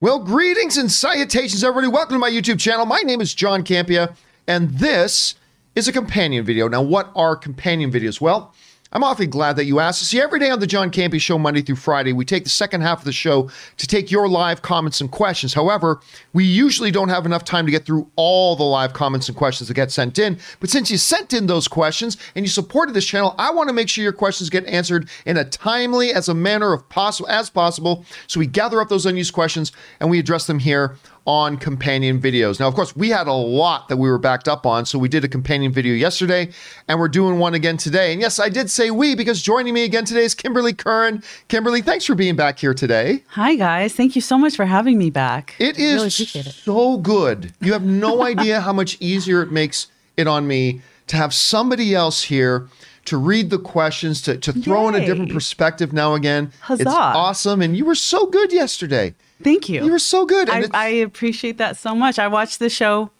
Well, greetings and salutations, everybody. Welcome to my YouTube channel. My name is John Campea, and this is a companion video. Now, what are companion videos? Well, I'm awfully glad that you asked. See, every day on the John Campea Show, Monday through Friday, we take the second half of the show to take your live comments and questions. However, we usually don't have enough time to get through all the live comments and questions that get sent in. But since you sent in those questions and you supported this channel, I want to make sure your questions get answered in a timely as a manner of possible as possible. So we gather up those unused questions and we address them here on companion videos. Now, of course, we had a lot that we were backed up on, so we did a companion video yesterday, and we're doing one again today. And yes, I did say we because joining me again today is Kimberly Curran. Kimberly, thanks for being back here today. Hi, guys. Thank you so much for having me back. It is really it. so good. You have no idea how much easier it makes it on me to have somebody else here to read the questions, to, to throw Yay. in a different perspective now again. Huzzah. It's awesome. And you were so good yesterday. Thank you. You were so good. I, I, appreciate that so much. I watch the show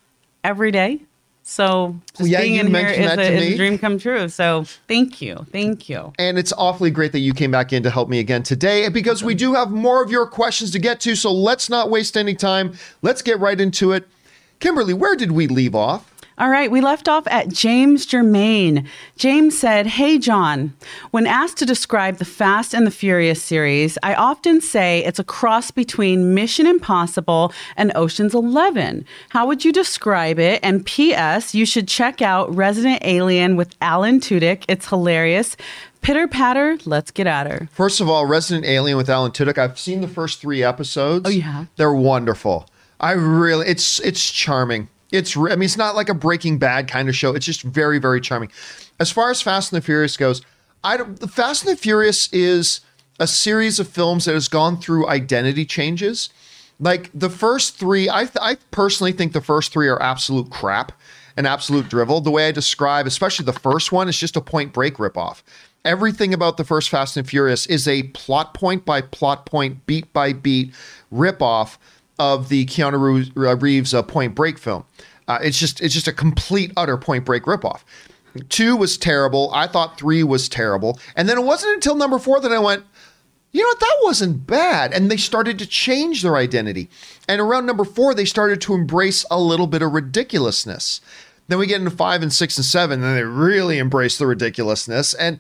every day. So just yeah, being in here is a, is a, dream come true. So thank you. Thank you. And it's awfully great that you came back in to help me again today because we do have more of your questions to get to. So let's not waste any time. Let's get right into it. Kimberly, where did we leave off? All right, we left off at James Germain. James said, Hey, John, when asked to describe the Fast and the Furious series, I often say it's a cross between Mission Impossible and Ocean's Eleven. How would you describe it? And P.S., you should check out Resident Alien with Alan Tudyk. It's hilarious. Pitter patter, let's get at her. First of all, Resident Alien with Alan Tudyk. I've seen the first three episodes. Oh, yeah. They're wonderful. I really, it's it's charming. It's, I mean, it's not like a Breaking Bad kind of show. It's just very, very charming. As far as Fast and the Furious goes, I don't, the Fast and the Furious is a series of films that has gone through identity changes. Like the first three, I, th- I personally think the first three are absolute crap and absolute drivel. The way I describe, especially the first one, is just a point break ripoff. Everything about the first Fast and Furious is a plot point by plot point, beat by beat ripoff of the Keanu uh, Reeves uh, Point Break film. Uh, it's just it's just a complete utter Point Break ripoff. Two was terrible. I thought three was terrible, and then it wasn't until number four that I went, you know what, that wasn't bad. And they started to change their identity. And around number four, they started to embrace a little bit of ridiculousness. Then we get into five and six and seven, and they really embrace the ridiculousness. And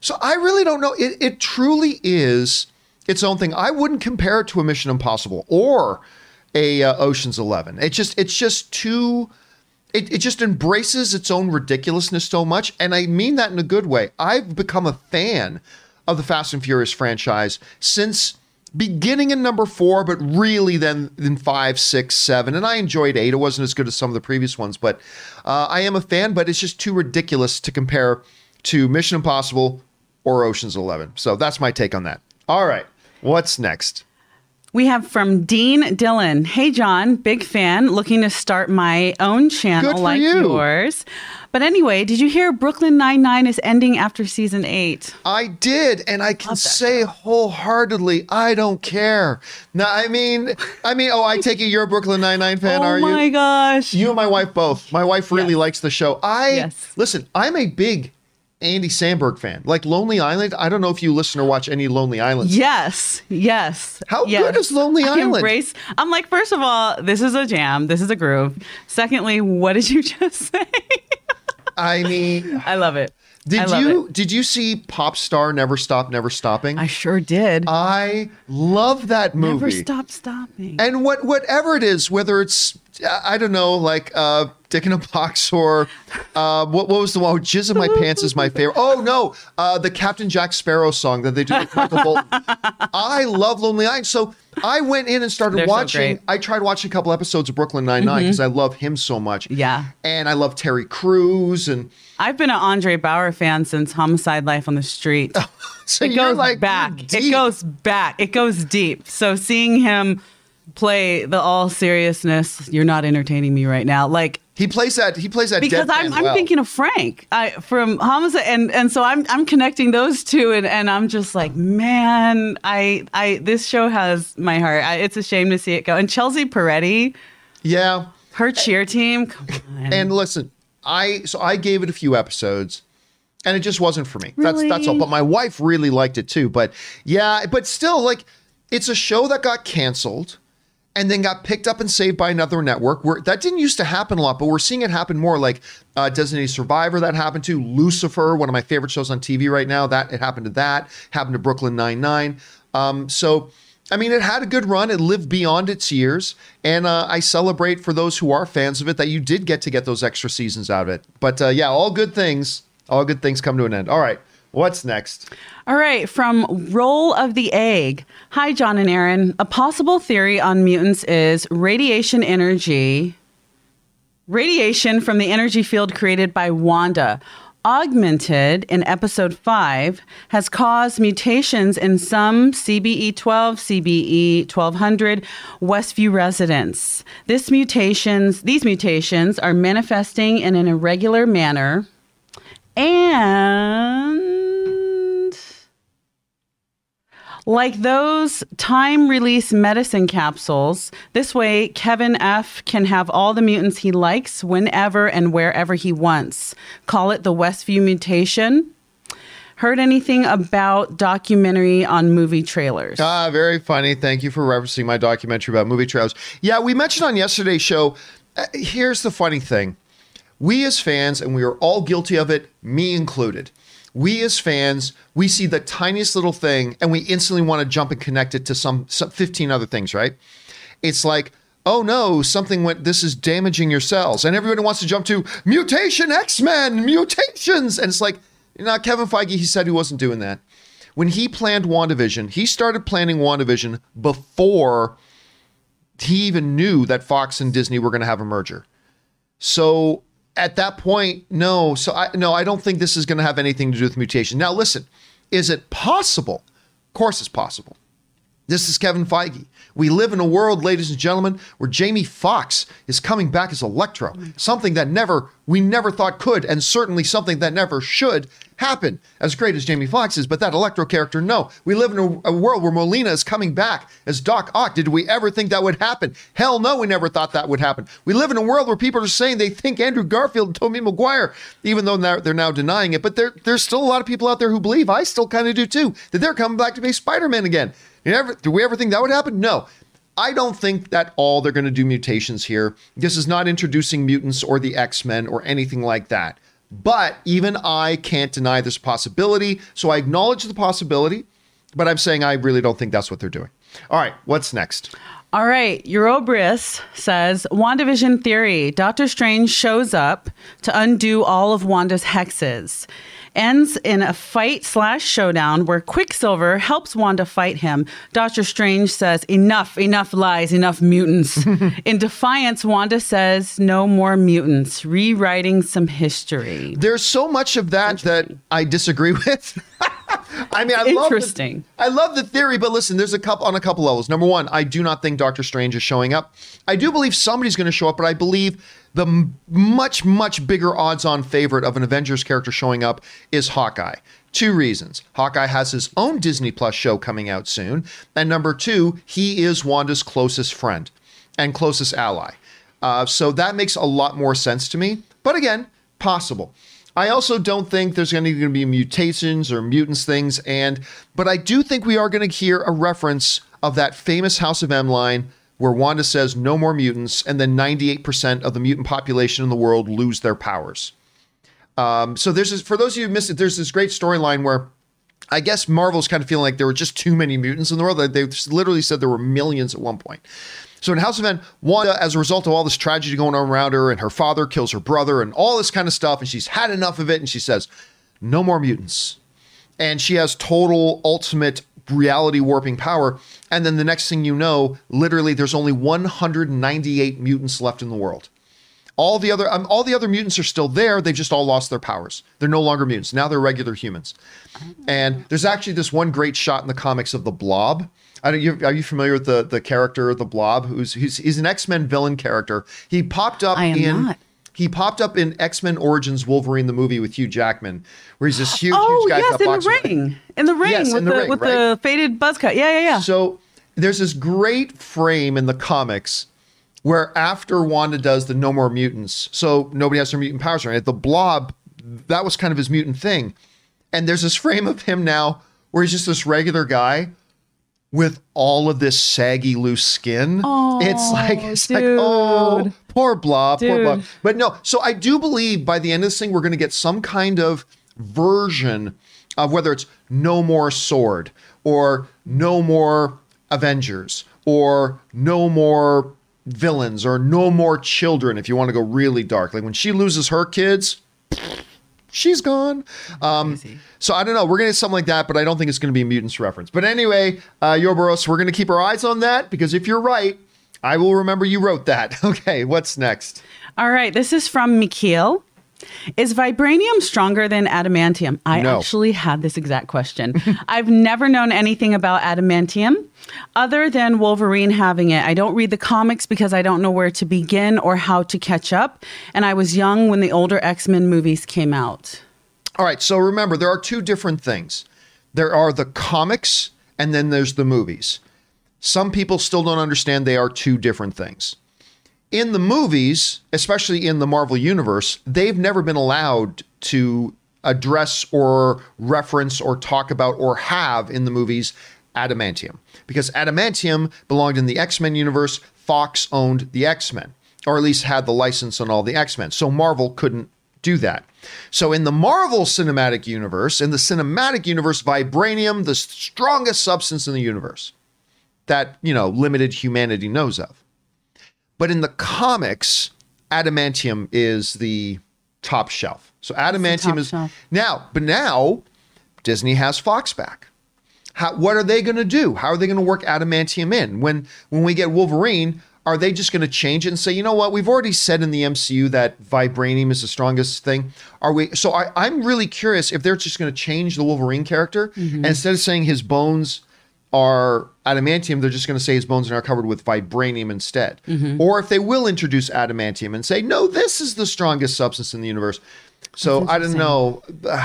so I really don't know. It, it truly is its own thing. I wouldn't compare it to a Mission Impossible or a uh, Ocean's Eleven. It just it's just too. It, it just embraces its own ridiculousness so much, and I mean that in a good way. I've become a fan of the Fast and Furious franchise since beginning in number four, but really then in five, six, seven, and I enjoyed eight. It wasn't as good as some of the previous ones, but uh, I am a fan. But it's just too ridiculous to compare to Mission Impossible or Ocean's Eleven. So that's my take on that. All right. What's next? We have from Dean Dillon. Hey, John, big fan, looking to start my own channel like you. yours. But anyway, did you hear Brooklyn Nine Nine is ending after season eight? I did, and I can say show. wholeheartedly, I don't care. Now, I mean, I mean, oh, I take it you're a Brooklyn Nine Nine fan, oh are you? Oh my gosh! You and my wife both. My wife really yes. likes the show. I yes. listen. I'm a big Andy Samberg fan. Like Lonely Island. I don't know if you listen or watch any Lonely Island. Yes, yes. How yes. good is Lonely I Island? Embrace. I'm like, first of all, this is a jam. This is a groove. Secondly, what did you just say? I mean, I love it. Did you it. did you see Pop Star Never Stop Never Stopping? I sure did. I love that movie. Never stop stopping. And what whatever it is, whether it's I don't know, like uh, Dick in a Box or uh, what, what was the one? Jizz in My Pants is my favorite. Oh no, uh, the Captain Jack Sparrow song that they do with Michael Bolton. I love Lonely Island. So I went in and started They're watching. So I tried watching a couple episodes of Brooklyn Nine Nine because mm-hmm. I love him so much. Yeah, and I love Terry Crews and. I've been an Andre Braugher fan since Homicide: Life on the Street. so it goes like, back. It goes back. It goes deep. So seeing him play the all seriousness. You're not entertaining me right now. Like he plays that. He plays that because I'm, I'm well. thinking of Frank I, from Homicide, and and so I'm I'm connecting those two, and, and I'm just like, man, I I this show has my heart. I, it's a shame to see it go. And Chelsea Peretti, yeah, her cheer team. And listen, I so I gave it a few episodes and it just wasn't for me. Really? That's that's all. But my wife really liked it too. But yeah, but still, like, it's a show that got canceled and then got picked up and saved by another network. Where that didn't used to happen a lot, but we're seeing it happen more. Like uh, Designated Survivor, that happened to Lucifer, one of my favorite shows on TV right now. That it happened to that. Happened to Brooklyn Nine Nine. Um, so. I mean, it had a good run. It lived beyond its years, and uh, I celebrate for those who are fans of it that you did get to get those extra seasons out of it. But uh, yeah, all good things, all good things come to an end. All right, what's next? All right, from Roll of the Egg. Hi, John and Aaron. A possible theory on mutants is radiation energy, radiation from the energy field created by Wanda, augmented in episode 5, has caused mutations in some CBE 12, CBE 1200 Westview residents. This mutations, these mutations are manifesting in an irregular manner and like those time release medicine capsules, this way Kevin F can have all the mutants he likes whenever and wherever he wants. Call it the Westview mutation. Heard anything about documentary on movie trailers? Ah, very funny. Thank you for referencing my documentary about movie trailers. Yeah, we mentioned on yesterday's show. Uh, here's the funny thing we as fans, and we are all guilty of it, me included. We as fans, we see the tiniest little thing and we instantly want to jump and connect it to some, some 15 other things, right? It's like, oh no, something went, this is damaging your cells. And everybody wants to jump to mutation X Men, mutations. And it's like, now, Kevin Feige, he said he wasn't doing that. When he planned WandaVision, he started planning WandaVision before he even knew that Fox and Disney were going to have a merger. So at that point, no. So I no, I don't think this is going to have anything to do with mutation. Now, listen, is it possible? Of course, it's possible. This is Kevin Feige. We live in a world, ladies and gentlemen, where Jamie Foxx is coming back as Electro, something that never we never thought could, and certainly something that never should happen. As great as Jamie Foxx is, but that Electro character, no. We live in a, a world where Molina is coming back as Doc Ock. Did we ever think that would happen? Hell no, we never thought that would happen. We live in a world where people are saying they think Andrew Garfield and Tobey Maguire, even though they're, they're now denying it. But there, there's still a lot of people out there who believe, I still kind of do too, that they're coming back to be Spider-Man again. You ever, do we ever think that would happen? No. I don't think that all they're going to do mutations here. This is not introducing mutants or the X Men or anything like that. But even I can't deny this possibility. So I acknowledge the possibility, but I'm saying I really don't think that's what they're doing. All right, what's next? All right, Eurobris says WandaVision theory. Doctor Strange shows up to undo all of Wanda's hexes ends in a fight slash showdown where Quicksilver helps Wanda fight him. Doctor Strange says, Enough, enough lies, enough mutants. in defiance, Wanda says, No more mutants, rewriting some history. There's so much of that that I disagree with. I mean, I Interesting. love the, I love the theory, but listen, there's a couple on a couple levels. Number one, I do not think Doctor Strange is showing up. I do believe somebody's going to show up, but I believe the much much bigger odds-on favorite of an Avengers character showing up is Hawkeye. Two reasons. Hawkeye has his own Disney Plus show coming out soon, and number two, he is Wanda's closest friend and closest ally. Uh, so that makes a lot more sense to me. But again, possible. I also don't think there's going to be mutations or mutants things, and but I do think we are going to hear a reference of that famous House of M line where Wanda says no more mutants, and then 98% of the mutant population in the world lose their powers. Um, so there's this, for those of you who missed it, there's this great storyline where I guess Marvel's kind of feeling like there were just too many mutants in the world. They literally said there were millions at one point. So in House of M, Wanda, as a result of all this tragedy going on around her, and her father kills her brother, and all this kind of stuff, and she's had enough of it, and she says, "No more mutants." And she has total, ultimate reality warping power. And then the next thing you know, literally, there's only 198 mutants left in the world. All the other um, all the other mutants are still there. They've just all lost their powers. They're no longer mutants. Now they're regular humans. And there's actually this one great shot in the comics of the Blob. I don't, you, are you familiar with the the character the Blob? Who's he's, he's an X Men villain character. He popped up in. not. He popped up in X Men Origins Wolverine, the movie with Hugh Jackman, where he's this huge, Oh huge guy. yes, in the ring, in the ring Yes, with in the the, ring, with right. the faded buzz cut. Yeah, yeah, yeah. So there's this great frame in the comics where after Wanda does the No More Mutants, so nobody has their mutant powers right? The Blob, that was kind of his mutant thing. And there's this frame of him now where he's just this regular guy with all of this saggy loose skin. Oh, it's like oh, it's like oh dude. Poor blah, poor blah. But no, so I do believe by the end of this thing we're going to get some kind of version of whether it's no more sword or no more Avengers or no more villains or no more children if you want to go really dark. Like when she loses her kids, she's gone. Um, so I don't know. We're gonna get something like that, but I don't think it's gonna be a mutants reference. But anyway, uh, Yoboros, we're gonna keep our eyes on that because if you're right, I will remember you wrote that. Okay, what's next? All right, this is from Mikhail. Is vibranium stronger than adamantium? I No. actually had this exact question. I've never known anything about adamantium other than Wolverine having it. I don't read the comics because I don't know where to begin or how to catch up. And I was young when the older X Men movies came out. All right, so remember there are two different things. There are the comics and then there's the movies. Some people still don't understand they are two different things. In the movies, especially in the Marvel universe, they've never been allowed to address or reference or talk about or have in the movies adamantium because adamantium belonged in the X-Men universe. Fox owned the X-Men or at least had the license on all the X-Men. So Marvel couldn't do that. So in the Marvel Cinematic Universe, in the cinematic universe, vibranium, the strongest substance in the universe that, you know, limited humanity knows of. But in the comics, adamantium is the top shelf. So adamantium is shelf. now, but now Disney has Fox back. How, what are they going to do? How are they going to work adamantium in? When when we get Wolverine, are they just going to change it and say, you know what, we've already said in the MCU that vibranium is the strongest thing? Are we? So I, I'm really curious if they're just going to change the Wolverine character and instead of saying his bones are adamantium, they're just going to say his bones are now covered with vibranium instead. Mm-hmm. Or if they will introduce adamantium and say, no, this is the strongest substance in the universe. So I don't know.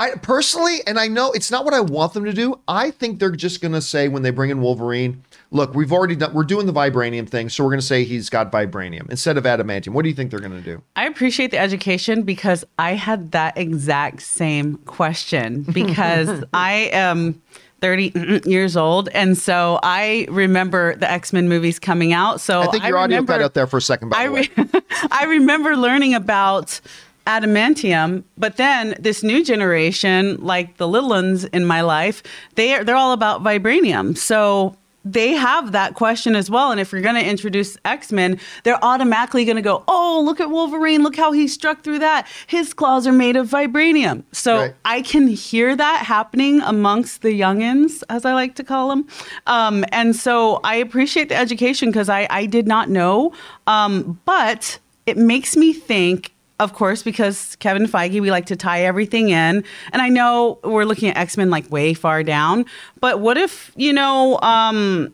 I personally, and I know it's not what I want them to do. I think they're just going to say when they bring in Wolverine, look, we've already done, we're doing the vibranium thing, so we're going to say he's got vibranium instead of adamantium. What do you think they're going to do? I appreciate the education because I had that exact same question because I am 30 years old and so I remember the X-Men movies coming out. So I think your audio remember, cut out there for a second. By I the way, re- I remember learning about adamantium, but then this new generation, like the little ones in my life, they are, they're all about vibranium. So they have that question as well. And if you're going to introduce X Men, they're automatically going to go, "Oh, look at Wolverine! Look how he struck through that. His claws are made of vibranium." So Right. I can hear that happening amongst the youngins, as I like to call them. Um, and so I appreciate the education because I, I did not know. Um, but it makes me think, of course, because Kevin Feige, we like to tie everything in. And I know we're looking at X Men like way far down. But what if, you know, um,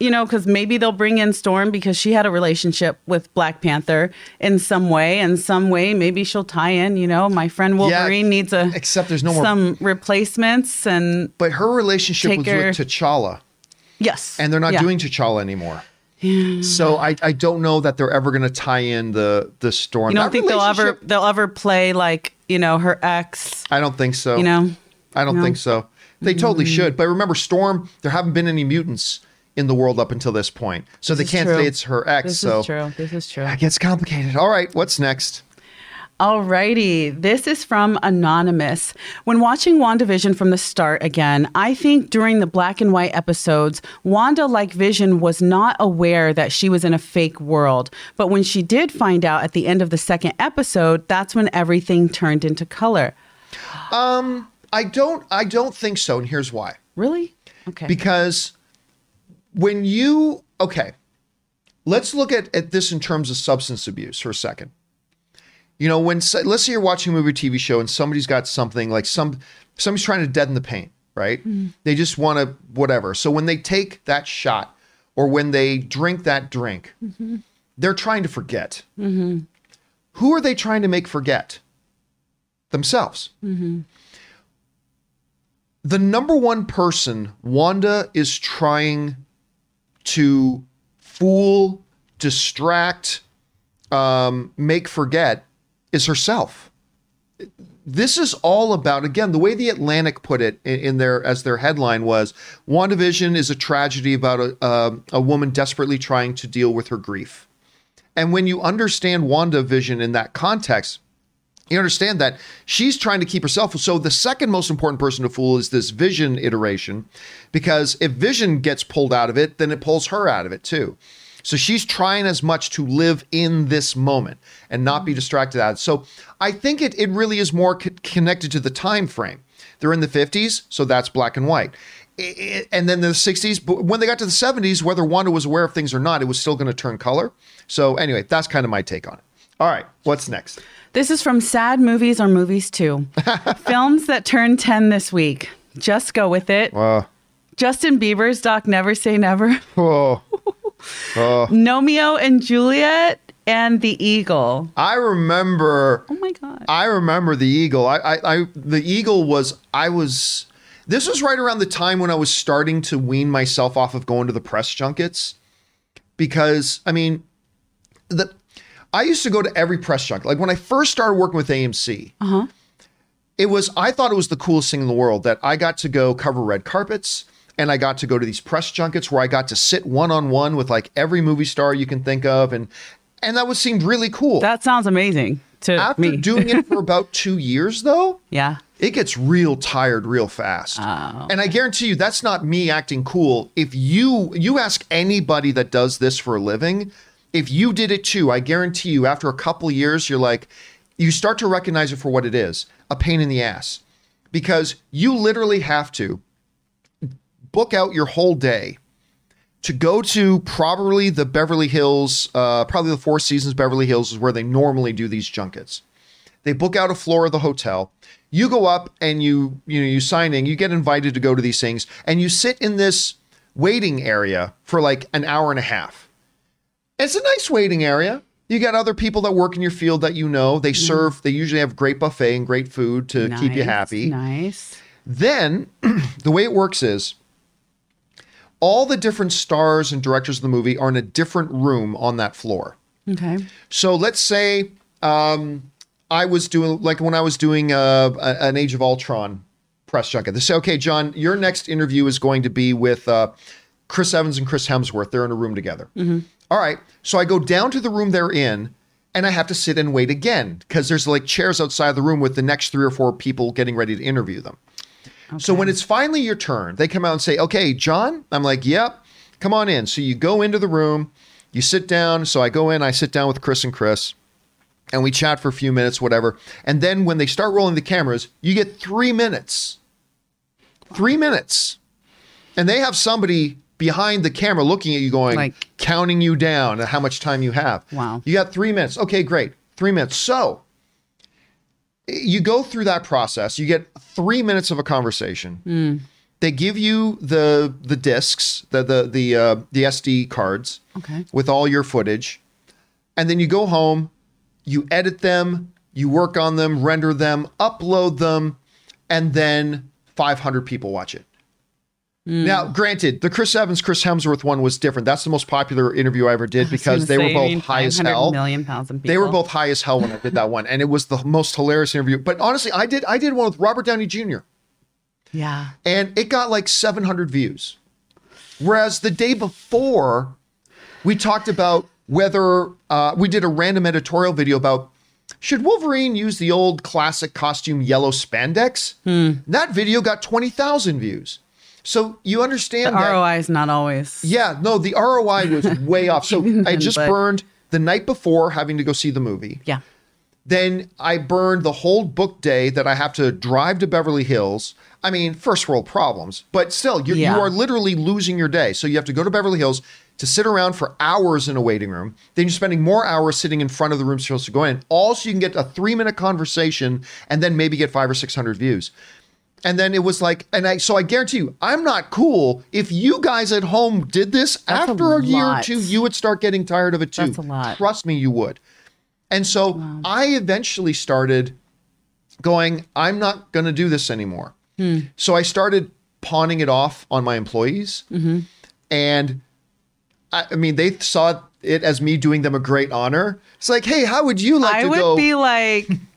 you know, because maybe they'll bring in Storm because she had a relationship with Black Panther in some way. In some way, maybe she'll tie in. You know, my friend Wolverine needs a except there's no more- some replacements and but her relationship was her- with T'Challa, yes, and they're not Yeah. doing T'Challa anymore. So I, I don't know that they're ever going to tie in the the storm. You don't That think they'll ever they'll ever play like you know her ex? I don't think so. You know, I don't No. think so. They totally Mm-hmm. should. But remember, Storm, there haven't been any mutants in the world up until this point. So they is can't true. say it's her ex. this so is true. This is true. it gets complicated. All right, what's next? Alrighty, this is from Anonymous. When watching WandaVision from the start again, I think during the black and white episodes, Wanda, like Vision, was not aware that she was in a fake world. But when she did find out at the end of the second episode, that's when everything turned into color. Um, I don't I don't think so, and here's why. Really? Okay. Because when you okay, let's look at, at this in terms of substance abuse for a second. You know, when let's say you're watching a movie or TV show and somebody's got something like some somebody's trying to deaden the pain, right? Mm-hmm. They just want to whatever. So when they take that shot or when they drink that drink, mm-hmm. they're trying to forget. Mm-hmm. Who are they trying to make forget? Themselves. The number one person Wanda is trying to fool, distract, um, make forget is herself. this is all about again the way the Atlantic put it in, in their as their headline was WandaVision is a tragedy about a, a a woman desperately trying to deal with her grief. And when you understand WandaVision in that context, you understand that she's trying to keep herself. So the second most important person to fool is this Vision iteration, because if Vision gets pulled out of it, then it pulls her out of it too. So she's trying as much to live in this moment and not be distracted out. So I think it it really is more co- connected to the time frame. They're in the 50s, so that's black and white. I- I- and then the 60s, but when they got to the 70s, whether Wanda was aware of things or not, it was still going to turn color. So anyway, that's kind of my take on it. All right, what's next? This is from Sad Movies or Movies Too. Films that turned 10 this week. Just go with it. Uh, Justin Bieber's Doc Never Say Never. oh, Oh. Gnomeo and Juliet and the Eagle. I remember. Oh my God. I remember the Eagle. I, I, I, the Eagle was. I was. This was right around the time when I was starting to wean myself off of going to the press junkets, because I mean, the. I used to go to every press junket. Like when I first started working with AMC, uh-huh. it was. I thought it was the coolest thing in the world that I got to go cover red carpets. And I got to go to these press junkets where I got to sit one on one with like every movie star you can think of, and and that was seemed really cool. That sounds amazing to After me. doing it for about two years, though, yeah. it gets real tired real fast. Oh. And I guarantee you, that's not me acting cool. If you you ask anybody that does this for a living, if you did it too, I guarantee you, after a couple years, you're like, you start to recognize it for what it is a pain in the ass. Because you literally have to book out your whole day to go to probably the Beverly Hills, uh, probably the Four Seasons Beverly Hills is where they normally do these junkets. They book out a floor of the hotel. You go up and you you know you sign in. You get invited to go to these things, and you sit in this waiting area for like an hour and a half. It's a nice waiting area. You got other people that work in your field that you know. They serve. They usually have great buffet and great food to keep you happy. Nice. Then the way it works is all the different stars and directors of the movie are in a different room on that floor. Okay. So let's say um, I was doing like when I was doing uh, a- an Age of Ultron press junket. They say, okay, John, your next interview is going to be with uh, Chris Evans and Chris Hemsworth. They're in a room together. All right. So I go down to the room they're in. And I have to sit and wait again because there's like chairs outside the room with the next three or four people getting ready to interview them. So when it's finally your turn, they come out and say, "Okay, John." I'm like, "Yep, come on in." So you go into the room, you sit down. So I go in, I sit down with Chris and Chris, and we chat for a few minutes, whatever. And then when they start rolling the cameras, you get three minutes. Three minutes, and they have somebody behind the camera looking at you, going, Like- counting you down and how much time you have. Wow. You got three minutes. Okay, great. Three minutes. So you go through that process. You get three minutes of a conversation. They give you the the discs, the the the uh, the SD cards Okay. with all your footage, and then you go home. You edit them. You work on them, render them, upload them, and then 500 people watch it. Now, granted, the Chris Evans, Chris Hemsworth one was different. That's the most popular interview I ever did because they were both high as hell. Million thousand people. They were both high as hell when I did that one, and it was the most hilarious interview. But honestly, I did I did one with Robert Downey Jr. Yeah. and it got like 700 views. Whereas the day before, we talked about whether uh, we did a random editorial video about should Wolverine use the old classic costume yellow spandex. That video got 20,000 views. So you understand that ROI is not always. yeah, no, the ROI was way off. So I just But- burned the night before having to go see the movie. Yeah. Then I burned the whole book day that I have to drive to Beverly Hills. I mean, first world problems, but still, you're, Yeah. you are literally losing your day. So you have to go to Beverly Hills to sit around for hours in a waiting room. Then you're spending more hours sitting in front of the room you're supposed to go in. All so you can get a three minute conversation and then maybe get five or 600 views. And then it was like, and I, so I guarantee you, I'm not cool. If you guys at home did this That's after a, year or two, you would start getting tired of it too. That's a lot. Trust me, you would. And so I eventually started going, I'm not going to do this anymore. Hmm. So I started pawning it off on my employees. Mm-hmm. And I, I mean, they saw it as me doing them a great honor. It's like, hey, how would you like I to go? I would be like,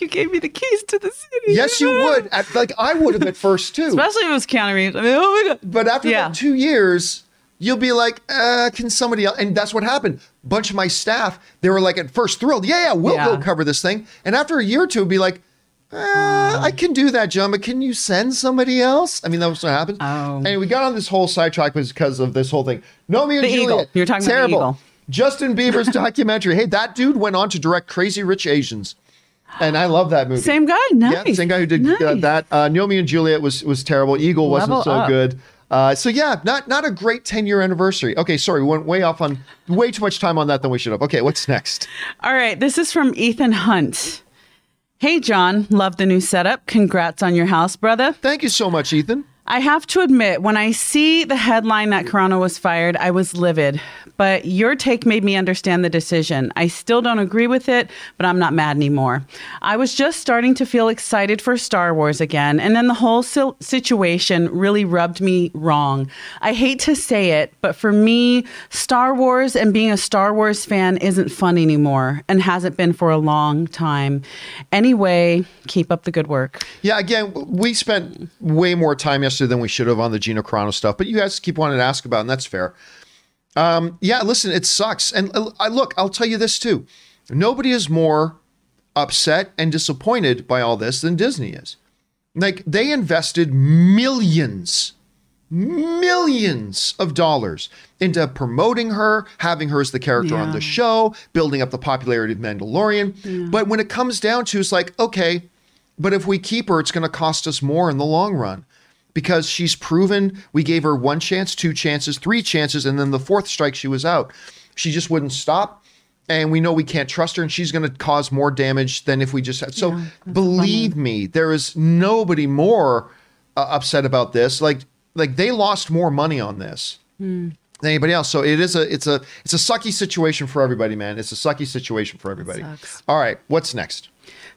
You gave me the keys to the city. Yes, you would. At, like I would have at first too. Especially if it was Keanu Reeves. I mean, oh my god. But after Yeah. about two years, you'll be like, uh, can somebody else? And that's what happened. A bunch of my staff, they were like at first thrilled. Yeah, yeah, we'll Yeah. go cover this thing. And after a year or two, it'd be like, uh, I can do that, John, but can you send somebody else? I mean, that was what happened. Oh. And we got on this whole sidetrack because of this whole thing. No, me and The Juliet. Eagle. You're talking about the terrible. Eagle. Justin Bieber's documentary. Hey, that dude went on to direct Crazy Rich Asians. And I love that movie. Same guy. Nice. Yeah, same guy who did uh, that. Uh, Gnomeo and Juliet was was terrible. Eagle wasn't Level so up. good. Uh, so yeah, not not a great ten year anniversary. Okay, sorry, we went way off on way too much time on that than we should have. Okay, what's next? All right, this is from Ethan Hunt. Hey, John, love the new setup. Congrats on your house, brother. Thank you so much, Ethan. I have to admit, when I see the headline that Carano was fired, I was livid. But your take made me understand the decision. I still don't agree with it, but I'm not mad anymore. I was just starting to feel excited for Star Wars again, and then the whole sil- situation really rubbed me wrong. I hate to say it, but for me, Star Wars and being a Star Wars fan isn't fun anymore and hasn't been for a long time. Anyway, keep up the good work. Yeah, again, we spent way more time than we should have on the Gina Carano stuff, but you guys keep wanting to ask about, it, and that's fair. Um, yeah, listen, it sucks. And uh, I look, I'll tell you this too. Nobody is more upset and disappointed by all this than Disney is. Like they invested millions, millions of dollars into promoting her, having her as the character on the show, building up the popularity of Mandalorian. But when it comes down to it's like, okay, but if we keep her, it's going to cost us more in the long run because she's proven we gave her one chance, two chances, three chances, and then the fourth strike, she was out. She just wouldn't stop. And we know we can't trust her, and she's going to cause more damage than if we just had. So believe me, there is nobody more uh, upset about this. Like, like they lost more money on this than anybody else. So it is a, it's a, it's a sucky situation for everybody, man. It's a sucky situation for everybody. All right, what's next?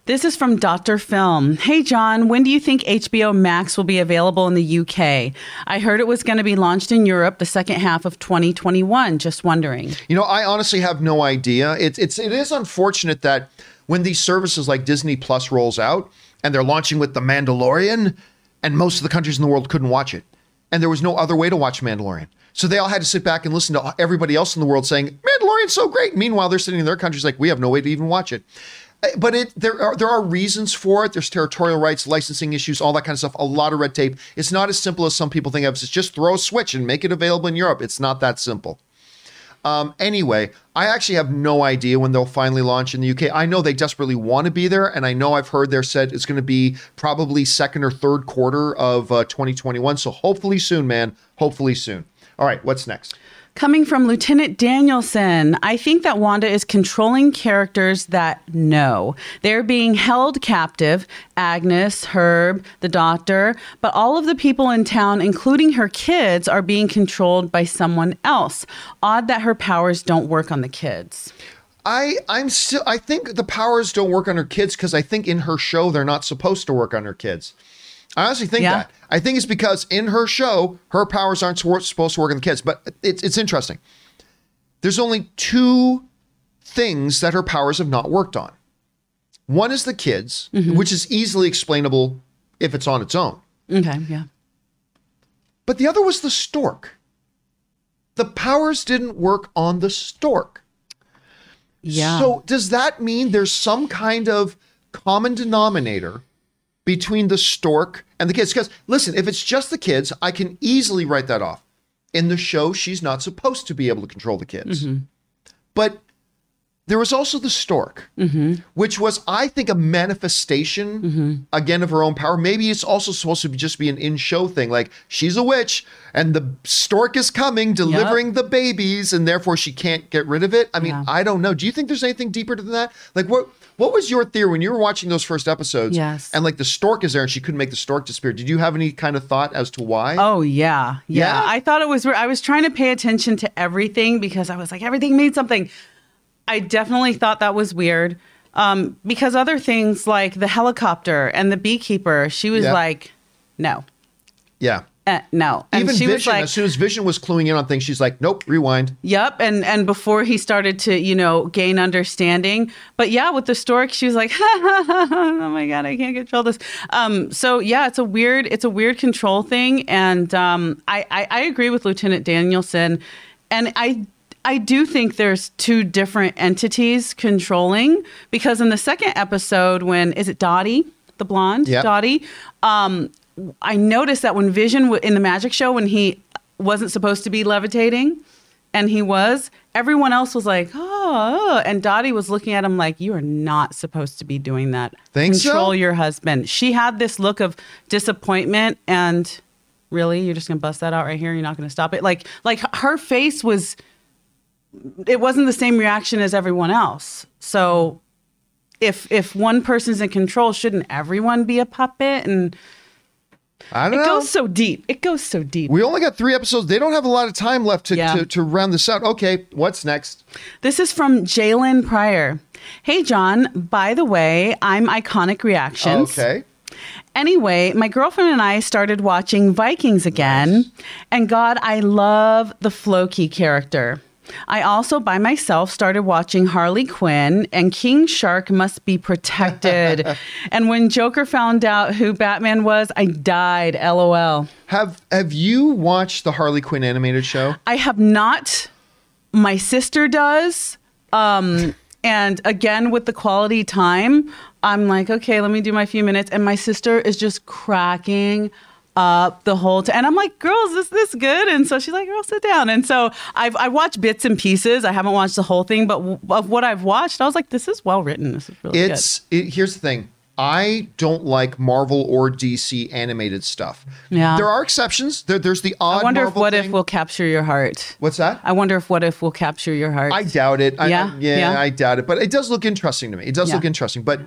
This is from Dr. Film. Hey, John, when do you think HBO Max will be available in the UK? I heard it was going to be launched in Europe the second half of 2021. Just wondering. You know, I honestly have no idea. It's it's it is unfortunate that when these services like Disney Plus rolls out and they're launching with The Mandalorian, and most of the countries in the world couldn't watch it, and there was no other way to watch Mandalorian. So they all had to sit back and listen to everybody else in the world saying Mandalorian's so great. Meanwhile, they're sitting in their countries like we have no way to even watch it. Uh, But it there are there are reasons for it. There's territorial rights, licensing issues, all that kind of stuff. A lot of red tape. It's not as simple as some people think of. It's just throw a switch and make it available in Europe. It's not that simple. Um, anyway, I actually have no idea when they'll finally launch in the UK. I know they desperately want to be there, and I know I've heard they're said it's going to be probably second or third quarter of uh, 2021. So hopefully soon, man. Hopefully soon. All right, what's next? Coming from Lieutenant Danielson, I think that Wanda is controlling characters that know. They're being held captive Agnes, Herb, the doctor, but all of the people in town, including her kids, are being controlled by someone else. Odd that her powers don't work on the kids. I I'm still I think the powers don't work on her kids because I think in her show they're not supposed to work on her kids. I honestly think Yeah. that. I think it's because in her show her powers aren't supposed to work on the kids. But it's it's interesting. There's only two things that her powers have not worked on. One is the kids, mm-hmm. which is easily explainable if it's on its own. Okay, yeah. But the other was the stork. The powers didn't work on the stork. Yeah. So does that mean there's some kind of common denominator between the stork and the kids? Because listen, if it's just the kids, I can easily write that off. In the show, she's not supposed to be able to control the kids. Mm-hmm. But there was also the stork, mm-hmm. which was, I think, a manifestation mm-hmm. again of her own power. Maybe it's also supposed to be just be an in-show thing, like she's a witch and the stork is coming, delivering the babies, and therefore she can't get rid of it. I mean, Yeah. I don't know. Do you think there's anything deeper than that? Like what? What was your theory when you were watching those first episodes? Yes. And like the stork is there, and she couldn't make the stork disappear. Did you have any kind of thought as to why? Oh yeah, yeah. Yeah? I thought it was. I was trying to pay attention to everything because I was like, everything made something. I definitely thought that was weird um, because other things like the helicopter and the beekeeper, she was Yeah. like, no. Yeah. Uh, no. And Even she Vision, was like, as soon as Vision was cluing in on things, she's like, "Nope, rewind." Yep, and and before he started to you know gain understanding, but yeah, with the stork, she was like, "Oh my god, I can't control this." Um, so yeah, it's a weird, it's a weird control thing, and um, I, I I agree with Lieutenant Danielson, and I I do think there's two different entities controlling because in the second episode, when is it Dottie, the blonde Yep. Dottie, um, I noticed that when Vision in the magic show when he wasn't supposed to be levitating, and he was, everyone else was like, oh, and Dottie was looking at him like, you are not supposed to be doing that. Think so? Control your husband. She had this look of disappointment and really, you're just gonna bust that out right here. You're not gonna stop it. Like, like her face was. It wasn't the same reaction as everyone else. So, if if one person's in control, shouldn't everyone be a puppet? And I don't it know. goes so deep. It goes so deep. we only got three episodes. They don't have a lot of time left to, Yeah. to, to round this out. Okay, what's next? This is from Jalen Pryor. Hey, John, by the way, I'm Iconic Reactions. Okay. Anyway, my girlfriend and I started watching Vikings again, and God, I love the Floki character. I also, by myself, started watching Harley Quinn, and King Shark must be protected. and when Joker found out who Batman was, I died. LOL. Have Have you watched the Harley Quinn animated show? I have not. My sister does. Um, and again, with the quality time, I'm like, okay, let me do my few minutes. And my sister is just cracking up the whole time. And I'm like, girls, is this good? And so she's like, girl, sit down. And so I've I watched bits and pieces. I haven't watched the whole thing, but w- of what I've watched, I was like, this is well written. This is really It's it, here's the thing. I don't like Marvel or DC animated stuff. Yeah. There are exceptions. There, there's the odd. I wonder Marvel if what thing. if will capture your heart. What's that? I wonder if what if will capture your heart. I doubt it. I, Yeah, I- yeah, yeah. I doubt it. But it does look interesting to me. It does Yeah. look interesting. But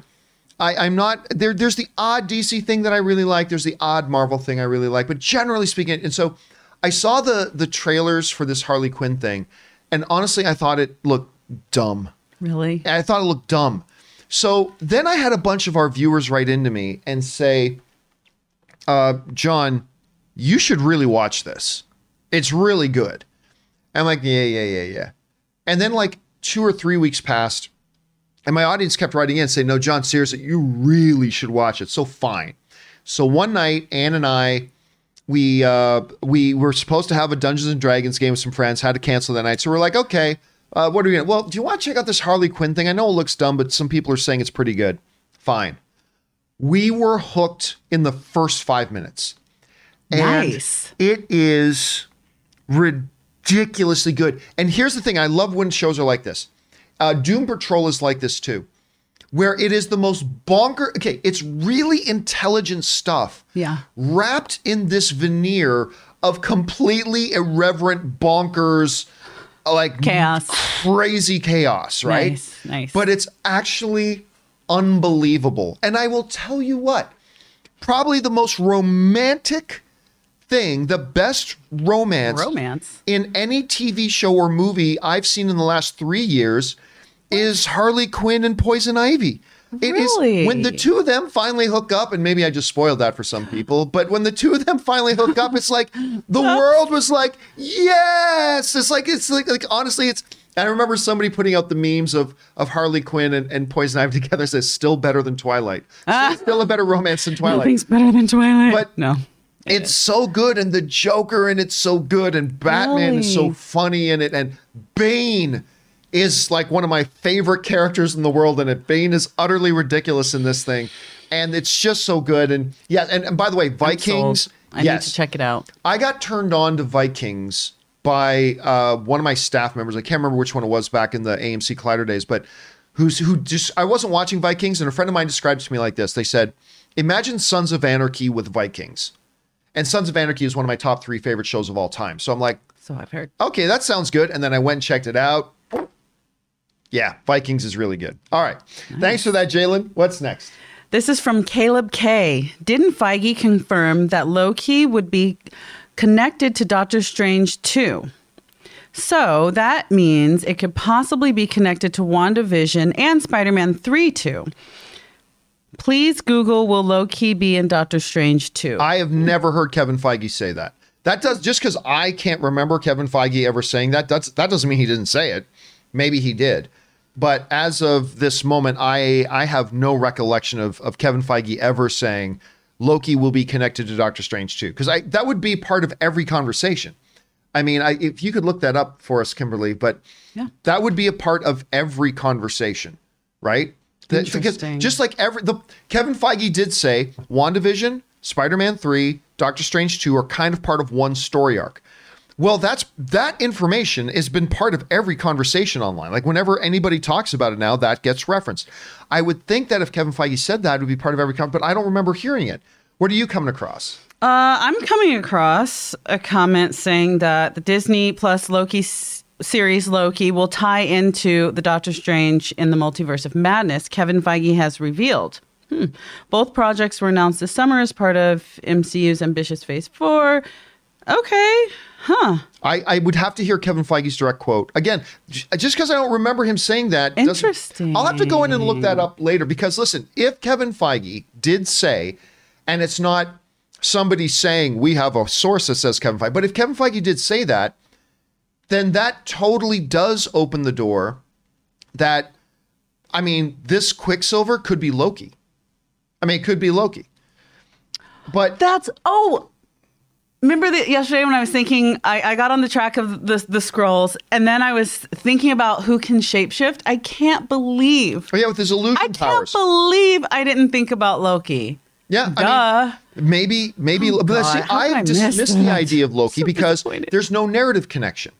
I, I'm not there. There's the odd DC thing that I really like. There's the odd Marvel thing I really like. But generally speaking, and so I saw the the trailers for this Harley Quinn thing, and honestly, I thought it looked dumb. really? I thought it looked dumb. So then I had a bunch of our viewers write into me and say, uh, John, you should really watch this. It's really good. I'm like, yeah, yeah, yeah, yeah. And then like two or three weeks passed, and my audience kept writing in saying, no, John, seriously, you really should watch it. So fine. So one night, Ann and I, we uh, we were supposed to have a Dungeons and Dragons game with some friends, had to cancel that night. So we're like, okay, uh, what are we gonna? Well, do you want to check out this Harley Quinn thing? I know it looks dumb, but some people are saying it's pretty good. Fine. We were hooked in the first five minutes. And Nice. It is ridiculously good. And here's the thing: I love when shows are like this. Uh, Doom Patrol is like this too, where it is the most bonker. Okay, it's really intelligent stuff Yeah. wrapped in this veneer of completely irreverent bonkers like Chaos. crazy chaos right Nice, nice. but it's actually unbelievable and i will tell you what probably the most romantic thing the best romance Romance. in any TV show or movie I've seen in the last three years is Harley Quinn and Poison Ivy. It is Really? when the two of them finally hook up, and maybe I just spoiled that for some people, but when the two of them finally hook up, it's like the world was like, yes! It's like it's like like honestly, it's I remember somebody putting out the memes of of Harley Quinn and, and Poison Ivy together says still better than Twilight. Still, still a better romance than Twilight. Nothing's better than Twilight. But- no. It's so good, and the Joker and it's so good, and Batman is so funny in it, and Bane is like one of my favorite characters in the world, and it Bane is utterly ridiculous in this thing, and it's just so good. And yeah, and, and by the way, Vikings. I yes, need to check it out. I got turned on to Vikings by uh, one of my staff members. I can't remember which one it was back in the AMC Collider days, but who's who just I wasn't watching Vikings, and a friend of mine described to me like this. They said, "Imagine Sons of Anarchy with Vikings." And Sons of Anarchy is one of my top three favorite shows of all time. So I'm like, So I've heard. okay, that sounds good. And then I went and checked it out. Yeah, Vikings is really good. All right. Thanks for that, Jalen. What's next? This is from Caleb K. Didn't Feige confirm that Loki would be connected to Doctor Strange too? So that means it could possibly be connected to WandaVision and Spider Man 3 too. Please Google will Loki be in Doctor Strange 2? I have never heard Kevin Feige say that. That does just because I can't remember Kevin Feige ever saying that. That's that doesn't mean he didn't say it. Maybe he did. But as of this moment, I I have no recollection of of Kevin Feige ever saying Loki will be connected to Doctor Strange too. Because I that would be part of every conversation. I mean, I, if you could look that up for us, Kimberly, but Yeah. that would be a part of every conversation, right? That- because just like every the Kevin Feige did say, WandaVision, Spider-Man 3, Doctor Strange 2 are kind of part of one story arc. Well, that's that information has been part of every conversation online. Like whenever anybody talks about it now, that gets referenced. I would think that if Kevin Feige said that, it would be part of every comment, but I don't remember hearing it. What are you coming across? Uh, I'm coming across a comment saying that the Disney plus Loki s- series Loki will tie into the Doctor Strange in the Multiverse of Madness. Kevin Feige has revealed. Hmm. Both projects were announced this summer as part of MCU's ambitious Phase 4. Okay. Huh. I, I would have to hear Kevin Feige's direct quote again. Just because I don't remember him saying that, Interesting. I'll have to go in and look that up later. Because listen, if Kevin Feige did say, and it's not somebody saying we have a source that says Kevin Feige, but if Kevin Feige did say that, then that totally does open the door. That, I mean, this Quicksilver could be Loki. I mean, it could be Loki. But That's oh. Remember that yesterday when I was thinking I, I got on the track of the the scrolls and then I was thinking about who can shapeshift. I can't believe oh yeah, with his illusion I can't believe I didn't think about Loki. Yeah, Duh. I mean, maybe, maybe. Oh, but see, God, how did I I miss dismissed the idea of Loki So because there's no narrative connection.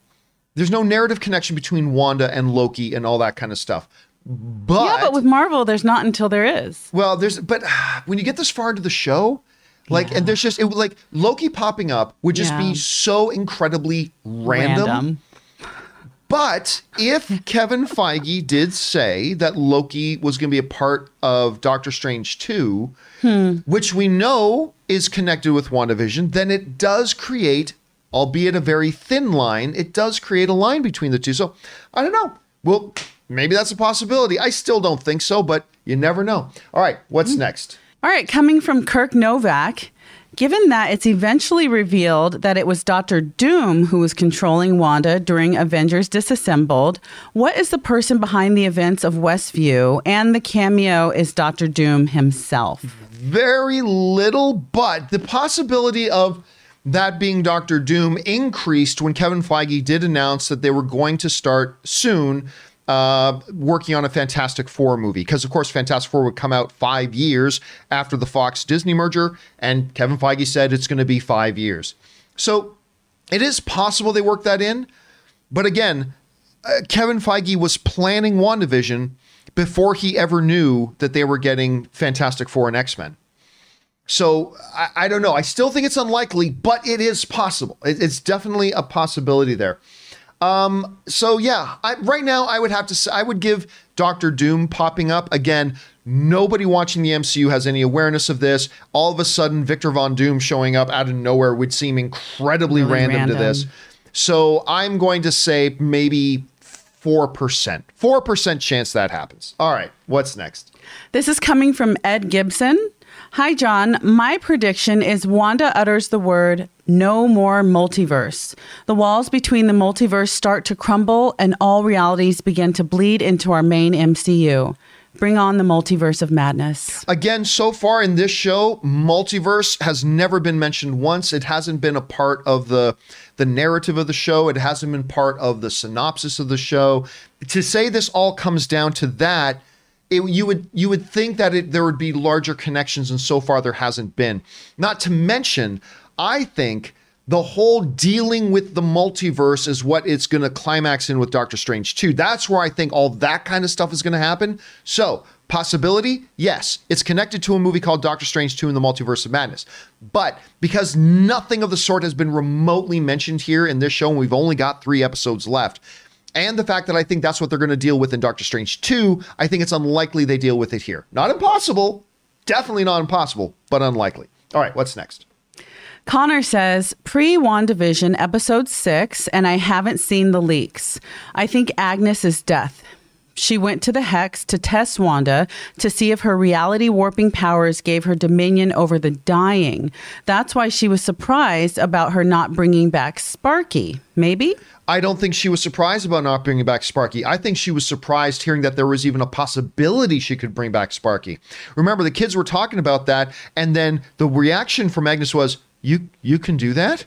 There's no narrative connection between Wanda and Loki and all that kind of stuff. But, yeah, but with Marvel, there's not until there is. well, there's but when you get this far into the show, like, and there's just it, like Loki popping up would just Yeah. be so incredibly random. But if Kevin Feige did say that Loki was going to be a part of Doctor Strange 2, hmm. which we know is connected with WandaVision, then it does create, albeit a very thin line, it does create a line between the two. So I don't know. Well, maybe that's a possibility. I still don't think so, but you never know. All right, what's hmm. next? All right, coming from Kirk Novak. Given that it's eventually revealed that it was Doctor Doom who was controlling Wanda during Avengers Disassembled, what is the person behind the events of Westview? And the cameo is Doctor Doom himself. very little, but the possibility of that being Doctor Doom increased when Kevin Feige did announce that they were going to start soon uh, working on a Fantastic Four movie. Because, of course, Fantastic Four would come out five years after the Fox Disney merger, and Kevin Feige said it's going to be five years. So it is possible they worked that in, but again, uh, Kevin Feige was planning WandaVision before he ever knew that they were getting Fantastic Four and X Men. So I, I don't know. I still think it's unlikely, but it is possible. It- it's definitely a possibility there. Um, so yeah, I, right now I would have to say I would give Doctor Doom popping up again. Nobody watching the MCU has any awareness of this. All of a sudden, Victor Von Doom showing up out of nowhere would seem incredibly Really random, to this. So I'm going to say maybe four percent, four percent chance that happens. All right, what's next? This is coming from Ed Gibson. Hi, John. My prediction is Wanda utters the word no more multiverse. The walls between the multiverse start to crumble, and all realities begin to bleed into our main MCU. Bring on the multiverse of madness. Again, so far in this show, multiverse has never been mentioned once. It hasn't been a part of the the narrative of the show. It hasn't been part of the synopsis of the show. To say this all comes down to that, it, you would you would think that it, there would be larger connections, and so far there hasn't been. Not to mention, I think the whole dealing with the multiverse is what it's going to climax in with Doctor Strange 2. That's where I think all that kind of stuff is going to happen. So, possibility, yes, it's connected to a movie called Doctor Strange 2 in the Multiverse of Madness. But because nothing of the sort has been remotely mentioned here in this show, and we've only got three episodes left, and the fact that I think that's what they're going to deal with in Doctor Strange 2, I think it's unlikely they deal with it here. Not impossible, definitely not impossible, but unlikely. All right, what's next? Connor says, pre WandaVision episode six, and I haven't seen the leaks. I think Agnes is death. She went to the Hex to test Wanda to see if her reality warping powers gave her dominion over the dying. That's why she was surprised about her not bringing back Sparky. Maybe? I don't think she was surprised about not bringing back Sparky. I think she was surprised hearing that there was even a possibility she could bring back Sparky. Remember, the kids were talking about that, and then the reaction from Agnes was, "You you can do that."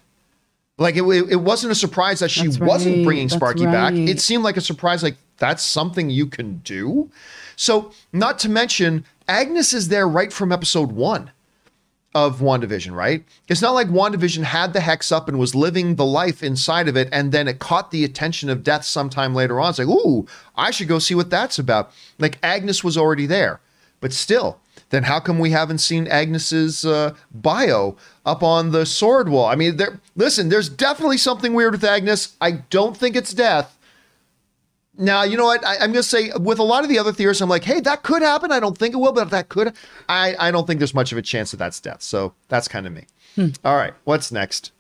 Like it, it wasn't a surprise that she That's wasn't bringing Sparky back. It seemed like a surprise, like that's something you can do. So, not to mention, Agnes is there right from episode one of WandaVision, right? It's not like WandaVision had the hex up and was living the life inside of it, and then it caught the attention of Death sometime later on. It's like, ooh, I should go see what that's about. Like Agnes was already there, but still, then how come we haven't seen Agnes's uh, bio up on the sword wall? I mean, there. Listen, there's definitely something weird with Agnes. I don't think it's death. Now, you know what? I, I'm going to say with a lot of the other theories, I'm like, hey, that could happen. I don't think it will, but that could. I, I don't think there's much of a chance that that's death. So that's kind of me. Hmm. All right. What's next?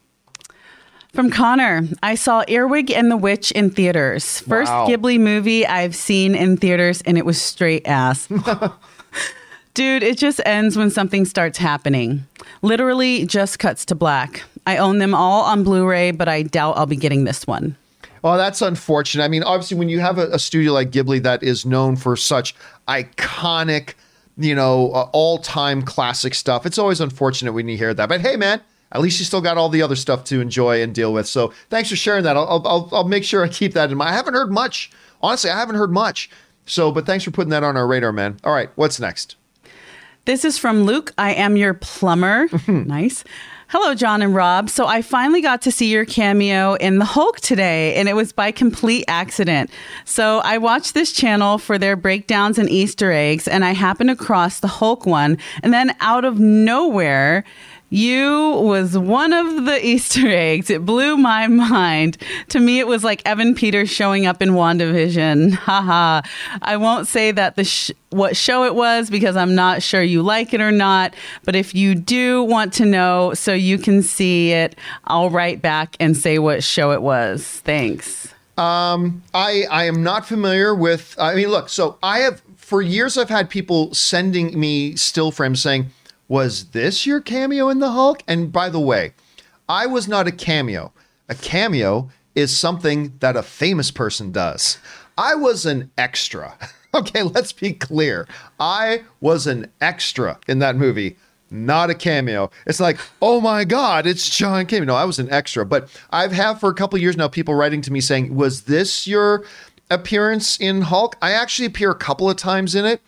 From Connor, I saw Earwig and the Witch in theaters. First Wow. Ghibli movie I've seen in theaters, and it was straight ass. Dude, it just ends when something starts happening. Literally just cuts to black. I own them all on Blu ray, but I doubt I'll be getting this one. Oh, that's unfortunate. I mean, obviously, when you have a, a studio like Ghibli that is known for such iconic, you know, uh, all time classic stuff, it's always unfortunate when you hear that. But hey, man, at least you still got all the other stuff to enjoy and deal with. So thanks for sharing that. I'll, I'll, I'll, I'll make sure I keep that in mind. I haven't heard much. Honestly, I haven't heard much. So, but thanks for putting that on our radar, man. All right, what's next? This is from Luke. I am your plumber. nice. Hello, John and Rob. So I finally got to see your cameo in The Hulk today, and it was by complete accident. So I watched this channel for their breakdowns and Easter eggs, and I happened across the Hulk one. And then out of nowhere, you was one of the Easter eggs. It blew my mind. To me, it was like Evan Peters showing up in WandaVision. Haha. I won't say that the sh- what show it was because I'm not sure you like it or not. But if you do want to know so you can see it, I'll write back and say what show it was. Thanks. Um, I I am not familiar with. I mean, look. So I have for years. I've had people sending me still frames saying, "Was this your cameo in the Hulk?" And by the way, I was not a cameo. A cameo is something that a famous person does. I was an extra. Okay, let's be clear. I was an extra in that movie not a cameo. It's like, oh my God, it's John Cameo. No, I was an extra, but I've had for a couple of years now people writing to me saying, was this your appearance in Hulk? I actually appear a couple of times in it.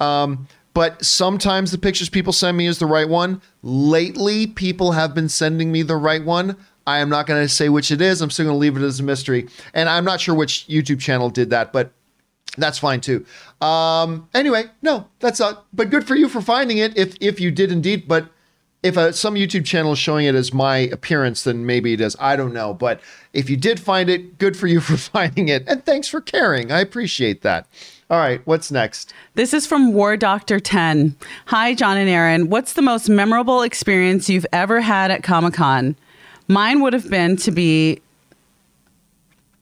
Um, but sometimes the pictures people send me is the right one. Lately, people have been sending me the right one. I am not going to say which it is. I'm still going to leave it as a mystery. And I'm not sure which YouTube channel did that, but that's fine too. Um, anyway, no, that's not. But good for you for finding it. If if you did indeed, but if uh, some YouTube channel is showing it as my appearance, then maybe it is. I don't know. But if you did find it, good for you for finding it, and thanks for caring. I appreciate that. All right, what's next? This is from War Doctor 10. Hi, John and Erin. What's the most memorable experience you've ever had at Comic Con? Mine would have been to be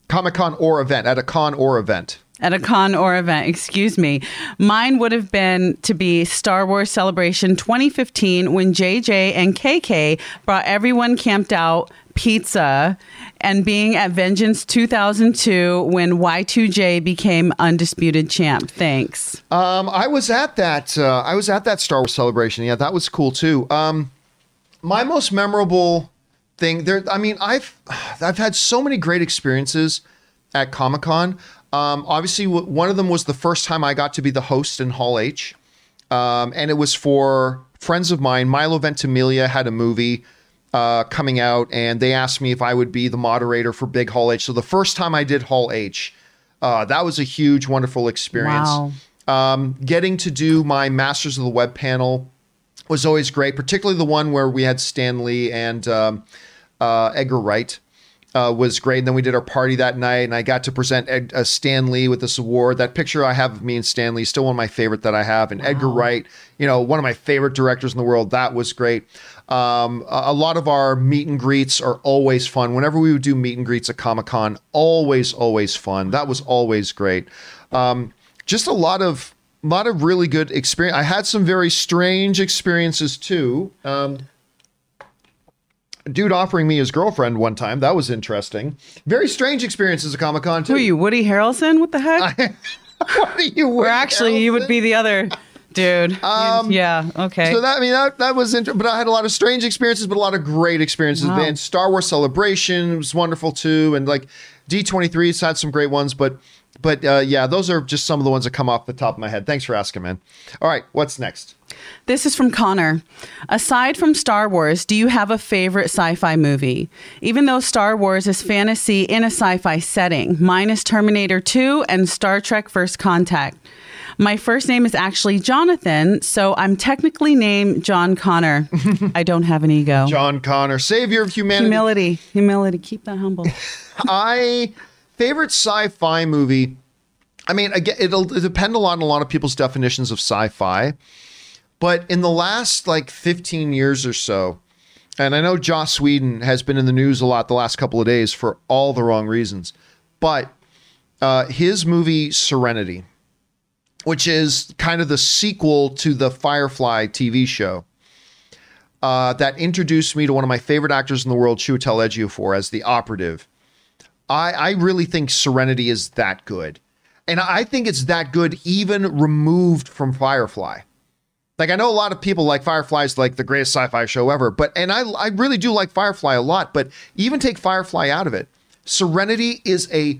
Comic Con or event at a con or event. At a con or event, excuse me. Mine would have been to be Star Wars Celebration 2015 when JJ and KK brought everyone camped out pizza and being at Vengeance 2002 when Y2J became undisputed champ. Thanks. Um, I was at that. Uh, I was at that Star Wars celebration. Yeah, that was cool too. Um, my most memorable thing there. I mean, I've I've had so many great experiences at Comic Con. Um, obviously, w- one of them was the first time I got to be the host in Hall H, um, and it was for friends of mine. Milo Ventimiglia had a movie uh, coming out, and they asked me if I would be the moderator for Big Hall H. So the first time I did Hall H, uh, that was a huge, wonderful experience. Wow. Um, getting to do my Masters of the Web panel was always great, particularly the one where we had Stan Lee and um, uh, Edgar Wright. Uh, was great. And then we did our party that night, and I got to present Ed, uh, Stan Lee with this award. That picture I have of me and Stan Lee is still one of my favorite that I have. And Edgar Wright, you know, one of my favorite directors in the world. That was great. Um, a, a lot of our meet and greets are always fun. Whenever we would do meet and greets at Comic Con, always, always fun. That was always great. Um, just a lot of a lot of really good experience. I had some very strange experiences too. Um, dude offering me his girlfriend one time. That was interesting. Very strange experiences at Comic Con too. Who are you, Woody Harrelson? What the heck? what are you? or actually, you would be the other dude. Um, yeah. Okay. So that I mean that that was interesting, but I had a lot of strange experiences, but a lot of great experiences. Wow. And Star Wars Celebration was wonderful too, and like D 23s had some great ones, but but uh, yeah, those are just some of the ones that come off the top of my head. Thanks for asking, man. All right, what's next? This is from Connor. Aside from Star Wars, do you have a favorite sci fi movie? Even though Star Wars is fantasy in a sci fi setting, mine is Terminator 2 and Star Trek First Contact. My first name is actually Jonathan, so I'm technically named John Connor. I don't have an ego. John Connor, savior of humanity. Humility. Humility. Keep that humble. I favorite sci-fi movie. I mean, again, it'll depend a lot on a lot of people's definitions of sci-fi. But in the last like 15 years or so, and I know Joss Whedon has been in the news a lot the last couple of days for all the wrong reasons, but uh, his movie Serenity, which is kind of the sequel to the Firefly TV show, uh, that introduced me to one of my favorite actors in the world, Chiwetel Ejiofor, as the operative. I, I really think Serenity is that good. And I think it's that good even removed from Firefly. Like I know a lot of people like Firefly is like the greatest sci-fi show ever, but and I I really do like Firefly a lot, but even take Firefly out of it. Serenity is a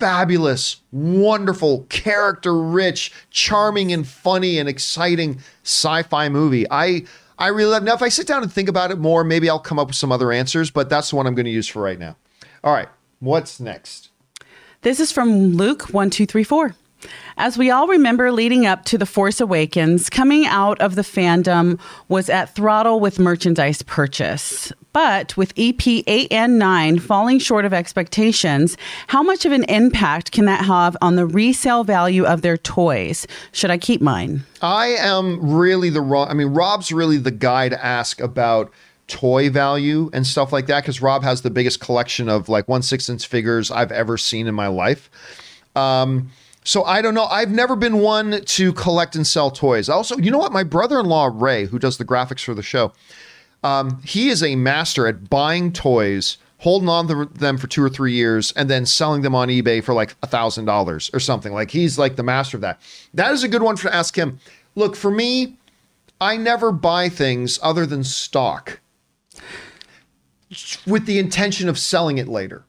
fabulous, wonderful, character-rich, charming and funny and exciting sci-fi movie. I I really love now if I sit down and think about it more, maybe I'll come up with some other answers, but that's the one I'm going to use for right now. All right. What's next? This is from Luke1234. As we all remember leading up to The Force Awakens, coming out of the fandom was at throttle with merchandise purchase. But with EP 8 and 9 falling short of expectations, how much of an impact can that have on the resale value of their toys? Should I keep mine? I am really the wrong. I mean, Rob's really the guy to ask about toy value and stuff like that because Rob has the biggest collection of like one six inch figures I've ever seen in my life. Um, so I don't know. I've never been one to collect and sell toys. Also, you know what? My brother-in-law Ray, who does the graphics for the show, um, he is a master at buying toys, holding on to them for two or three years, and then selling them on eBay for like a thousand dollars or something. Like he's like the master of that. That is a good one for to ask him. Look, for me, I never buy things other than stock with the intention of selling it later.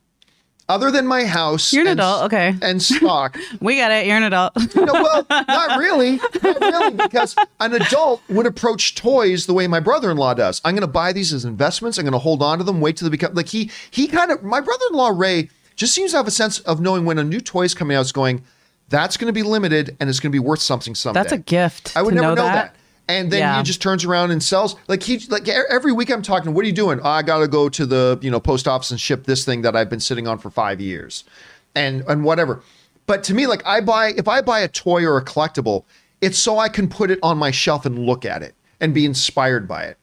Other than my house, You're an and- adult, okay. and stock. We got it. You're an adult. No, well, not really. Not really, because an adult would approach toys the way my brother-in-law does. I'm going to buy these as investments. I'm going to hold on to them, wait till they become like he he kind of my brother-in-law Ray just seems to have a sense of knowing when a new toy is coming out. Is going that's going to be limited and it's going to be worth something someday. That's a gift. I would never know, know, that. that. And then Yeah. he just turns around and sells like he like every week I'm talking. What are you doing? "Oh, I got to go to the you know post office and ship this thing that I've been sitting on for five years, and and whatever. But to me, like I buy if I buy a toy or a collectible, it's so I can put it on my shelf and look at it and be inspired by it.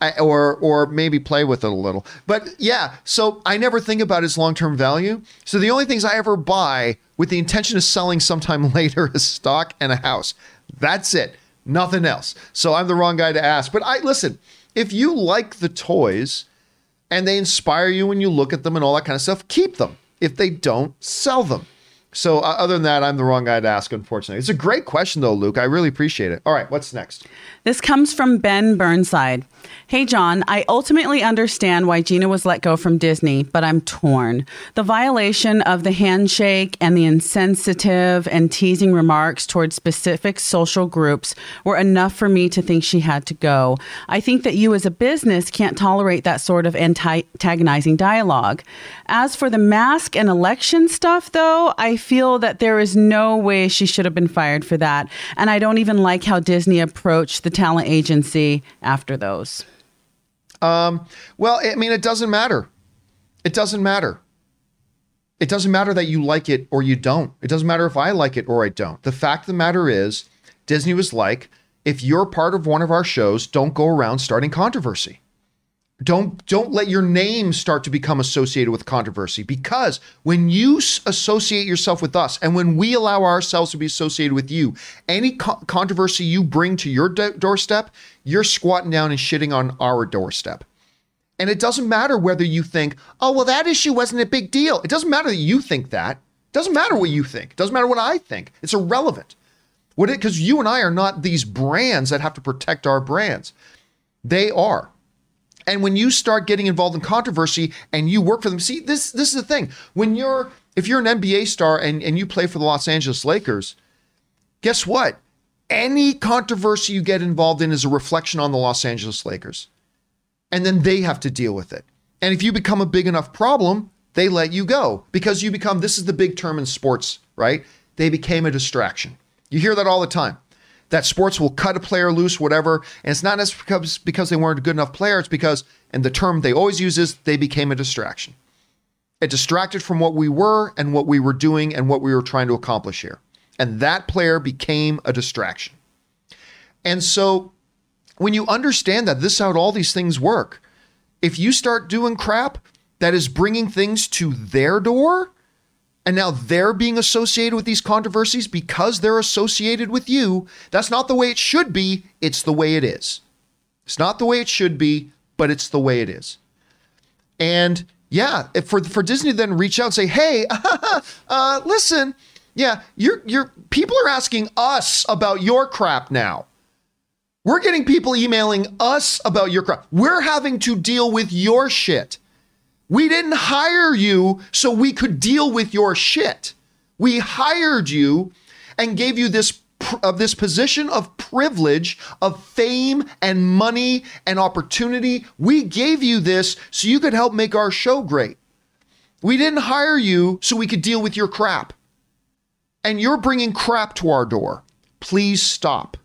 I, or or maybe play with it a little. But yeah, so I never think about its long term value. So the only things I ever buy with the intention of selling sometime later is stock and a house. That's it. Nothing else. So I'm the wrong guy to ask. But I listen, if you like the toys and they inspire you when you look at them and all that kind of stuff, keep them. If they don't, sell them. So uh, other than that, I'm the wrong guy to ask, unfortunately. It's a great question though, Luke. I really appreciate it. All right, what's next? This comes from Ben Burnside. Hey, John, I ultimately understand why Gina was let go from Disney, but I'm torn. The violation of the handshake and the insensitive and teasing remarks towards specific social groups were enough for me to think she had to go. I think that you as a business can't tolerate that sort of antagonizing dialogue. As for the mask and election stuff, though, I feel that there is no way she should have been fired for that. And I don't even like how Disney approached the talent agency after those. Um, well, I mean, it doesn't matter. It doesn't matter. It doesn't matter that you like it or you don't. It doesn't matter if I like it or I don't. The fact of the matter is, Disney was like, if you're part of one of our shows, don't go around starting controversy. Don't don't let your name start to become associated with controversy because when you associate yourself with us and when we allow ourselves to be associated with you any co- controversy you bring to your do- doorstep you're squatting down and shitting on our doorstep. And it doesn't matter whether you think oh well that issue wasn't a big deal. It doesn't matter that you think that. It doesn't matter what you think. It doesn't matter what i think. It's irrelevant. What it because you and i are not these brands that have to protect our brands. They are and when you start getting involved in controversy and you work for them, see, this this is the thing. When you're if you're an NBA star and, and you play for the Los Angeles Lakers, guess what? Any controversy you get involved in is a reflection on the Los Angeles Lakers. And then they have to deal with it. And if you become a big enough problem, they let you go because you become this is the big term in sports, right? They became a distraction. You hear that all the time that sports will cut a player loose, whatever. And it's not necessarily because, because they weren't a good enough player. It's because, and the term they always use is they became a distraction. It distracted from what we were and what we were doing and what we were trying to accomplish here. And that player became a distraction. And so when you understand that this is how all these things work, if you start doing crap that is bringing things to their door, and now they're being associated with these controversies because they're associated with you. That's not the way it should be. It's the way it is. It's not the way it should be, but it's the way it is. And yeah, for for Disney then reach out and say, "Hey, uh, listen, yeah, you're you're people are asking us about your crap now. We're getting people emailing us about your crap. We're having to deal with your shit." We didn't hire you so we could deal with your shit. We hired you and gave you this of this position of privilege, of fame and money and opportunity. We gave you this so you could help make our show great. We didn't hire you so we could deal with your crap. And you're bringing crap to our door. Please stop.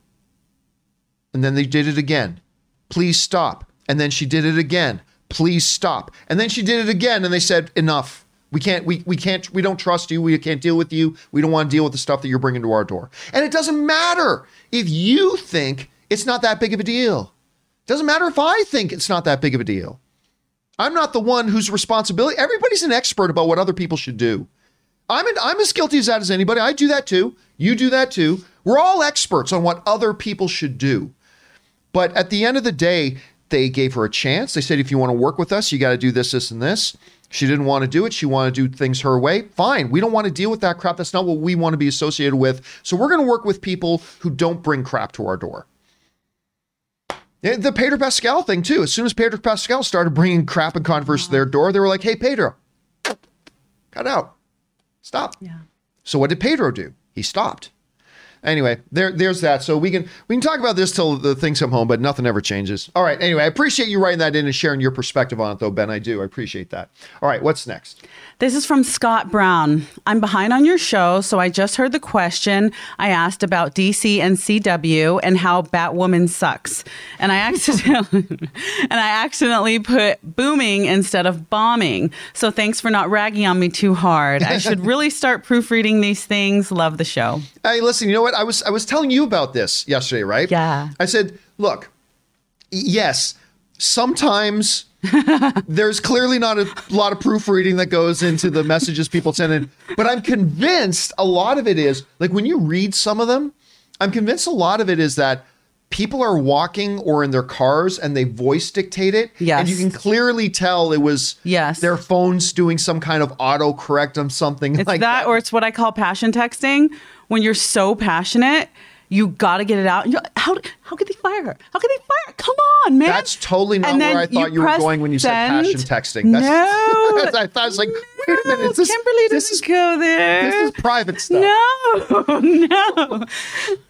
And then they did it again. Please stop. And then she did it again please stop. And then she did it again and they said, enough. We can't, we, we can't, we don't trust you. We can't deal with you. We don't want to deal with the stuff that you're bringing to our door. And it doesn't matter if you think it's not that big of a deal. It doesn't matter if I think it's not that big of a deal. I'm not the one whose responsibility. Everybody's an expert about what other people should do. I'm, an, I'm as guilty as that as anybody. I do that too. You do that too. We're all experts on what other people should do. But at the end of the day, they gave her a chance. They said, if you want to work with us, you got to do this, this, and this. She didn't want to do it. She wanted to do things her way. Fine. We don't want to deal with that crap. That's not what we want to be associated with. So we're going to work with people who don't bring crap to our door. The Pedro Pascal thing, too. As soon as Pedro Pascal started bringing crap and controversy to their door, they were like, hey, Pedro, cut out. Stop. Yeah. So what did Pedro do? He stopped. Anyway, there, there's that. So we can we can talk about this till the things come home, but nothing ever changes. All right. Anyway, I appreciate you writing that in and sharing your perspective on it, though, Ben. I do. I appreciate that. All right. What's next? This is from Scott Brown. I'm behind on your show, so I just heard the question I asked about DC and CW and how Batwoman sucks. And I accidentally and I accidentally put booming instead of bombing. So thanks for not ragging on me too hard. I should really start proofreading these things. Love the show. Hey, listen, you know what? I was I was telling you about this yesterday, right? Yeah. I said, look, yes, sometimes there's clearly not a lot of proofreading that goes into the messages people send in, but I'm convinced a lot of it is like when you read some of them, I'm convinced a lot of it is that people are walking or in their cars and they voice dictate it. Yes. And you can clearly tell it was Yes. their phones doing some kind of auto correct on something It's like that, or it's what I call passion texting. When you're so passionate, you got to get it out. How how could they fire her? How could they fire? her? Come on, man. That's totally not where I thought you, were going when you send. said passion texting. That's, No. I thought I was like, wait a minute, this, Kimberly this doesn't is go there. this is private stuff. No, no.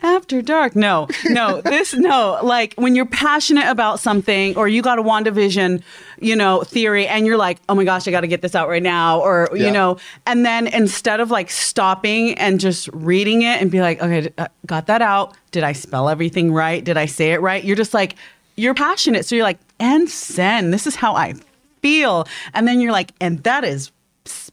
After dark. No, no. This, no. Like when you're passionate about something or you got a WandaVision, you know, theory and you're like, oh my gosh, I got to get this out right now. Or, Yeah. you know, and then instead of like stopping and just reading it and be like, okay, uh, got that out. Did I spell everything right? Did I say it right? You're just like, you're passionate. So you're like, and send. This is how I feel. And then you're like, and that is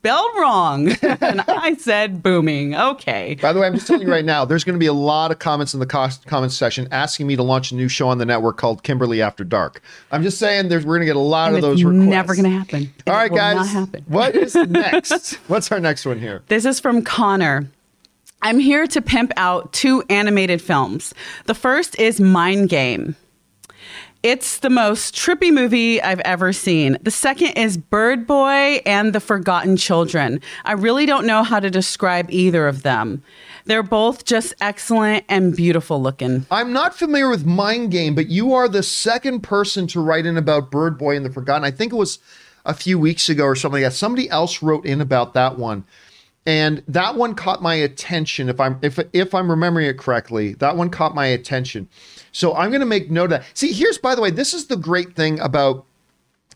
spelled wrong. and I said booming. Okay. By the way, I'm just telling you right now, there's going to be a lot of comments in the cost comments section asking me to launch a new show on the network called Kimberly After Dark. I'm just saying there's we're going to get a lot And of those requests. never going to happen. All right, guys. Not happen. What is next? What's our next one here? This is from Connor. I'm here to pimp out two animated films. The first is Mind Game. It's the most trippy movie I've ever seen. The second is Bird Boy and the Forgotten Children. I really don't know how to describe either of them. They're both just excellent and beautiful looking. I'm not familiar with Mind Game, but you are the second person to write in about Bird Boy and the Forgotten. I think it was a few weeks ago or something like that. Somebody else wrote in about that one. And that one caught my attention. If I'm if if I'm remembering it correctly, that one caught my attention. So I'm going to make note of that. See, here's by the way, this is the great thing about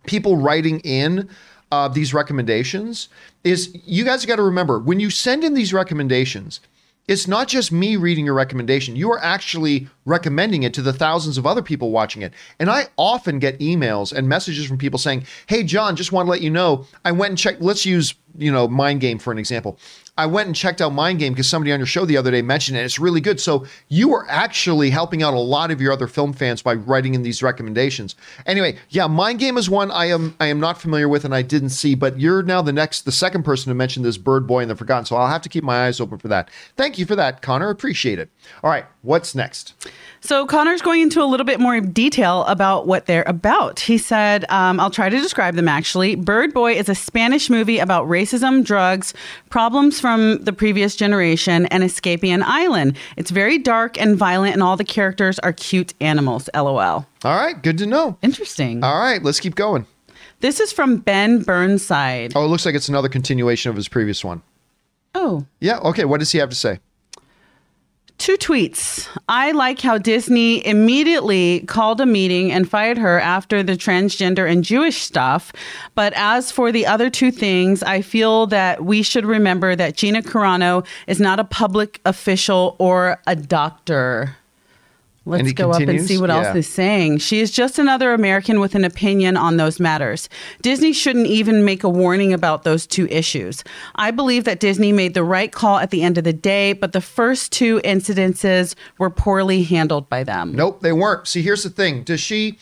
people writing in uh, these recommendations is you guys got to remember when you send in these recommendations it's not just me reading your recommendation. You are actually recommending it to the thousands of other people watching it. And i often get emails and messages from people saying hey john just want to let you know i went and checked let's use you know mind game for an example i went and checked out mind game because somebody on your show the other day mentioned it it's really good. So you are actually helping out a lot of your other film fans by writing in these recommendations. Anyway yeah mind game is one i am i am not familiar with and i didn't see but you're now the next the second person to mention this bird boy and the forgotten so i'll have to keep my eyes open for that. Thank you for that connor. Appreciate it. All right what's next So Connor's going into a little bit more detail about what they're about. He said, um, I'll try to describe them actually. Bird Boy is a Spanish movie about racism, drugs, problems from the previous generation, and escaping an island. It's very dark and violent, and all the characters are cute animals. LOL. all right good to know Interesting. all right let's keep going this is from Ben Burnside. oh it looks like it's another continuation of his previous one Oh. yeah okay what does he have to say Two tweets. I like how Disney immediately called a meeting and fired her after the transgender and Jewish stuff. But as for the other two things, I feel that we should remember that Gina Carano is not a public official or a doctor. Let's go up and see what Yeah. else is saying. She is just another American with an opinion on those matters. Disney shouldn't even make a warning about those two issues. I believe that Disney made the right call at the end of the day, but the first two incidences were poorly handled by them. Nope, they weren't. See, here's the thing. Does she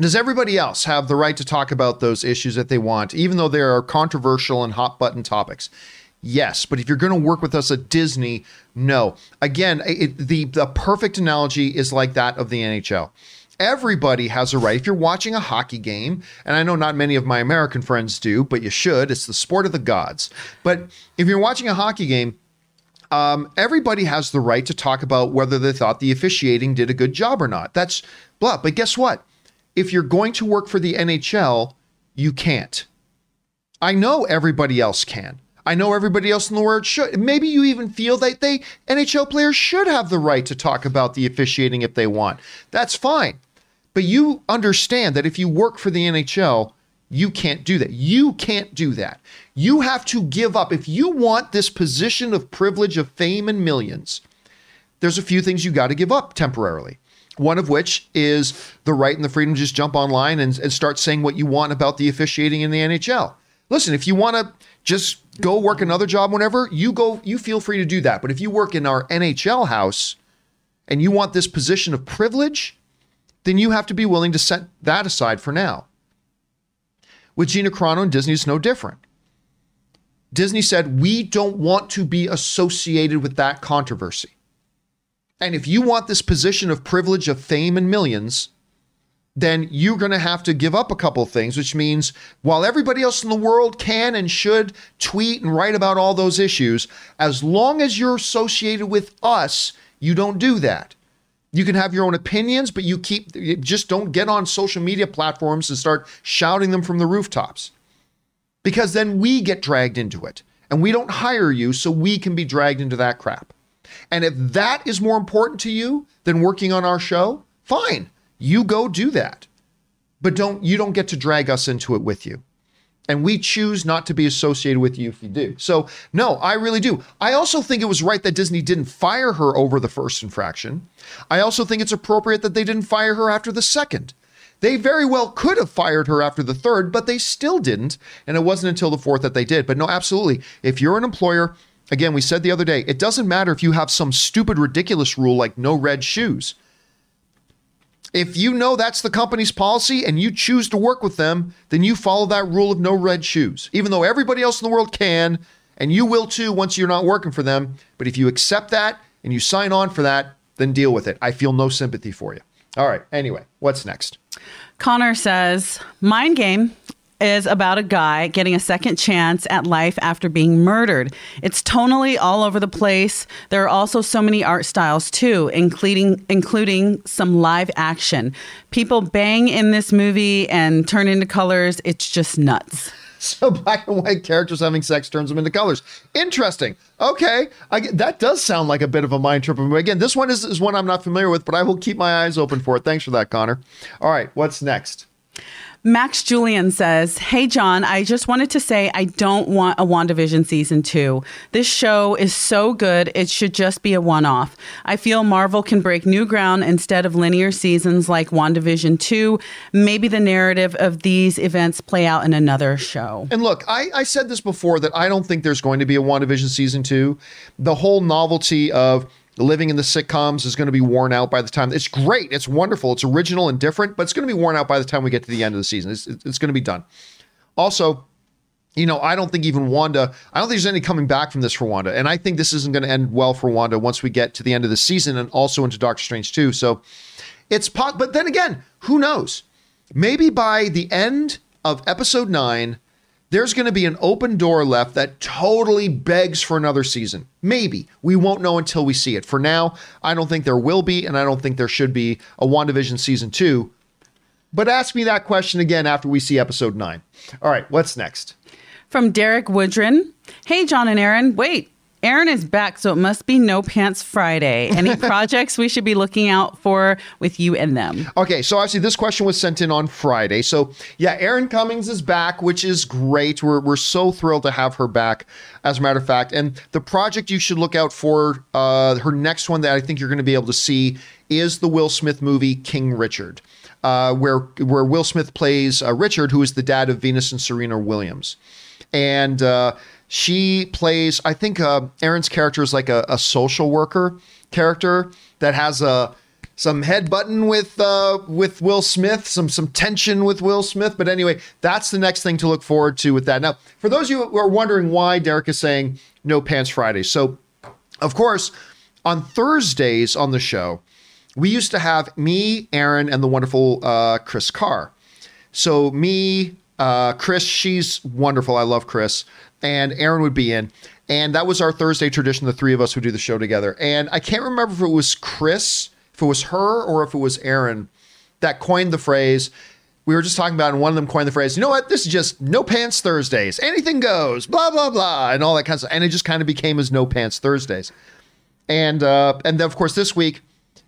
does everybody else have the right to talk about those issues that they want, even though they are controversial and hot button topics? Yes, but if you're going to work with us at Disney, no. Again, it, the the perfect analogy is like that of the NHL. Everybody has a right. If you're watching a hockey game, and I know not many of my American friends do, but you should. It's the sport of the gods. But if you're watching a hockey game, um, everybody has the right to talk about whether they thought the officiating did a good job or not. That's blah. But guess what? If you're going to work for the NHL, you can't. I know everybody else can. I know everybody else in the world should. Maybe you even feel that they NHL players should have the right to talk about the officiating if they want. That's fine. But you understand that if you work for the NHL, you can't do that. You can't do that. You have to give up. If you want this position of privilege, of fame, and millions, there's a few things you got to give up temporarily. One of which is the right and the freedom to just jump online and, and start saying what you want about the officiating in the NHL. Listen, if you want to just go work mm-hmm. another job whenever, you go, you feel free to do that. But if you work in our NHL house and you want this position of privilege, then you have to be willing to set that aside for now. With Gina Carano and Disney, it's no different. Disney said, we don't want to be associated with that controversy. And if you want this position of privilege, of fame, and millions, then you're going to have to give up a couple things, which means while everybody else in the world can and should tweet and write about all those issues, as long as you're associated with us, you don't do that. You can have your own opinions, but you keep just don't get on social media platforms and start shouting them from the rooftops. Because then we get dragged into it. And we don't hire you so we can be dragged into that crap. And if that is more important to you than working on our show, fine. You go do that. But don't you don't get to drag us into it with you. And we choose not to be associated with you if you do. So, no, I really do. I also think it was right that Disney didn't fire her over the first infraction. I also think it's appropriate that they didn't fire her after the second. They very well could have fired her after the third, but they still didn't. And it wasn't until the fourth that they did. But no, absolutely. If you're an employer, again, we said the other day, it doesn't matter if you have some stupid, ridiculous rule like no red shoes. If you know that's the company's policy and you choose to work with them, then you follow that rule of no red shoes, even though everybody else in the world can, and you will too once you're not working for them. But if you accept that and you sign on for that, then deal with it. I feel no sympathy for you. All right. Anyway, what's next? Connor says, Mind Game is about a guy getting a second chance at life after being murdered. It's tonally all over the place. There are also so many art styles too, including including some live action. People bang in this movie and turn into colors. It's just nuts. So black and white characters having sex turns them into colors. Interesting. Okay, I, that does sound like a bit of a mind trip. Again, this one is, is one I'm not familiar with, but I will keep my eyes open for it. Thanks for that, Connor. All right, what's next? Max Julian says, Hey, John, I just wanted to say I don't want a WandaVision season two. This show is so good, it should just be a one off. I feel Marvel can break new ground instead of linear seasons like WandaVision 2. Maybe the narrative of these events play out in another show. And look, I, I said this before that I don't think there's going to be a WandaVision season two. The whole novelty of living in the sitcoms is going to be worn out by the time it's great it's wonderful it's original and different but it's going to be worn out by the time we get to the end of the season it's, it's going to be done. Also you know i don't think even wanda i don't think there's any coming back from this for wanda and i think this isn't going to end well for wanda once we get to the end of the season and also into doctor strange 2 so it's pot but then again who knows? Maybe by the end of episode 9 there's going to be an open door left that totally begs for another season. Maybe. We won't know until we see it. For now, I don't think there will be, and I don't think there should be a WandaVision season two. But ask me that question again after we see episode nine. All right, what's next? From Derek Woodrin Hey, John and Erin. Wait, Erin is back, so it must be No Pants Friday. Any projects we should be looking out for with you and them? Okay, so actually, this question was sent in on Friday. So yeah, Erin Cummings is back, which is great. We're, we're so thrilled to have her back, as a matter of fact. And the project you should look out for, uh, her next one that I think you're going to be able to see is the Will Smith movie King Richard. Uh, where where Will Smith plays uh, Richard, who is the dad of Venus and Serena Williams, and uh, she plays, I think uh, Erin's character is like a, a, social worker character that has a some head button with uh, with Will Smith, some some tension with Will Smith. But anyway, that's the next thing to look forward to with that. Now, for those of you who are wondering why Derek is saying no pants Friday, so of course on Thursdays on the show, we used to have me, Erin, and the wonderful uh, Chris Carr. So me, uh, Chris, she's wonderful. I love Chris and Erin would be in. And that was our Thursday tradition, the three of us would do the show together. And I can't remember if it was Chris, if it was her, or if it was Erin that coined the phrase. We were just talking about, and one of them coined the phrase, you know what? This is just no pants Thursdays. Anything goes, blah, blah, blah, and all that kind of stuff. And it just kind of became as no pants Thursdays. And uh, and then of course this week,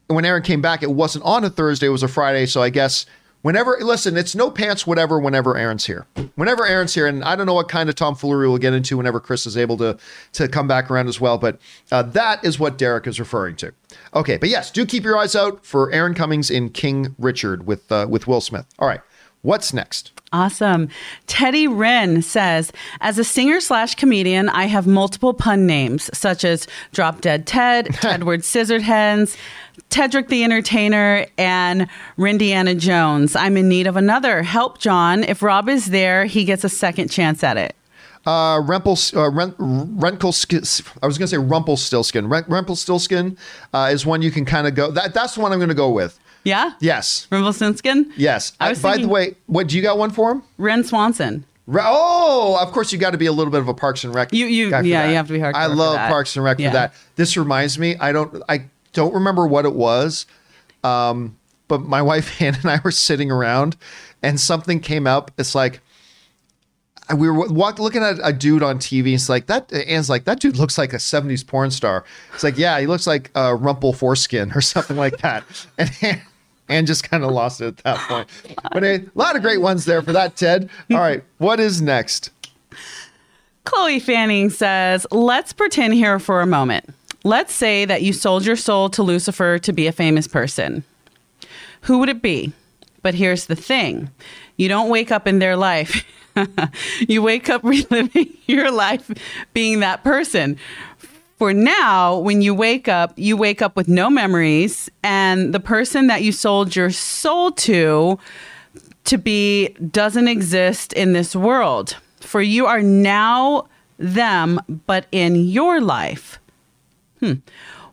when Erin came back, it wasn't on a Thursday, it was a Friday. So I guess Whenever, listen, it's no pants, whatever, whenever Erin's here. Whenever Erin's here, and I don't know what kind of tomfoolery we'll get into whenever Chris is able to, to come back around as well, but uh, that is what Derek is referring to. Okay, but yes, do keep your eyes out for Erin Cummings in King Richard with, uh, with Will Smith. All right, what's next? Awesome. Teddy Wren says, as a singer slash comedian, I have multiple pun names such as Drop Dead Ted, Edward Scissorhands, Tedrick the Entertainer, and Rindiana Jones. I'm in need of another. Help, John. If Rob is there, he gets a second chance at it. Uh, Rempel, uh, Ren, Renkel, I was going to say Rumpelstiltskin. Ren, Rumpelstiltskin uh, is one you can kind of go. That, that's the one I'm going to go with. Yeah. Yes. Rumpelstiltskin. Yes. I was by the way, what do you got one for him? Ren Swanson. Oh, of course, you got to be a little bit of a Parks and Rec. You, you, yeah, that. you have to be hardcore. I love Parks and Rec yeah. for that. This reminds me. I don't. I don't remember what it was. Um, but my wife Hannah and I were sitting around, and something came up. It's like we were walk, looking at a dude on TV. It's like that. Anne's like that dude looks like a '70s porn star. It's like yeah, he looks like a Rumple foreskin or something like that. And Anne just kind of lost it at that point. But a lot of great ones there for that, Ted. All right, what is next? Chloe Fanning says, "Let's pretend here for a moment." Let's say that you sold your soul to Lucifer to be a famous person. Who would it be? But here's the thing you don't wake up in their life. you wake up reliving your life being that person. For now, when you wake up, you wake up with no memories, and the person that you sold your soul to to be doesn't exist in this world. For you are now them, but in your life. Hmm.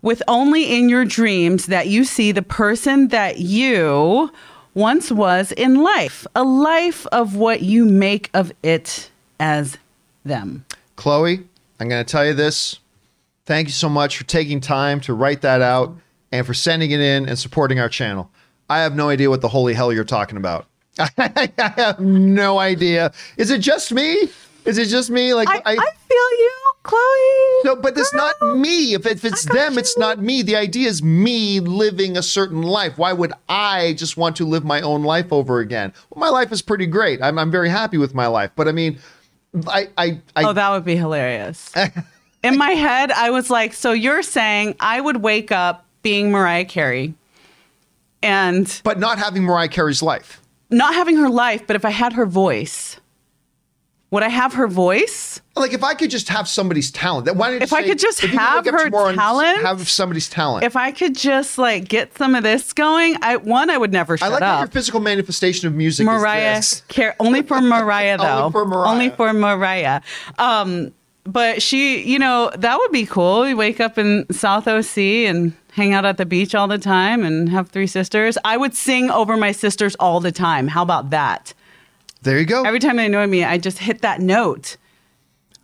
With only in your dreams that you see the person that you once was in life, a life of what you make of it as them. Chloe, I'm going to tell you this. Thank you so much for taking time to write that out and for sending it in and supporting our channel. I have no idea what the holy hell you're talking about. I have no idea. Is it just me? Is it just me? Like I, I, I feel you, Chloe. No, but it's not me. If, if it's them, you. it's not me. The idea is me living a certain life. Why would I just want to live my own life over again? Well, my life is pretty great. I'm, I'm very happy with my life. But I mean, I, I, I oh, that would be hilarious. In my head, I was like, so you're saying I would wake up being Mariah Carey, and but not having Mariah Carey's life not having her life, but if I had her voice, would I have her voice? Like if I could just have somebody's talent. That why if say, If I could just have her talent, have somebody's talent. If I could just like get some of this going, I one I would never shut I like up. your physical manifestation of music. Mariah, care only for Mariah though. only for Mariah. Only for Mariah. Um, but she, you know, that would be cool. We wake up in South OC and hang out at the beach all the time and have three sisters. I would sing over my sisters all the time. How about that? There you go. Every time they annoy me, I just hit that note.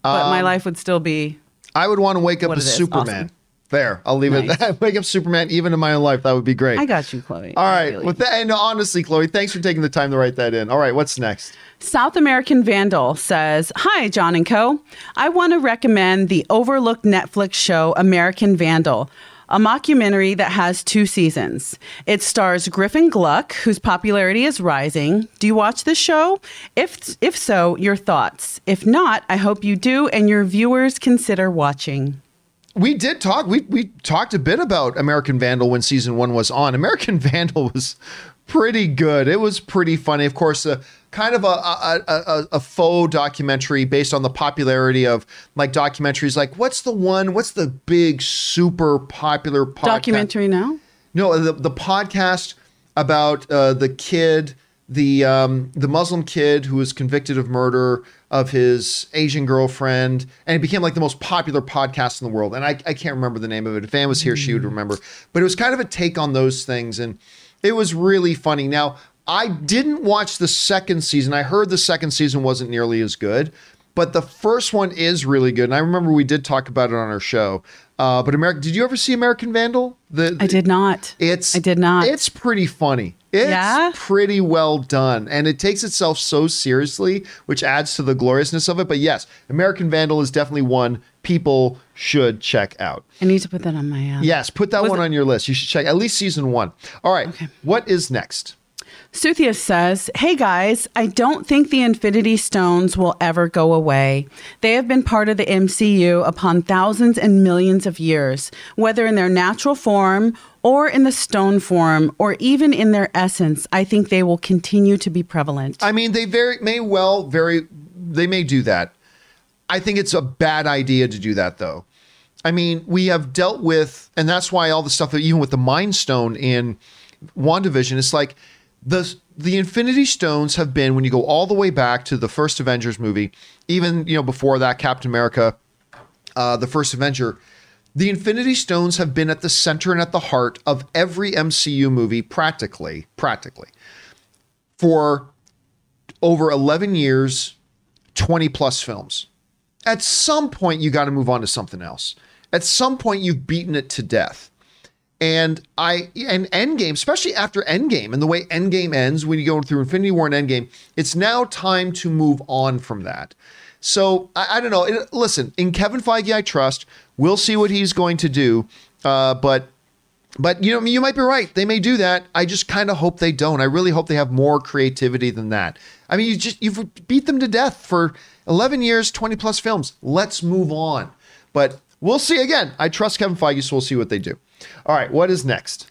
But um, my life would still be. I would want to wake up as Superman. Awesome. There, I'll leave nice. it. That. Wake up Superman, even in my own life. That would be great. I got you, Chloe. All right. With that, and honestly, Chloe, thanks for taking the time to write that in. All right, what's next? South American Vandal says, Hi, John and Co. I want to recommend the overlooked Netflix show American Vandal a mockumentary that has two seasons. It stars Griffin Gluck, whose popularity is rising. Do you watch this show? If if so, your thoughts. If not, I hope you do and your viewers consider watching we did talk. We we talked a bit about American Vandal when season one was on. American Vandal was pretty good. It was pretty funny. Of course, uh, kind of a, a, a, a, faux documentary based on the popularity of like documentaries. Like, what's the one? What's the big super popular podcast? documentary now? No, the the podcast about uh, the kid the um, the Muslim kid who was convicted of murder of his Asian girlfriend, and it became like the most popular podcast in the world. And I, I can't remember the name of it. If Anne was here, she would mm. remember. But it was kind of a take on those things, and it was really funny. Now, I didn't watch the second season. I heard the second season wasn't nearly as good, but the first one is really good. And I remember we did talk about it on our show. Uh, but American, did you ever see American Vandal? The, the, I did not. It's I did not. It's pretty funny. It's yeah? pretty well done, and it takes itself so seriously, which adds to the gloriousness of it. But yes, American Vandal is definitely one people should check out. I need to put that on my. Uh, yes, put that one it? on your list. You should check at least season one. All right. Okay. What is next? Suthius says, Hey guys, I don't think the Infinity Stones will ever go away. They have been part of the MCU upon thousands and millions of years, whether in their natural form or in the stone form or even in their essence. I think they will continue to be prevalent. I mean, they very may well very they may do that. I think it's a bad idea to do that though. I mean, we have dealt with, and that's why all the stuff, even with the Mind Stone in WandaVision, it's like the the Infinity Stones have been when you go all the way back to the first Avengers movie, even you know before that Captain America, uh, the first Avenger. The Infinity Stones have been at the center and at the heart of every MCU movie, practically, practically, for over 11 years, 20 plus films. At some point, you got to move on to something else. At some point, you've beaten it to death. And I and Endgame, especially after Endgame and the way Endgame ends when you go through Infinity War and Endgame, it's now time to move on from that. So I, I don't know. It, listen, in Kevin Feige, I trust. We'll see what he's going to do. Uh, but but you know, you might be right. They may do that. I just kind of hope they don't. I really hope they have more creativity than that. I mean, you just you've beat them to death for 11 years, 20 plus films. Let's move on. But we'll see again. I trust Kevin Feige, so we'll see what they do. All right, what is next?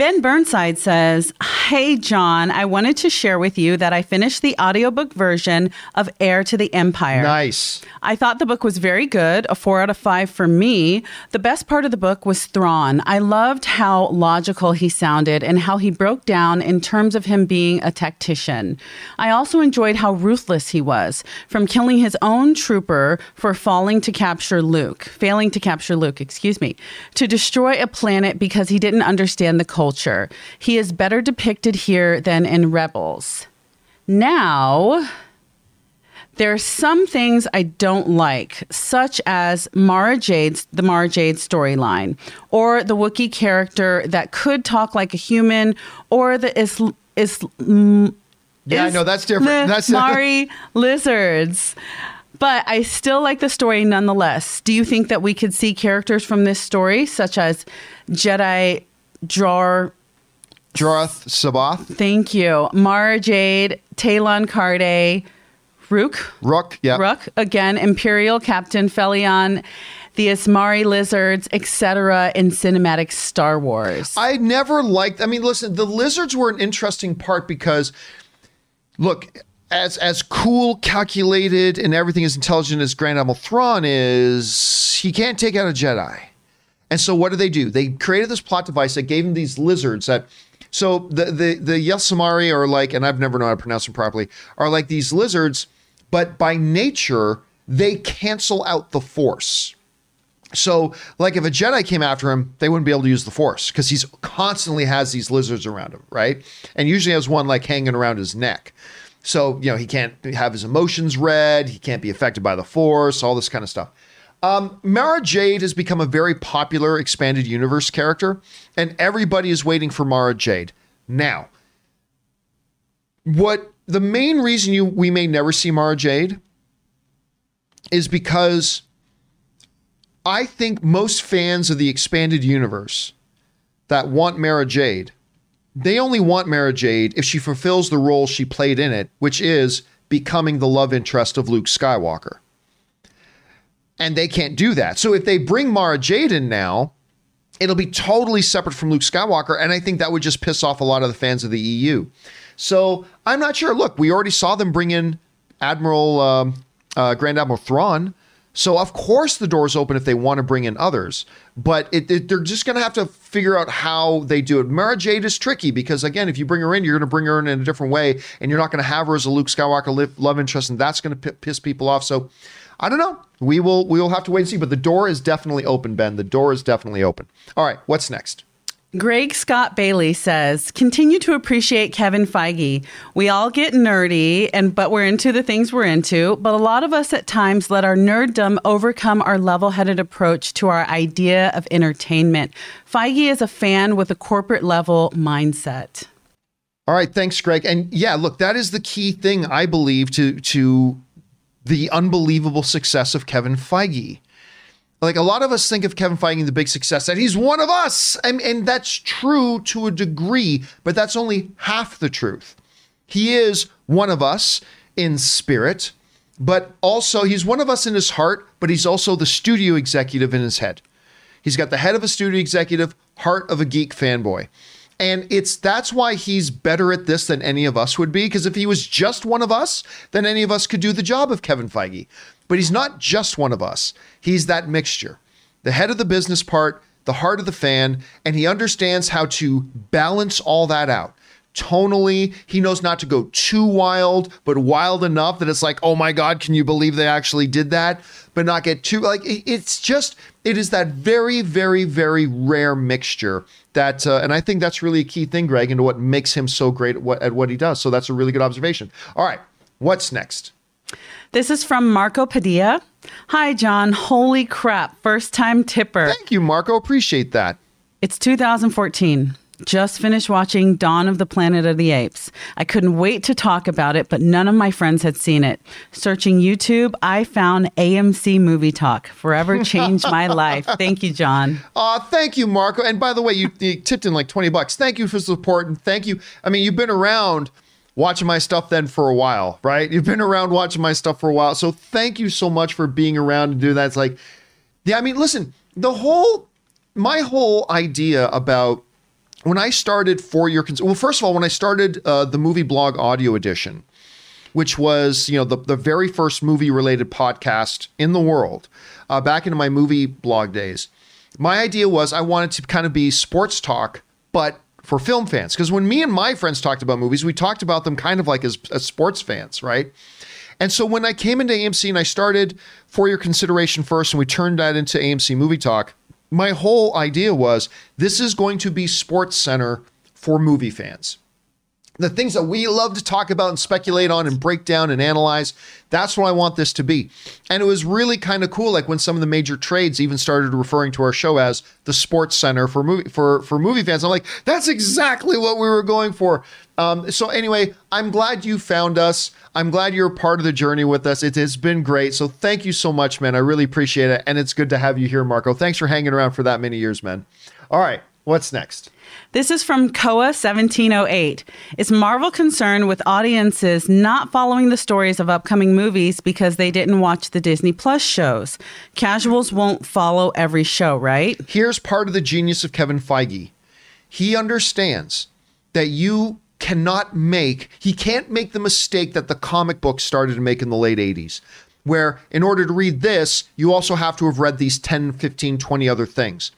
Ben Burnside says, Hey, John, I wanted to share with you that I finished the audiobook version of Heir to the Empire. Nice. I thought the book was very good, a four out of five for me. The best part of the book was Thrawn. I loved how logical he sounded and how he broke down in terms of him being a tactician. I also enjoyed how ruthless he was, from killing his own trooper for falling to capture Luke, failing to capture Luke, excuse me, to destroy a planet because he didn't understand the culture culture. He is better depicted here than in Rebels. Now, there are some things I don't like, such as Mara Jade's the Mara Jade storyline, or the Wookiee character that could talk like a human, or the is is. Mm, yeah, I know that's different. That's Mari lizards. But I still like the story nonetheless. Do you think that we could see characters from this story, such as Jedi Jar. Jorath C'baoth. Thank you. Mara Jade, Talon Karrde, Rukh. Rukh, yeah. Rukh. Again, Imperial Captain Felion, the Ismari lizards, etc. in cinematic Star Wars. I never liked I mean, listen, the lizards were an interesting part because look, as as cool, calculated, and everything as intelligent as Grand Admiral Thrawn is, he can't take out a Jedi. And so what do they do? They created this plot device that gave him these lizards that so the the the Ysamari are like, and I've never known how to pronounce them properly, are like these lizards, but by nature, they cancel out the force. So, like if a Jedi came after him, they wouldn't be able to use the Force because he's constantly has these lizards around him, right? And usually has one like hanging around his neck. So, you know, he can't have his emotions read, he can't be affected by the Force, all this kind of stuff. Um, Mara Jade has become a very popular expanded universe character, and everybody is waiting for Mara Jade. Now, what the main reason you we may never see Mara Jade is because I think most fans of the expanded universe that want Mara Jade, they only want Mara Jade if she fulfills the role she played in it, which is becoming the love interest of Luke Skywalker and they can't do that. So if they bring Mara Jade in now, it'll be totally separate from Luke Skywalker, and I think that would just piss off a lot of the fans of the EU. So I'm not sure. Look, we already saw them bring in Admiral um, uh, Grand Admiral Thrawn. So of course the door's open if they want to bring in others, but it, it, they're just going to have to figure out how they do it. Mara Jade is tricky because again, if you bring her in, you're going to bring her in in a different way, and you're not going to have her as a Luke Skywalker love interest, and that's going to p- piss people off. So I don't know. We will we will have to wait and see. But the door is definitely open, Ben. The door is definitely open. All right, what's next? Greg Scott Bailey says, continue to appreciate Kevin Feige. We all get nerdy and but we're into the things we're into, but a lot of us at times let our nerddom overcome our level-headed approach to our idea of entertainment. Feige is a fan with a corporate level mindset. All right, thanks, Greg. And yeah, look, that is the key thing I believe to to the unbelievable success of Kevin Feige. Like a lot of us think of Kevin Feige the big success that he's one of us, and, and that's true to a degree, but that's only half the truth. He is one of us in spirit, but also he's one of us in his heart, but he's also the studio executive in his head. He's got the head of a studio executive, heart of a geek fanboy. And it's that's why he's better at this than any of us would be. Because if he was just one of us, then any of us could do the job of Kevin Feige. But he's not just one of us. He's that mixture. The head of the business part, the heart of the fan, and he understands how to balance all that out tonally. He knows not to go too wild, but wild enough that it's like, oh my God, can you believe they actually did that? But not get too, like, it's just, it is that very, very, very rare mixture that, uh, and I think that's really a key thing, Greg, into what makes him so great at what, at what he does. So that's a really good observation. All right, what's next? This is from Marco Padilla. Hi, John. Holy crap. First time tipper. Thank you, Marco. Appreciate that. It's 2014. Just finished watching Dawn of the Planet of the Apes. I couldn't wait to talk about it, but none of my friends had seen it. Searching YouTube, I found AMC Movie Talk. Forever changed my life. Thank you, John. Uh, thank you, Marco. And by the way, you, you tipped in like 20 bucks. Thank you for support. And thank you. I mean, you've been around watching my stuff then for a while, right? You've been around watching my stuff for a while. So thank you so much for being around and do that. It's like, yeah, I mean, listen, the whole, my whole idea about when I started for your cons- well, first of all, when I started uh, the movie blog audio edition, which was you know the the very first movie related podcast in the world, uh, back into my movie blog days, my idea was I wanted to kind of be sports talk, but for film fans. Because when me and my friends talked about movies, we talked about them kind of like as, as sports fans, right? And so when I came into AMC and I started for your consideration first, and we turned that into AMC Movie Talk, my whole idea was this is going to be Sports Center for movie fans the things that we love to talk about and speculate on and break down and analyze. That's what I want this to be. And it was really kind of cool, like when some of the major trades even started referring to our show as the sports center for movie for for movie fans. I'm like, that's exactly what we were going for. Um, so anyway, I'm glad you found us. I'm glad you're part of the journey with us. It has been great. So thank you so much, man. I really appreciate it, and it's good to have you here, Marco. Thanks for hanging around for that many years, man. All right, what's next? This is from Koa 1708. Is Marvel concerned with audiences not following the stories of upcoming movies because they didn't watch the Disney Plus shows? Casuals won't follow every show, right? Here's part of the genius of Kevin Feige. He understands that you cannot make, he can't make the mistake that the comic book started to make in the late 80s, where in order to read this, you also have to have read these 10, 15, 20 other things.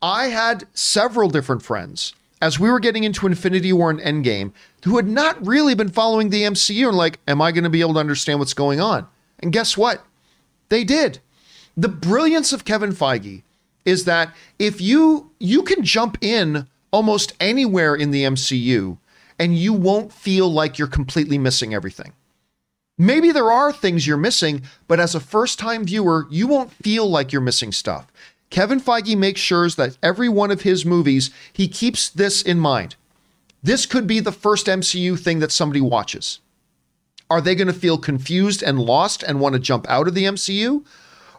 I had several different friends as we were getting into Infinity War and Endgame who had not really been following the MCU and like, am I going to be able to understand what's going on? And guess what? They did. The brilliance of Kevin Feige is that if you you can jump in almost anywhere in the MCU and you won't feel like you're completely missing everything. Maybe there are things you're missing, but as a first-time viewer, you won't feel like you're missing stuff. Kevin Feige makes sure that every one of his movies, he keeps this in mind. This could be the first MCU thing that somebody watches. Are they going to feel confused and lost and want to jump out of the MCU?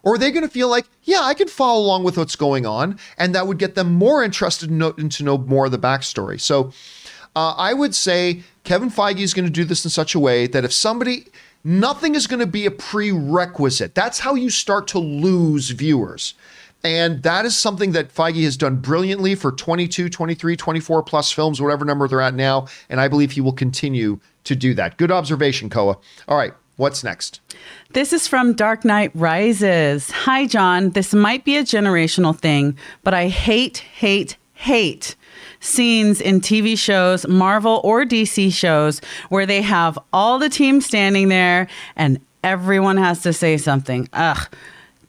Or are they going to feel like, yeah, I can follow along with what's going on, and that would get them more interested in, know, in to know more of the backstory? So uh, I would say Kevin Feige is going to do this in such a way that if somebody, nothing is going to be a prerequisite. That's how you start to lose viewers. And that is something that Feige has done brilliantly for 22, 23, 24 plus films, whatever number they're at now. And I believe he will continue to do that. Good observation, Koa. All right, what's next? This is from Dark Knight Rises. Hi, John. This might be a generational thing, but I hate, hate, hate scenes in TV shows, Marvel or DC shows, where they have all the team standing there and everyone has to say something. Ugh.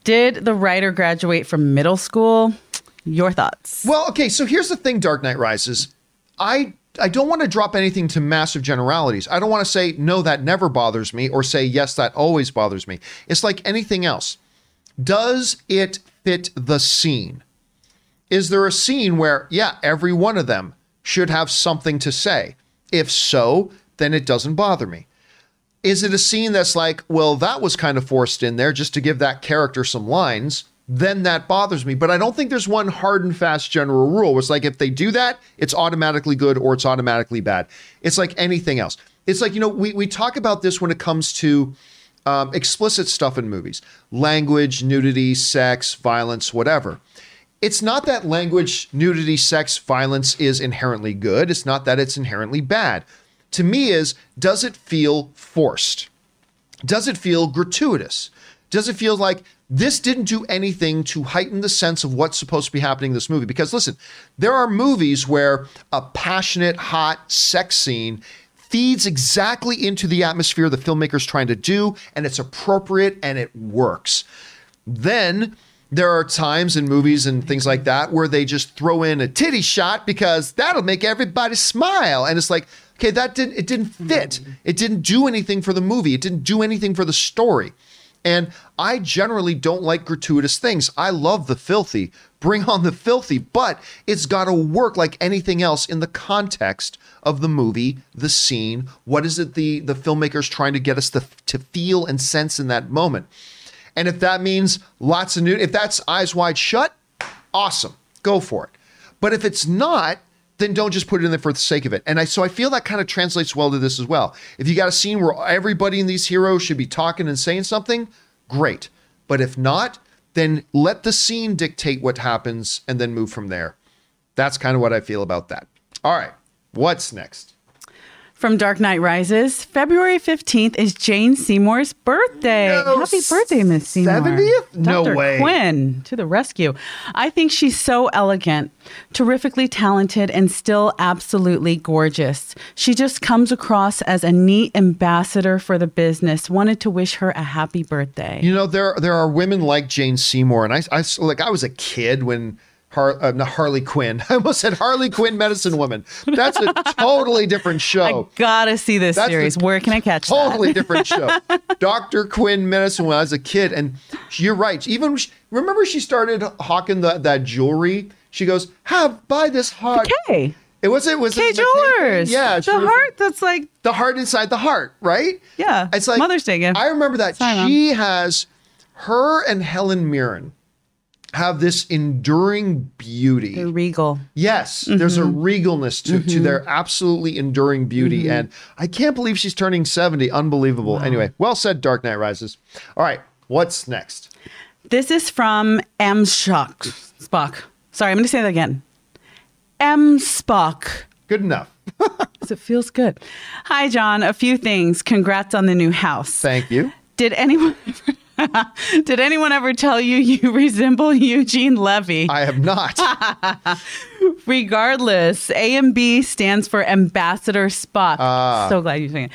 Did the writer graduate from middle school? Your thoughts? Well, okay, so here's the thing, Dark Knight Rises. I I don't want to drop anything to massive generalities. I don't want to say no that never bothers me or say yes that always bothers me. It's like anything else. Does it fit the scene? Is there a scene where yeah, every one of them should have something to say? If so, then it doesn't bother me. Is it a scene that's like, well, that was kind of forced in there just to give that character some lines? Then that bothers me. But I don't think there's one hard and fast general rule. It's like if they do that, it's automatically good or it's automatically bad. It's like anything else. It's like, you know, we, we talk about this when it comes to um, explicit stuff in movies language, nudity, sex, violence, whatever. It's not that language, nudity, sex, violence is inherently good. It's not that it's inherently bad to me is does it feel forced? Does it feel gratuitous? Does it feel like this didn't do anything to heighten the sense of what's supposed to be happening in this movie? Because listen, there are movies where a passionate, hot sex scene feeds exactly into the atmosphere the filmmaker's trying to do, and it's appropriate and it works. Then there are times in movies and things like that where they just throw in a titty shot because that'll make everybody smile. And it's like, Okay, that didn't it didn't mm-hmm. fit. It didn't do anything for the movie. It didn't do anything for the story. And I generally don't like gratuitous things. I love the filthy. Bring on the filthy, but it's got to work like anything else in the context of the movie, the scene. What is it the the filmmaker's trying to get us to, to feel and sense in that moment? And if that means lots of new, if that's eyes wide shut, awesome, go for it. But if it's not, then don't just put it in there for the sake of it. And I so I feel that kind of translates well to this as well. If you got a scene where everybody in these heroes should be talking and saying something, great. But if not, then let the scene dictate what happens and then move from there. That's kind of what I feel about that. All right. What's next? From Dark Knight Rises, February 15th is Jane Seymour's birthday. No, Happy birthday, Miss Seymour. 70th? No Dr. way. Quinn to the rescue. I think she's so elegant, terrifically talented, and still absolutely gorgeous. She just comes across as a neat ambassador for the business. Wanted to wish her a happy birthday. You know, there there are women like Jane Seymour, and I, I like I was a kid when Har, uh, Harley Quinn. I almost said Harley Quinn, Medicine Woman. That's a totally different show. Gotta see this That's series. Where can I catch it? totally that? different show. Doctor Quinn, Medicine Woman. I was a kid, and you're right. Even remember, she started hawking the, that jewelry. She goes, "Have buy this heart." Okay. It was it was Kay? Jewelers. Yeah, The was- heart that's like, the heart inside the heart, right? Yeah, It's like Mother's Day gift. I remember that Mom. she has her and Helen Mirren have this enduring beauty. the regal. Yes, there's a Mm-hmm. regalness to, to their absolutely enduring beauty. Mm-hmm. And I can't believe she's turning 70. Unbelievable. Anyway, well said, Dark Knight Rises. All right, what's next? This is from M. Spock. Spock. Sorry, I'm going to say that again. M. Spock. Good enough. It feels good. Hi, John. A few things. Congrats on the new house. Thank you. Did anyone did anyone ever tell you you resemble Eugene Levy? I have not. Regardless, A and B stands for Ambassador Spock. Ah. So glad you're saying it.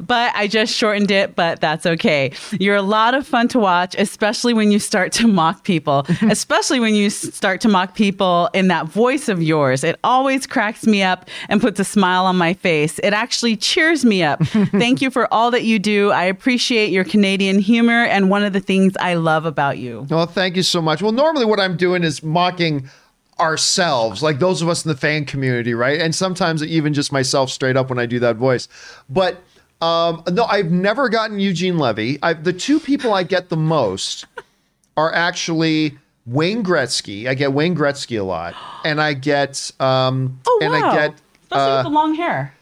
But I just shortened it, but that's okay. You're a lot of fun to watch, especially when you start to mock people, especially when you start to mock people in that voice of yours. It always cracks me up and puts a smile on my face. It actually cheers me up. Thank you for all that you do. I appreciate your Canadian humor and one of the things I love about you. Well, thank you so much. Well, normally what I'm doing is mocking ourselves, like those of us in the fan community, right? And sometimes even just myself straight up when I do that voice. But um, no, I've never gotten Eugene Levy. I, the two people I get the most are actually Wayne Gretzky. I get Wayne Gretzky a lot, and I get um, Oh, and. I get Especially uh, with the long hair.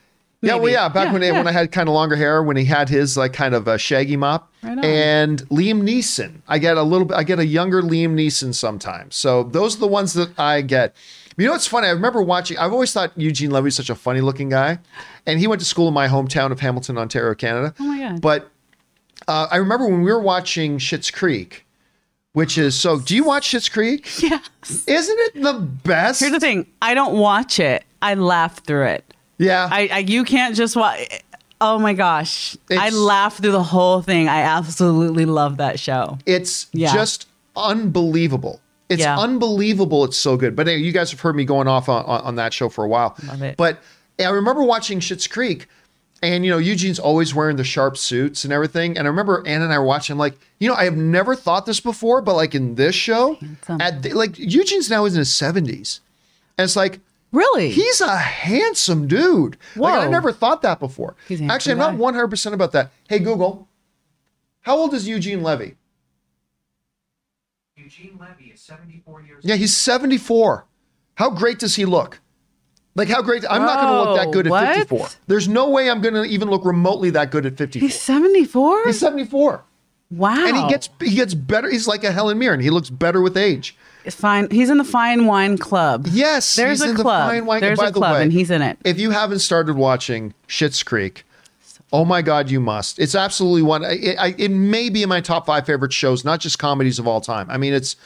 Yeah, well, yeah. Back Yeah, when yeah. when I had kind of longer hair, when he had his like kind of a shaggy mop, Right and Liam Neeson. I get a little bit. I get a younger Liam Neeson sometimes. So those are the ones that I get. You know what's funny? I remember watching. I've always thought Eugene Levy's such a funny looking guy, and he went to school in my hometown of Hamilton, Ontario, Canada. Oh my God. But uh, I remember when we were watching Schitt's Creek, which is so. Do you watch Schitt's Creek? Yes. Isn't it the best? Here's the thing. I don't watch it. I laugh through it. Yeah. I, I you can't just watch. Oh my gosh! I It's- laugh through the whole thing. I absolutely love that show. It's Yeah. just unbelievable. It's Yeah. unbelievable. It's so good. But hey, you guys have heard me going off on, on, on that show for a while. Love it. But I remember watching Schitt's Creek, and you know Eugene's always wearing the sharp suits and everything. And I remember Anna and I were watching. Like, you know, I have never thought this before, but like in this show, at the, like Eugene's now is in his 70s, and it's like. Really? He's a handsome dude. Like I never thought that before. He's Actually, I'm not 100% about that. Hey Google, how old is Eugene Levy? Eugene Levy is 74 years old. Yeah, he's 74. How great does he look? Like how great? I'm not going to look that good at what? 54. There's no way I'm going to even look remotely that good at 54. He's seventy four. He's 74. Wow. And he gets he gets better. He's like a Helen Mirren. He looks better with age. Fine. He's in the fine wine club. Yes, There's he's a in the club. fine wine- There's By a the club, way, and he's in it. If you haven't started watching Schitt's Creek, oh my God, you must. It's absolutely one. It, I, it may be in my top five favorite shows, not just comedies of all time. I mean, it's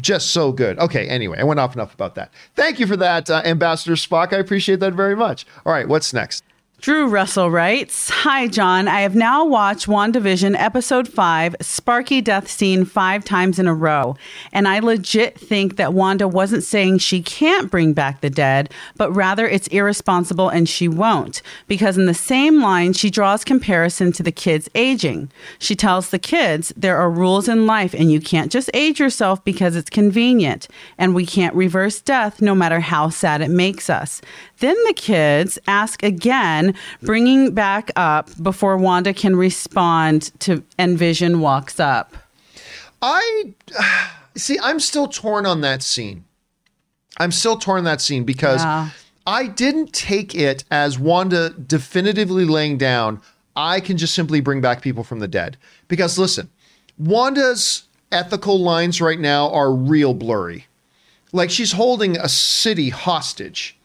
just so good. Okay, anyway, I went off enough about that. Thank you for that, uh, Ambassador Spock. I appreciate that very much. All right, what's next? Drew Russell writes Hi, John. I have now watched WandaVision Episode 5, Sparky Death Scene, five times in a row. And I legit think that Wanda wasn't saying she can't bring back the dead, but rather it's irresponsible and she won't. Because in the same line, she draws comparison to the kids aging. She tells the kids there are rules in life and you can't just age yourself because it's convenient. And we can't reverse death no matter how sad it makes us. Then the kids ask again, bringing back up before Wanda can respond to and Vision walks up. I see. I'm still torn on that scene. I'm still torn on that scene because Yeah. I didn't take it as Wanda definitively laying down. I can just simply bring back people from the dead. Because listen, Wanda's ethical lines right now are real blurry. like she's holding a city hostage.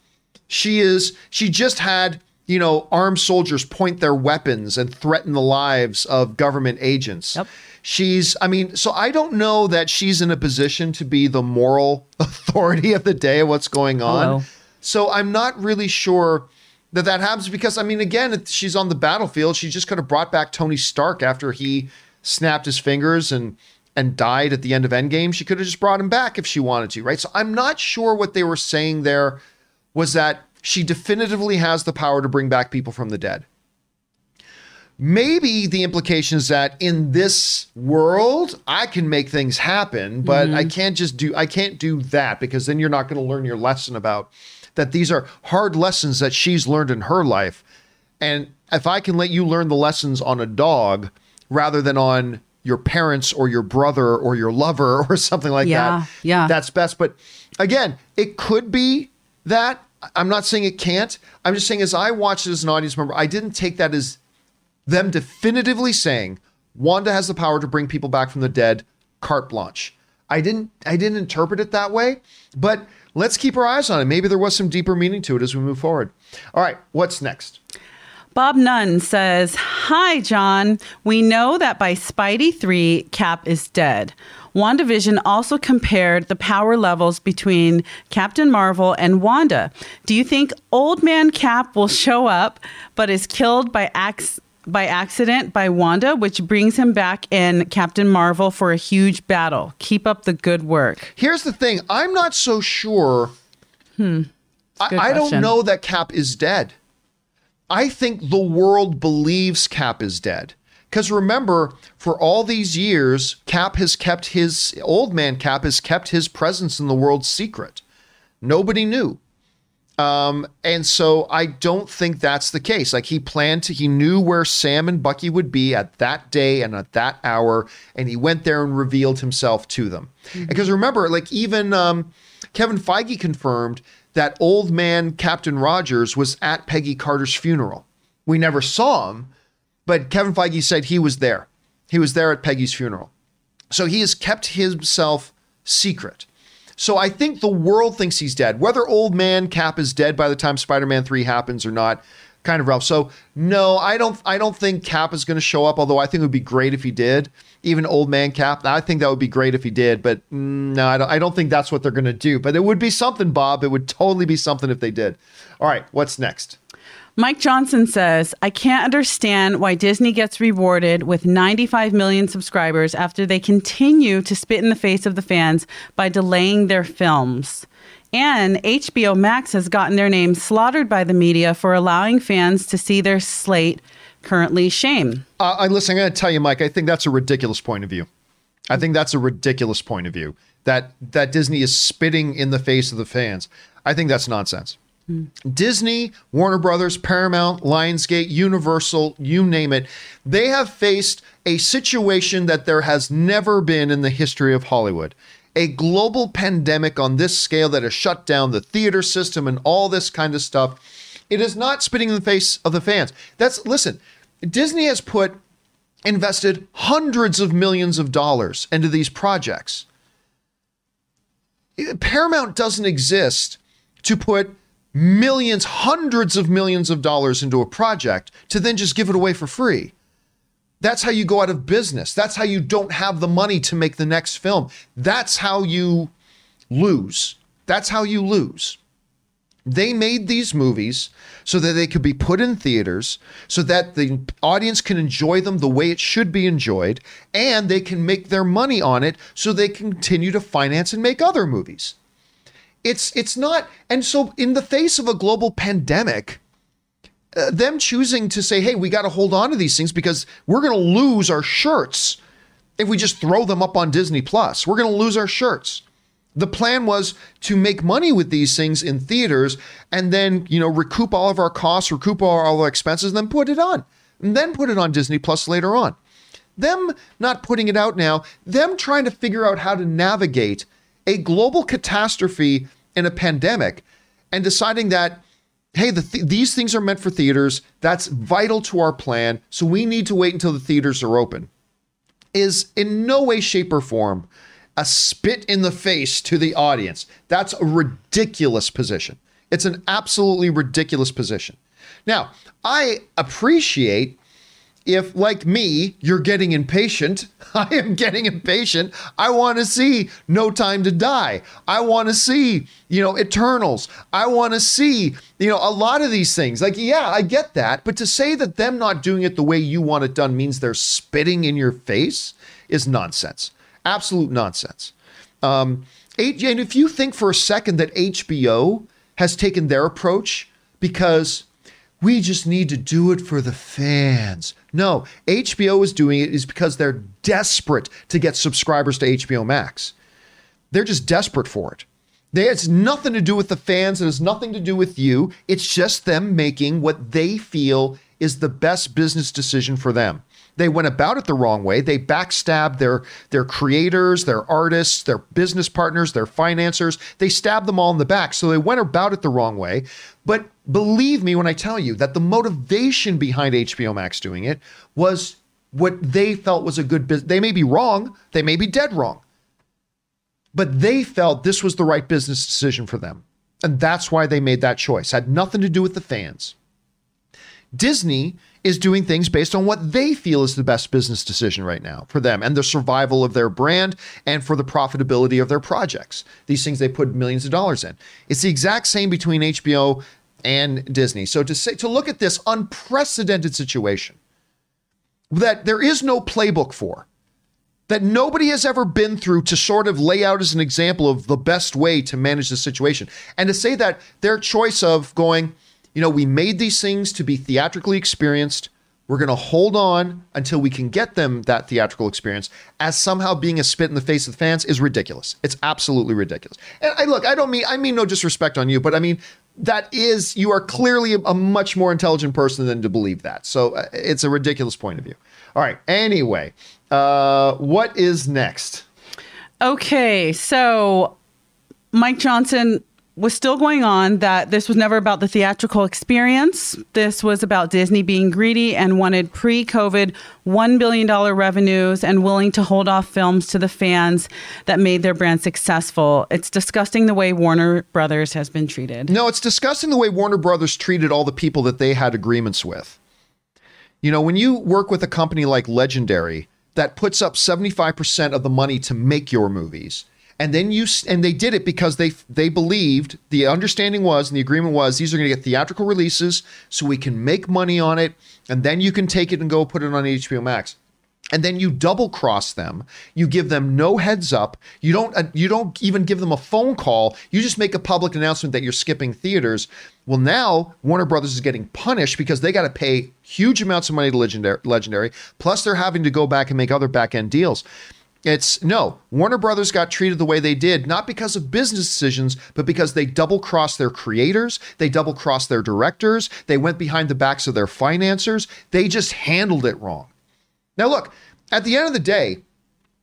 She is she just had, you know, armed soldiers point their weapons and threaten the lives of government agents. Yep. She's I mean, so I don't know that she's in a position to be the moral authority of the day of what's going on. Hello. So I'm not really sure that that happens because I mean, again, she's on the battlefield. She just could have brought back Tony Stark after he snapped his fingers and and died at the end of Endgame. She could have just brought him back if she wanted to, right? So I'm not sure what they were saying there was that she definitively has the power to bring back people from the dead. Maybe the implication is that in this world, I can make things happen, but I mm-hmm. can't just do I can't do that because then you're not going to learn your lesson about that these are hard lessons that she's learned in her life. And if I can let you learn the lessons on a dog rather than on your parents or your brother or your lover or something like Yeah, that, yeah. that's best. But again, it could be that. I'm not saying it can't. I'm just saying as I watched it as an audience member, I didn't take that as them definitively saying Wanda has the power to bring people back from the dead, carte blanche. I didn't I didn't interpret it that way, but let's keep our eyes on it. Maybe there was some deeper meaning to it as we move forward. All right, what's next? Bob Nunn says, Hi, John. We know that by Spidey 3, Cap is dead. WandaVision also compared the power levels between Captain Marvel and Wanda. Do you think Old Man Cap will show up but is killed by by accident by Wanda, which brings him back in Captain Marvel for a huge battle? Keep up the good work. Here's the thing. I'm not so sure. Hmm. I, I don't know that Cap is dead. I think the world believes Cap is dead. Because remember, for all these years, Cap has kept his old man Cap has kept his presence in the world secret. Nobody knew. Um, and so I don't think that's the case. Like he planned to, he knew where Sam and Bucky would be at that day and at that hour, and he went there and revealed himself to them. Because remember, like even um, Kevin Feige confirmed that old man Captain Rogers was at Peggy Carter's funeral. We never saw him, but Kevin Feige said he was there. He was there at Peggy's funeral. So he has kept himself secret. So I think the world thinks he's dead. Whether old man Cap is dead by the time Spider-Man 3 happens or not, kind of rough. So no, I don't I don't think Cap is going to show up, although I think it would be great if he did. Even old man Cap, I think that would be great if he did, but mm, no, I don't, I don't think that's what they're going to do. But it would be something, Bob. It would totally be something if they did. All right, what's next? Mike Johnson says, I can't understand why Disney gets rewarded with 95 million subscribers after they continue to spit in the face of the fans by delaying their films. And HBO Max has gotten their name slaughtered by the media for allowing fans to see their slate currently shame. Uh, I listen. I'm going to tell you, Mike. I think that's a ridiculous point of view. I think that's a ridiculous point of view that that Disney is spitting in the face of the fans. I think that's nonsense. Disney, Warner Brothers, Paramount, Lionsgate, Universal, you name it, they have faced a situation that there has never been in the history of Hollywood. A global pandemic on this scale that has shut down the theater system and all this kind of stuff. It is not spitting in the face of the fans. That's listen, Disney has put invested hundreds of millions of dollars into these projects. Eh, Paramount doesn't exist to put millions, hundreds of millions of dollars into a project to then just give it away for free. That's how you go out of business. That's how you don't have the money to make the next film. That's how you lose. That's how you lose. They made these movies so that they could be put in theaters, so that the audience can enjoy them the way it should be enjoyed, and they can make their money on it so they continue to finance and make other movies. It's it's not, and so in the face of a global pandemic, uh, them choosing to say, "Hey, we got to hold on to these things because we're going to lose our shirts if we just throw them up on Disney Plus. We're going to lose our shirts." The plan was to make money with these things in theaters and then, you know, recoup all of our costs, recoup all our expenses, and then put it on. And then put it on Disney Plus later on. Them not putting it out now, them trying to figure out how to navigate a global catastrophe in a pandemic and deciding that hey the th- these things are meant for theaters that's vital to our plan so we need to wait until the theaters are open is in no way shape or form a spit in the face to the audience. That's a ridiculous position. It's an absolutely ridiculous position. Now, I appreciate if, like me, you're getting impatient, I am getting impatient. I want to see No Time to Die. I want to see, you know, Eternals. I want to see, you know, a lot of these things. Like, yeah, I get that. But to say that them not doing it the way you want it done means they're spitting in your face is nonsense. Absolute nonsense. Um, and if you think for a second that HBO has taken their approach because we just need to do it for the fans. No, HBO is doing it is because they're desperate to get subscribers to HBO Max. They're just desperate for it. They, it's nothing to do with the fans. It has nothing to do with you. It's just them making what they feel is the best business decision for them. They went about it the wrong way. They backstabbed their their creators, their artists, their business partners, their financiers. They stabbed them all in the back. So they went about it the wrong way. But believe me when I tell you that the motivation behind HBO Max doing it was what they felt was a good business. They may be wrong, they may be dead wrong. But they felt this was the right business decision for them. And that's why they made that choice. Had nothing to do with the fans. Disney is doing things based on what they feel is the best business decision right now for them and the survival of their brand and for the profitability of their projects. These things they put millions of dollars in. It's the exact same between HBO and Disney. So to say to look at this unprecedented situation that there is no playbook for that nobody has ever been through to sort of lay out as an example of the best way to manage the situation. And to say that their choice of going, you know, we made these things to be theatrically experienced. We're going to hold on until we can get them that theatrical experience as somehow being a spit in the face of the fans is ridiculous. It's absolutely ridiculous. And I look, I don't mean I mean no disrespect on you, but I mean that is you are clearly a, much more intelligent person than to believe that. So uh, it's a ridiculous point of view. All right. Anyway, uh, what is next? Okay, so Mike Johnson was still going on that this was never about the theatrical experience. This was about Disney being greedy and wanted pre COVID $1 billion revenues and willing to hold off films to the fans that made their brand successful. It's disgusting the way Warner Brothers has been treated. No, it's disgusting the way Warner Brothers treated all the people that they had agreements with. You know, when you work with a company like Legendary that puts up 75% of the money to make your movies, and then you and they did it because they they believed the understanding was and the agreement was these are going to get theatrical releases so we can make money on it and then you can take it and go put it on HBO Max. And then you double cross them. You give them no heads up. You don't uh, you don't even give them a phone call. You just make a public announcement that you're skipping theaters. Well now warner brothers is getting punished because they got to pay huge amounts of money to legendary, legendary plus they're having to go back and make other back end deals it's no, Warner Brothers got treated the way they did, not because of business decisions, but because they double crossed their creators, they double crossed their directors, they went behind the backs of their financiers. They just handled it wrong. Now, look, at the end of the day,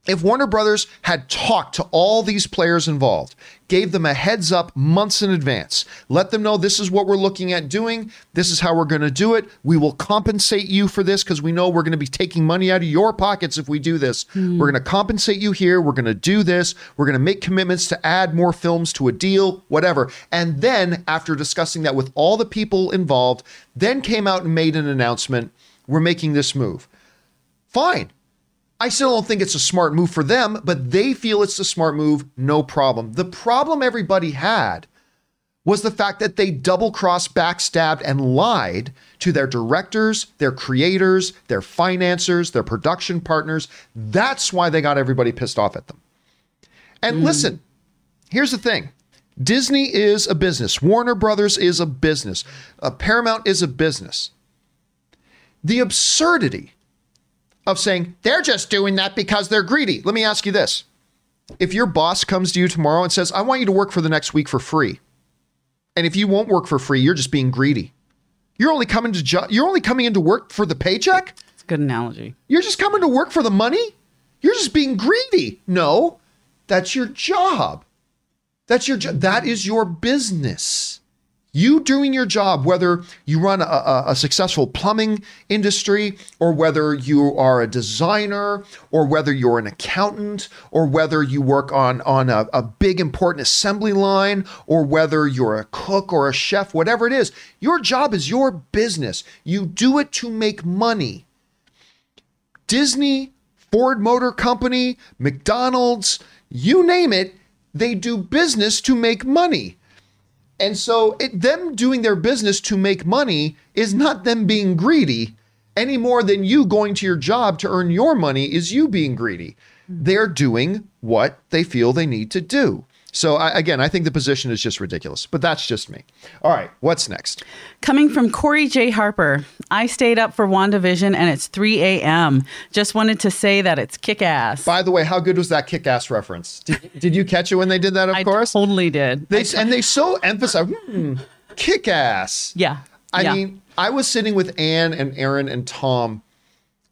if Warner Brothers had talked to all these players involved, gave them a heads up months in advance, let them know this is what we're looking at doing, this is how we're going to do it, we will compensate you for this because we know we're going to be taking money out of your pockets if we do this. Mm. We're going to compensate you here, we're going to do this, we're going to make commitments to add more films to a deal, whatever. And then, after discussing that with all the people involved, then came out and made an announcement we're making this move. Fine I still don't think it's a smart move for them, but they feel it's a smart move, no problem. The problem everybody had was the fact that they double crossed, backstabbed, and lied to their directors, their creators, their financiers, their production partners. That's why they got everybody pissed off at them. And mm. listen, here's the thing Disney is a business, Warner Brothers is a business, uh, Paramount is a business. The absurdity of saying they're just doing that because they're greedy. Let me ask you this. If your boss comes to you tomorrow and says, I want you to work for the next week for free, and if you won't work for free, you're just being greedy. You're only coming to jo- you're only coming into work for the paycheck? It's a good analogy. You're just coming to work for the money? You're just being greedy. No, that's your job. That's your job. That is your business. You doing your job, whether you run a, a, successful plumbing industry, or whether you are a designer, or whether you're an accountant, or whether you work on, on a, a big important assembly line, or whether you're a cook or a chef, whatever it is, your job is your business. You do it to make money. Disney, Ford Motor Company, McDonald's, you name it, they do business to make money. And so it, them doing their business to make money is not them being greedy any more than you going to your job to earn your money is you being greedy. They're doing what they feel they need to do. So I, again, I think the position is just ridiculous, but that's just me. All right, what's next? Coming from Corey J. Harper, I stayed up for WandaVision and it's 3 a.m. Just wanted to say that it's kick ass. By the way, how good was that kick-ass reference? Did, did you catch it when they did that? Of I course, totally did. they and they so emphasize hmm, kick-ass. yeah. I yeah. mean, I was sitting with Anne and Erin and Tom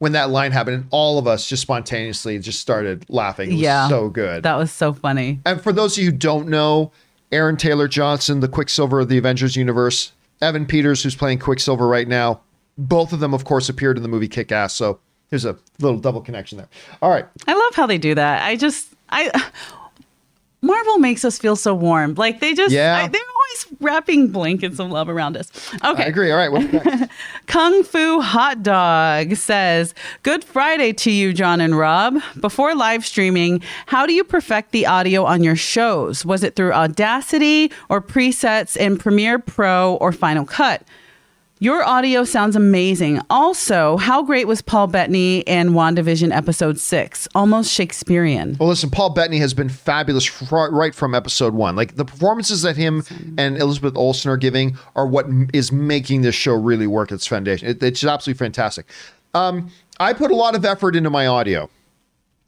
when that line happened, and all of us just spontaneously just started laughing. It was yeah. so good. That was so funny. and for those of you who don't know, Aaron Taylor Johnson, the Quicksilver of the Avengers universe, Evan Peters, who's playing Quicksilver right now, both of them, of course, appeared in the movie Kick Ass. So there's a little double connection there. All right. I love how they do that. I just, I, Marvel makes us feel so warm. Like they just, Yeah. I, they're always wrapping blankets of love around us. Okay. I agree. All right. What's next? Kung Fu Hot Dog says, Good Friday to you, John and Rob. Before live streaming, how do you perfect the audio on your shows? Was it through Audacity or presets in Premiere Pro or Final Cut? Your audio sounds amazing. Also, how great was Paul Bettany in WandaVision episode six? Almost Shakespearean. Well, listen, Paul Bettany has been fabulous right from episode one. Like the performances that him and Elizabeth Olsen are giving are what is making this show really work its foundation. It, it's absolutely fantastic. Um, I put a lot of effort into my audio.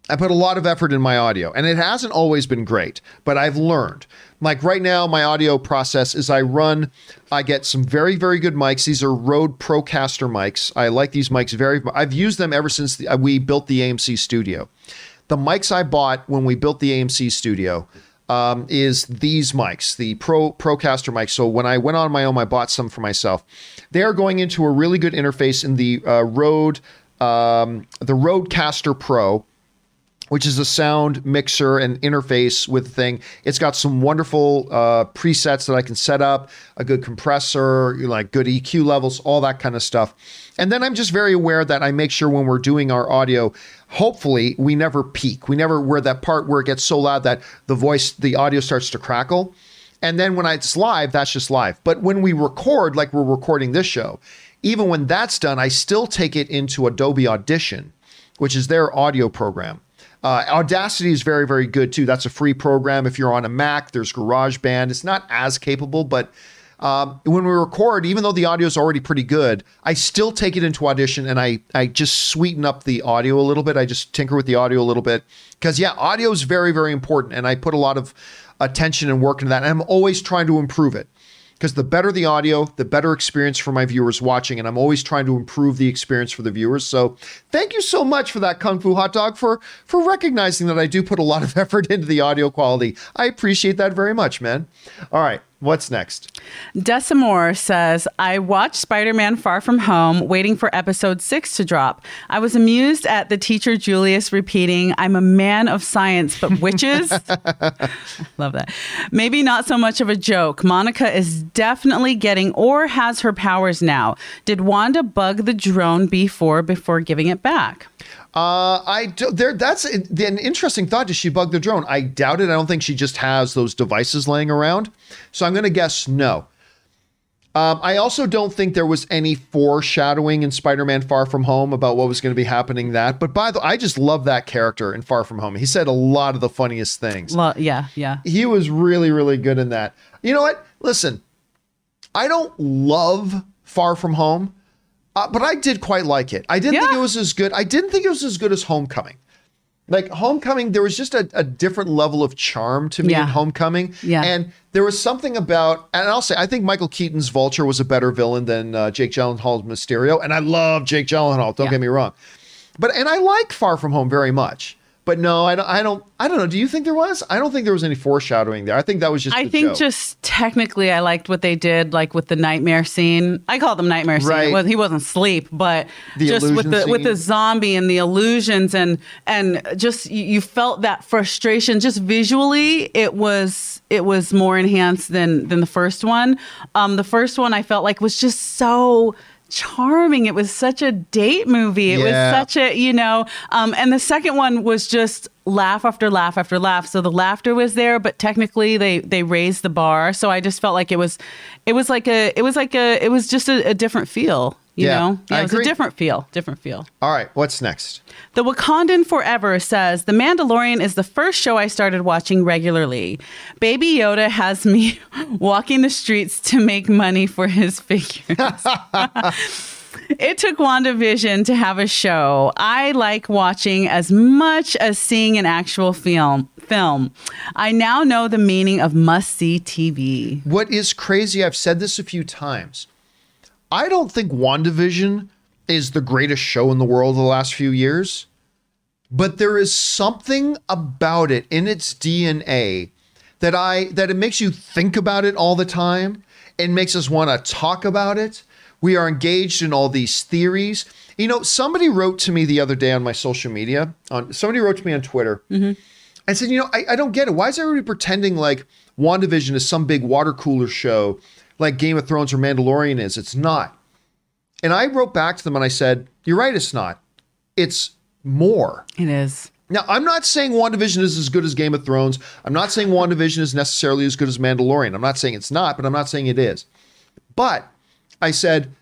I put a lot of effort in my audio, and it hasn't always been great, but I've learned. Like right now, my audio process is I run, I get some very, very good mics. These are Rode Procaster mics. I like these mics very. I've used them ever since the, we built the AMC studio. The mics I bought when we built the AMC studio um, is these mics, the Pro Procaster mics. So when I went on my own, I bought some for myself. They are going into a really good interface in the uh, Rode, um, the Rodecaster Pro which is a sound mixer and interface with the thing. It's got some wonderful uh, presets that I can set up, a good compressor, like good EQ levels, all that kind of stuff. And then I'm just very aware that I make sure when we're doing our audio, hopefully we never peak. We never we're that part where it gets so loud that the voice, the audio starts to crackle. And then when it's live, that's just live. But when we record, like we're recording this show, even when that's done, I still take it into Adobe Audition, which is their audio program. Uh, Audacity is very, very good too. That's a free program. If you're on a Mac, there's GarageBand. It's not as capable, but um, when we record, even though the audio is already pretty good, I still take it into Audition and I I just sweeten up the audio a little bit. I just tinker with the audio a little bit because yeah, audio is very, very important, and I put a lot of attention and work into that. And I'm always trying to improve it because the better the audio, the better experience for my viewers watching. And I'm always trying to improve the experience for the viewers. So thank you so much for that Kung Fu Hot Dog for for recognizing that I do put a lot of effort into the audio quality. I appreciate that very much, man. All right, what's next? Decimore says, I watched Spider Man Far From Home, waiting for episode six to drop. I was amused at the teacher Julius repeating, I'm a man of science, but witches? Love that. Maybe not so much of a joke. Monica is definitely getting or has her powers now. Did Wanda bug the drone before before giving it back? Uh, I do, there. That's an interesting thought. Does she bug the drone? I doubt it. I don't think she just has those devices laying around. So I'm going to guess no. Um, I also don't think there was any foreshadowing in Spider-Man: Far From Home about what was going to be happening. That, but by the, way, I just love that character in Far From Home. He said a lot of the funniest things. Lo- yeah, yeah. He was really, really good in that. You know what? Listen, I don't love Far From Home, uh, but I did quite like it. I didn't think it was as good. I didn't think it was as good as Homecoming. Like Homecoming, there was just a, a different level of charm to me Yeah. in Homecoming. Yeah. And there was something about, and I'll say, I think Michael Keaton's Vulture was a better villain than uh, Jake Gyllenhaal's Mysterio. And I love Jake Gyllenhaal, don't Yeah. get me wrong. But, and I like Far From Home very much. But no, I don't. I don't. I don't know. Do you think there was? I don't think there was any foreshadowing there. I think that was just. I think joke. just technically, I liked what they did, like with the nightmare scene. I call them nightmare scene. Right. Well, he wasn't asleep, but The just with the with the zombie and the illusions and and just you, you felt that frustration. Just visually, it was it was more enhanced than than the first one. Um, the first one I felt like was just so charming. It was such a date movie. It Yeah. was such a you know. Um, and the second one was just laugh after laugh after laugh. So the laughter was there, but technically they they raised the bar. So I just felt like it was, it was like a, it was like a, it was just a, a different feel. You Yeah, know, I it was agree. a different feel, different feel. All right. What's next? The Wakandan Forever says The Mandalorian is the first show I started watching regularly. Baby Yoda has me walking the streets to make money for his figures. it took WandaVision to have a show. I like watching as much as seeing an actual film. Film. I now know the meaning of must see TV. What is crazy? I've said this a few times. I don't think WandaVision is the greatest show in the world the last few years, but there is something about it in its DNA that I that it makes you think about it all the time. It makes us want to talk about it. We are engaged in all these theories. You know, somebody wrote to me the other day on my social media. On somebody wrote to me on Twitter. Mm-hmm. I said, you know, I, I don't get it. Why is everybody pretending like WandaVision is some big water cooler show like Game of Thrones or Mandalorian is? It's not. And I wrote back to them and I said, You're right, it's not. It's more. It is. Now, I'm not saying WandaVision is as good as Game of Thrones. I'm not saying WandaVision is necessarily as good as Mandalorian. I'm not saying it's not, but I'm not saying it is. But I said,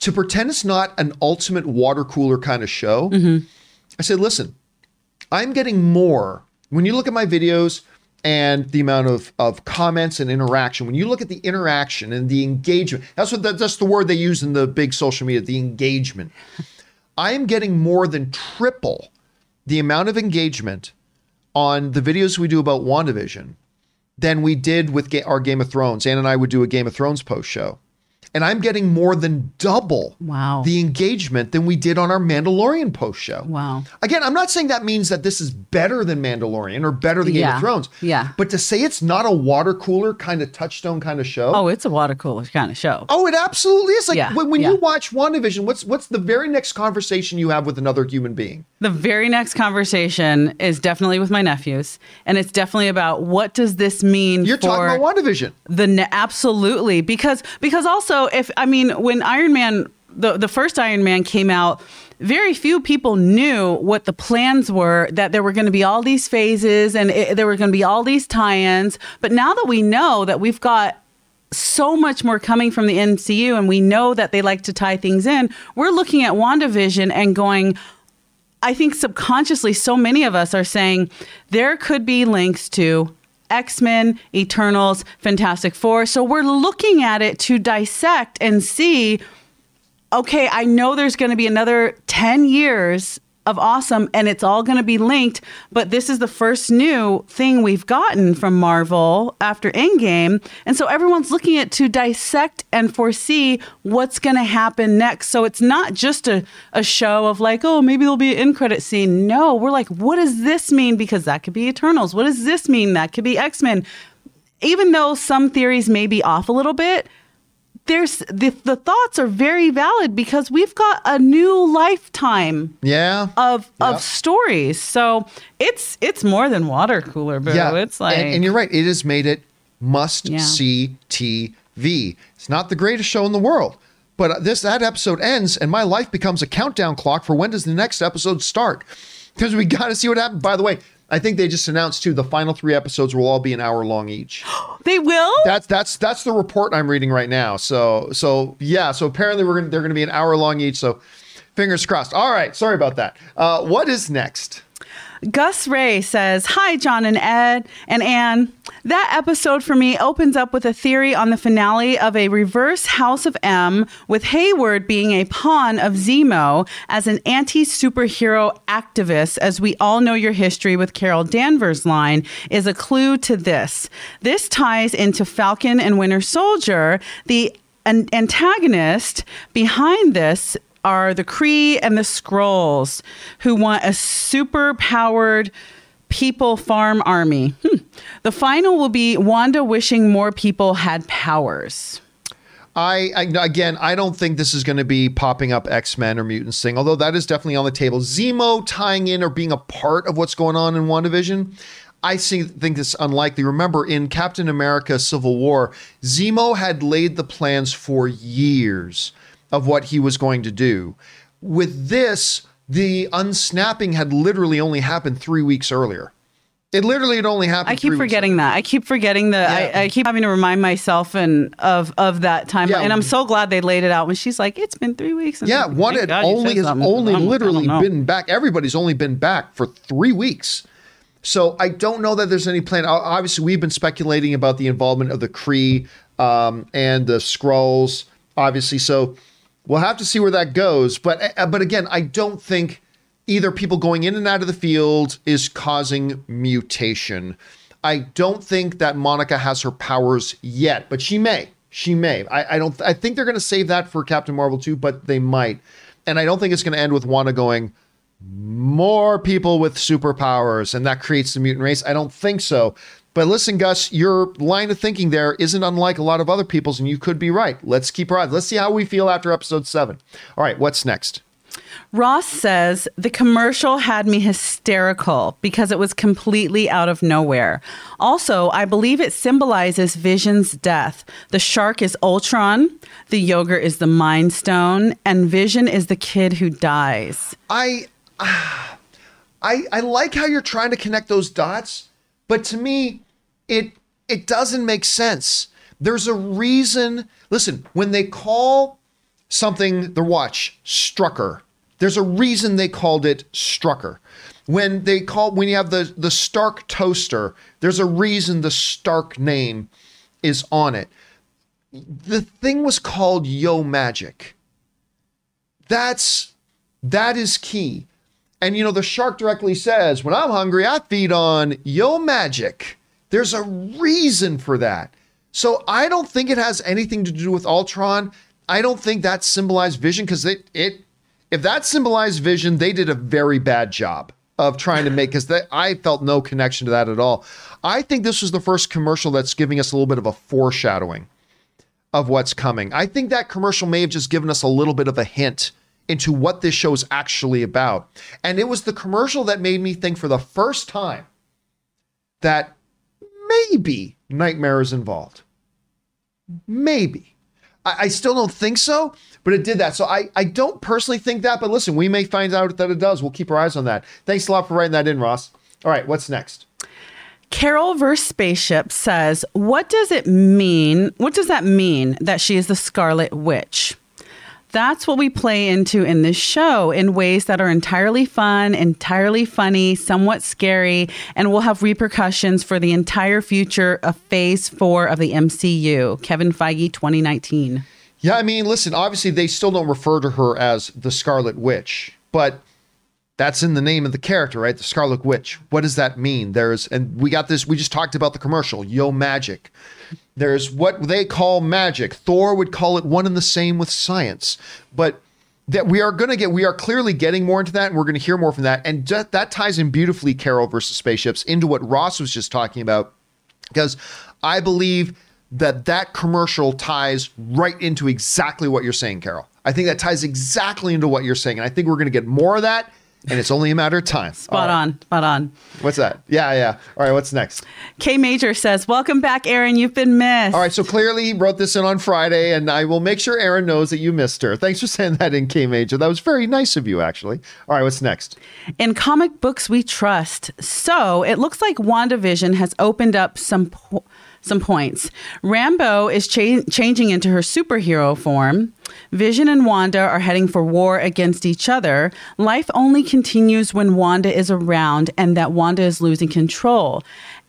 to pretend it's not an ultimate water cooler kind of show, mm-hmm. I said, listen, I'm getting more. When you look at my videos and the amount of, of comments and interaction, when you look at the interaction and the engagement, that's what that, that's the word they use in the big social media, the engagement. I am getting more than triple the amount of engagement on the videos we do about WandaVision than we did with ga- our Game of Thrones. Anne and I would do a Game of Thrones post show. And I'm getting more than double Wow. the engagement than we did on our Mandalorian post show. Wow. Again, I'm not saying that means that this is better than Mandalorian or better than Game Yeah. of Thrones. Yeah. But to say it's not a water cooler kind of touchstone kind of show. Oh, it's a water cooler kind of show. Oh, it absolutely is. Like Yeah, when, when yeah. you watch WandaVision, what's what's the very next conversation you have with another human being? The very next conversation is definitely with my nephews, and it's definitely about what does this mean You're talking about WandaVision. the ne- absolutely because because also if I mean when Iron Man the the first Iron Man came out. Very few people knew what the plans were, that there were going to be all these phases and it, there were going to be all these tie ins. But now that we know that we've got so much more coming from the MCU and we know that they like to tie things in, we're looking at WandaVision and going, I think subconsciously, so many of us are saying there could be links to X Men, Eternals, Fantastic Four. So we're looking at it to dissect and see okay, I know there's going to be another 10 years of awesome and it's all going to be linked, but this is the first new thing we've gotten from Marvel after Endgame. And so everyone's looking at to dissect and foresee what's going to happen next. So it's not just a, a show of like, oh, maybe there'll be an end credit scene. No, we're like, what does this mean? Because that could be Eternals. What does this mean? That could be X Men. Even though some theories may be off a little bit, there's the, the thoughts are very valid because we've got a new lifetime Yeah. of Yeah. of stories. So it's it's more than water cooler, boo. yeah. It's like and, and you're right. It has made it must Yeah. see TV. It's not the greatest show in the world, but this that episode ends, and my life becomes a countdown clock for when does the next episode start? Because we got to see what happens. By the way, I think they just announced too the final three episodes will all be an hour long each. they will. That's that's that's the report I'm reading right now. So so yeah. So apparently we're gonna they're gonna be an hour long each. So fingers crossed. All right. Sorry about that. Uh, what is next? Gus Ray says, Hi, John and Ed and Anne. That episode for me opens up with a theory on the finale of a reverse House of M, with Hayward being a pawn of Zemo as an anti superhero activist, as we all know your history with Carol Danvers' line, is a clue to this. This ties into Falcon and Winter Soldier. The an antagonist behind this are the Kree and the Skrulls, who want a super powered people farm army. Hmm. The final will be Wanda wishing more people had powers. I, I again, I don't think this is going to be popping up X Men or Mutants thing, although that is definitely on the table. Zemo tying in or being a part of what's going on in WandaVision. I see, think this unlikely. Remember, in Captain America Civil War, Zemo had laid the plans for years of what he was going to do. With this, the unsnapping had literally only happened three weeks earlier. It literally had only happened. I keep forgetting that. I keep forgetting that. Yeah. I, I keep having to remind myself and of of that time. Yeah. And I'm so glad they laid it out when she's like, "It's been three weeks." And Yeah, like, one "Thank had God only has only I don't- literally been back. Everybody's only been back for three weeks. So I don't know that there's any plan. Obviously, we've been speculating about the involvement of the Kree um, and the Skrulls. Obviously, so we'll have to see where that goes. But uh, but again, I don't think either people going in and out of the field is causing mutation. I don't think that Monica has her powers yet, but she may. She may. I, I don't. I think they're going to save that for Captain Marvel too, but they might. And I don't think it's going to end with Wanda going more people with superpowers and that creates the mutant race. I don't think so. But listen, Gus, your line of thinking there isn't unlike a lot of other people's, and you could be right. Let's keep our eyes. Let's see how we feel after episode seven. All right, what's next? Ross says the commercial had me hysterical because it was completely out of nowhere. Also, I believe it symbolizes Vision's death. The shark is Ultron, the yogurt is the Mind Stone, and Vision is the kid who dies. I, I, I like how you're trying to connect those dots, but to me, it it doesn't make sense. There's a reason. Listen, when they call something the watch Strucker, there's a reason they called it Strucker. When they call when you have the the Stark toaster, there's a reason the Stark name is on it. The thing was called Yo Magic. That's that is key. And you know, the shark directly says, when I'm hungry, I feed on yo magic. There's a reason for that. So I don't think it has anything to do with Ultron. I don't think that symbolized vision because it it if that symbolized vision, they did a very bad job of trying to make because I felt no connection to that at all. I think this was the first commercial that's giving us a little bit of a foreshadowing of what's coming. I think that commercial may have just given us a little bit of a hint into what this show is actually about. And it was the commercial that made me think for the first time that maybe Nightmare is involved. Maybe. I, I still don't think so, but it did that. So I, I don't personally think that, but listen, we may find out that it does. We'll keep our eyes on that. Thanks a lot for writing that in, Ross. All right, what's next? Carol verse spaceship says, "What does it mean? What does that mean that she is the Scarlet Witch?" That's what we play into in this show in ways that are entirely fun, entirely funny, somewhat scary, and will have repercussions for the entire future of Phase 4 of the MCU. Kevin Feige 2019. Yeah, I mean, listen, obviously they still don't refer to her as the Scarlet Witch, but that's in the name of the character, right? The Scarlet Witch. What does that mean? There's, and we got this, we just talked about the commercial, Yo Magic. There's what they call magic. Thor would call it one and the same with science. But that we are going to get, we are clearly getting more into that, and we're going to hear more from that. And that, that ties in beautifully, Carol versus spaceships, into what Ross was just talking about, because I believe that that commercial ties right into exactly what you're saying, Carol. I think that ties exactly into what you're saying, and I think we're going to get more of that. And it's only a matter of time. Spot on, spot on. What's that? Yeah, yeah. All right, what's next? K Major says, Welcome back, Erin. You've been missed. All right, so clearly he wrote this in on Friday, and I will make sure Erin knows that you missed her. Thanks for saying that in K Major. That was very nice of you, actually. All right, what's next? In comic books we trust. So it looks like WandaVision has opened up some po- some points. Rambo is cha- changing into her superhero form. Vision and Wanda are heading for war against each other. Life only continues when Wanda is around and that Wanda is losing control.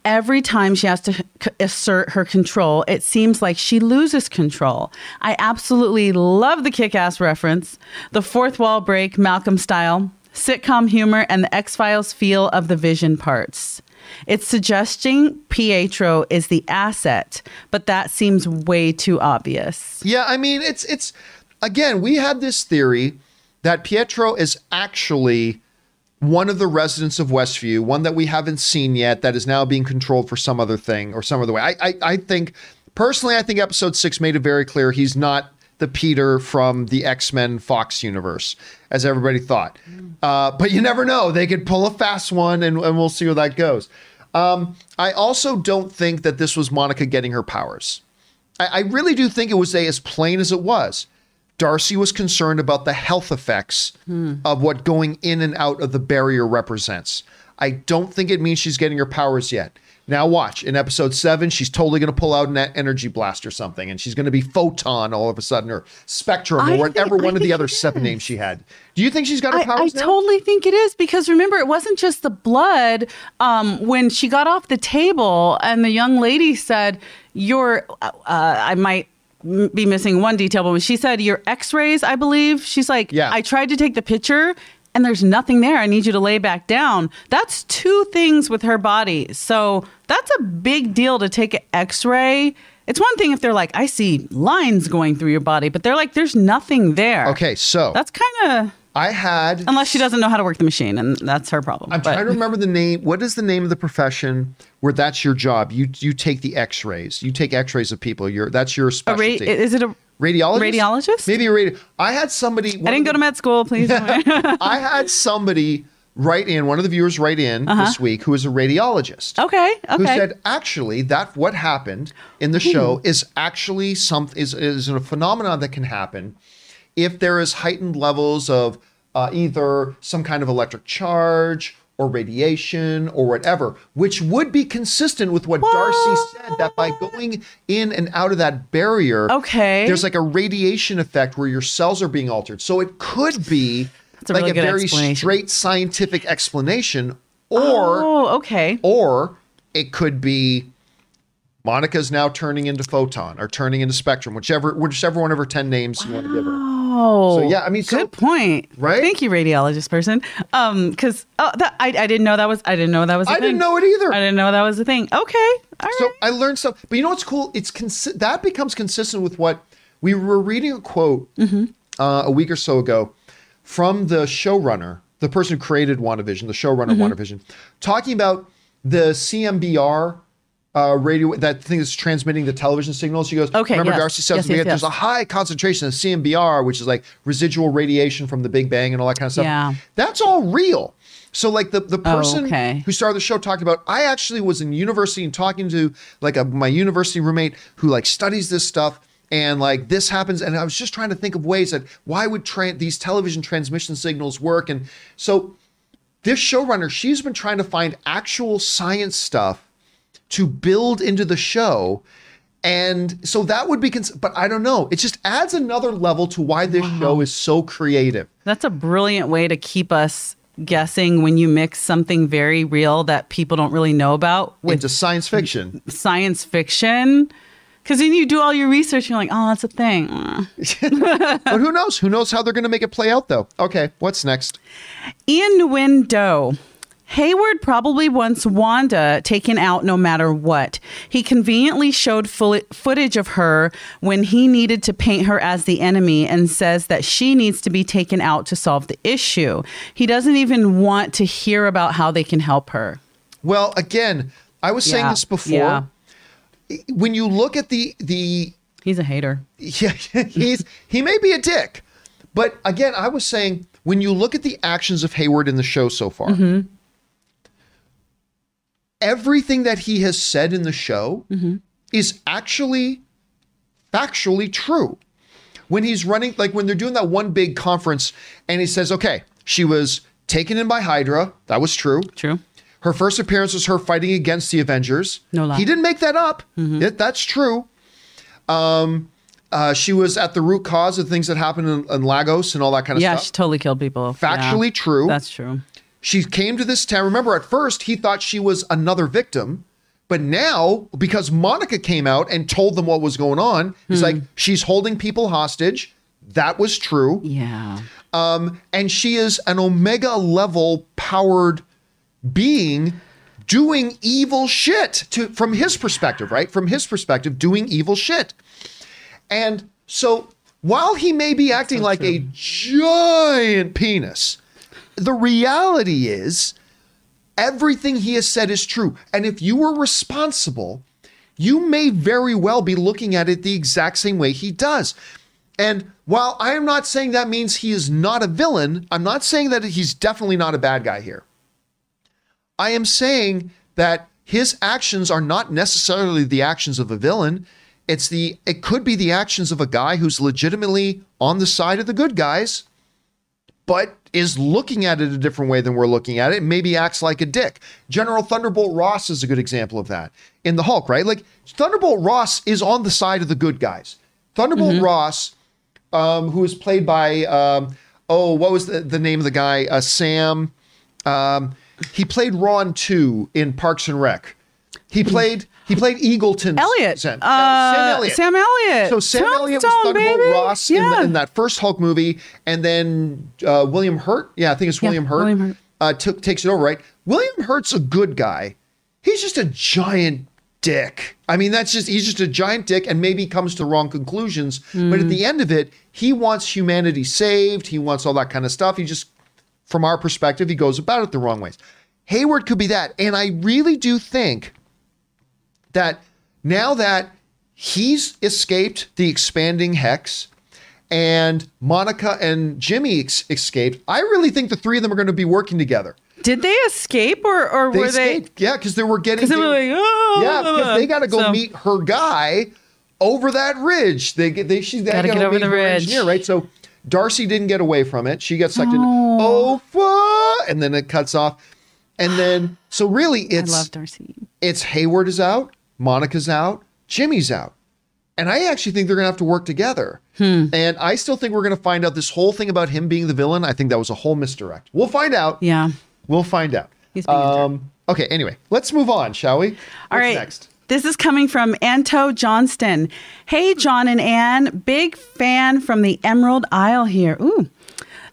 Every time she has to c- assert her control, it seems like she loses control. I absolutely love the kick ass reference, the fourth wall break, Malcolm style, sitcom humor, and the X Files feel of the vision parts. It's suggesting Pietro is the asset, but that seems way too obvious. Yeah, I mean, it's it's again, we had this theory that Pietro is actually one of the residents of Westview, one that we haven't seen yet, that is now being controlled for some other thing or some other way. I, I, I think, personally, I think episode six made it very clear he's not the Peter from the X Men Fox universe, as everybody thought. Uh, but you never know; they could pull a fast one, and, and we'll see where that goes. Um, I also don't think that this was Monica getting her powers. I, I really do think it was a, as plain as it was. Darcy was concerned about the health effects of what going in and out of the barrier represents. I don't think it means she's getting her powers yet. Now watch in episode seven, she's totally going to pull out an energy blast or something, and she's going to be photon all of a sudden, or spectrum, I or think- whatever I one of the other seven is. names she had. Do you think she's got her I, I now? totally think it is because remember, it wasn't just the blood. Um, when she got off the table and the young lady said, "Your," uh, I might be missing one detail, but when she said your X-rays, I believe she's like, Yeah. I tried to take the picture." And there's nothing there. I need you to lay back down. That's two things with her body. So that's a big deal to take an x ray. It's one thing if they're like, I see lines going through your body, but they're like, there's nothing there. Okay, so That's kind of I had unless she doesn't know how to work the machine, and that's her problem. I'm But- trying to remember the name. What is the name of the profession where that's your job? You you take the X-rays. You take X-rays of people. You're that's your specialty. is it a? Radiologist? radiologist? Maybe a radi- I had somebody. I didn't go to med school, please. I had somebody write in. One of the viewers write in this week who is a radiologist. Uh-huh. okay, Who said actually that what happened in the show is actually some is is a phenomenon that can happen if there is heightened levels of uh, either some kind of electric charge or radiation or whatever, which would be consistent with what Darcy said that by going in and out of that barrier, Okay. there's like a radiation effect where your cells are being altered. So it could be a like really a very straight scientific explanation, or oh, okay. or it could be Monica's now turning into photon or turning into spectrum, whichever whichever one of her ten names you want to give her. Oh, So, yeah, I mean, so- good point. Right? Thank you, radiologist person. Um, because oh, that I, I didn't know that was I didn't know that was. I I didn't know it either. I didn't know that was a thing. Okay, all right. So I learned stuff. But you know what's cool? It's consi- that becomes consistent with what we were reading a quote Mm-hmm. uh, a week or so ago from the showrunner, the person who created WandaVision, the showrunner Mm-hmm. of WandaVision, talking about the CMBR uh, radio, that thing that's transmitting the television signals. She goes, Okay, remember yes. Darcy says Yes, yes, there's a high concentration of CMBR, which is like residual radiation from the Big Bang and all that kind of stuff. Yeah. That's all real. So like the, the person Oh, okay. who started the show talked about I actually was in university and talking to like a, my university roommate who like studies this stuff and like this happens and I was just trying to think of ways that why would tra- these television transmission signals work and so this showrunner she's been trying to find actual science stuff to build into the show. And so that would be cons- but I don't know. It just adds another level to why this show is so creative. That's a brilliant way to keep us guessing when you mix something very real that people don't really know about with into science fiction. Science fiction. Because then you do all your research, and you're like, oh, that's a thing. But who knows? Who knows how they're going to make it play out though. Okay what's next? Ian Nguyen Do. Hayward probably wants Wanda taken out no matter what. He conveniently showed full- footage of her when he needed to paint her as the enemy and says that she needs to be taken out to solve the issue. He doesn't even want to hear about how they can help her. Well, again, I was saying this before. yeah. When you look at the the He's a hater. yeah, he's he may be a dick, but again, I was saying when you look at the actions of Hayward in the show so far, Mm-hmm. Everything that he has said in the show Mm-hmm. is actually factually true. When he's running, like when they're doing that one big conference, and he says, "Okay, she was taken in by Hydra. That was true. True. Her first appearance was her fighting against the Avengers. No lie. Mm-hmm. He didn't make that up. It- that's true. Um, uh, she was at the root cause of things that happened in, in Lagos and all that kind of stuff. Yeah, she totally killed people. Yeah. Factually true. That's true. She came to this town. Remember, at first he thought she was another victim, but now because Monica came out and told them what was going on, he's Hmm. like, she's holding people hostage. That was true. Yeah. Um, and she is an omega level powered being doing evil shit to from his perspective, right? From his perspective, doing evil shit. And so while he may be acting like a giant penis, the reality is everything he has said is true. And if you were responsible, you may very well be looking at it the exact same way he does. And while I am not saying that means he is not a villain, I'm not saying that he's definitely not a bad guy here. I am saying that his actions are not necessarily the actions of a villain. It's the it could be the actions of a guy who's legitimately on the side of the good guys, but is looking at it a different way than we're looking at it. Maybe acts like a dick. General Thunderbolt Ross is a good example of that in the Hulk, right? Like Thunderbolt Ross is on the side of the good guys. Thunderbolt Ross, um, who is played by um, oh, what was the, the name of the guy? Uh, Sam. Um, he played Ron two in Parks and Rec. He played he played Eagleton. Elliot. Sam, Uh, Sam Elliott. Sam Elliott. So Sam Elliott was Thunderbolt baby. Ross in, the, in that first Hulk movie, and then uh, William Hurt. Yeah, I think it's Yeah, William Hurt. William Hurt. Uh, took takes it over. Right. William Hurt's a good guy. He's just a giant dick. I mean, that's just he's just a giant dick, and maybe comes to wrong conclusions. But at the end of it, he wants humanity saved. He wants all that kind of stuff. He just, from our perspective, he goes about it the wrong ways. Hayward could be that, and I really do think that now that he's escaped the expanding hex and Monica and Jimmy ex- escaped, I really think the three of them are going to be working together. Did they escape or, or They were they? escaped, yeah, because they were getting they were like, oh, yeah, because they got to go So- meet her guy over that ridge. They get they she they Gotta gotta get over the ridge. engineer, right? So Darcy didn't get away from it. She got sucked in. Oh. oh, fuck! and then it cuts off. And then so really I it's love Darcy. it's Hayward is out, Monica's out, Jimmy's out. And I actually think they're going to have to work together. Hmm. And I still think we're going to find out this whole thing about him being the villain. I think that was a whole misdirect. We'll find out. Yeah. We'll find out. He's being um, okay, anyway, let's move on, shall we? All What's right. next? This is coming from Anto Johnston. Hey, John and Anne, big fan from the Emerald Isle here. Ooh.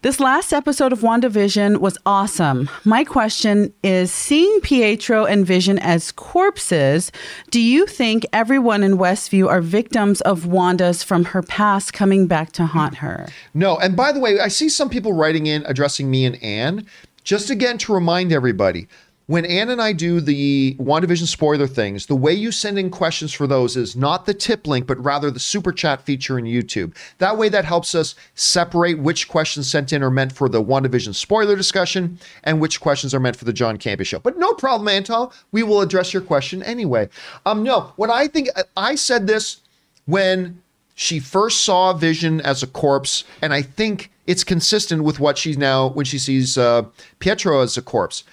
This last episode of WandaVision was awesome. My question is seeing Pietro and Vision as corpses, do you think everyone in Westview are victims of Wanda's from her past coming back to haunt her? No, and by the way, I see some people writing in addressing me and Anne. Just again to remind everybody, when Anne and I do the WandaVision spoiler things, the way you send in questions for those is not the tip link, but rather the super chat feature in YouTube. That way, that helps us separate which questions sent in are meant for the WandaVision spoiler discussion and which questions are meant for the John Campea show. But no problem, Anton. We will address your question anyway. Um, no, what I think I said this when she first saw Vision as a corpse, and I think it's consistent with what she's now when she sees uh, Pietro as a corpse.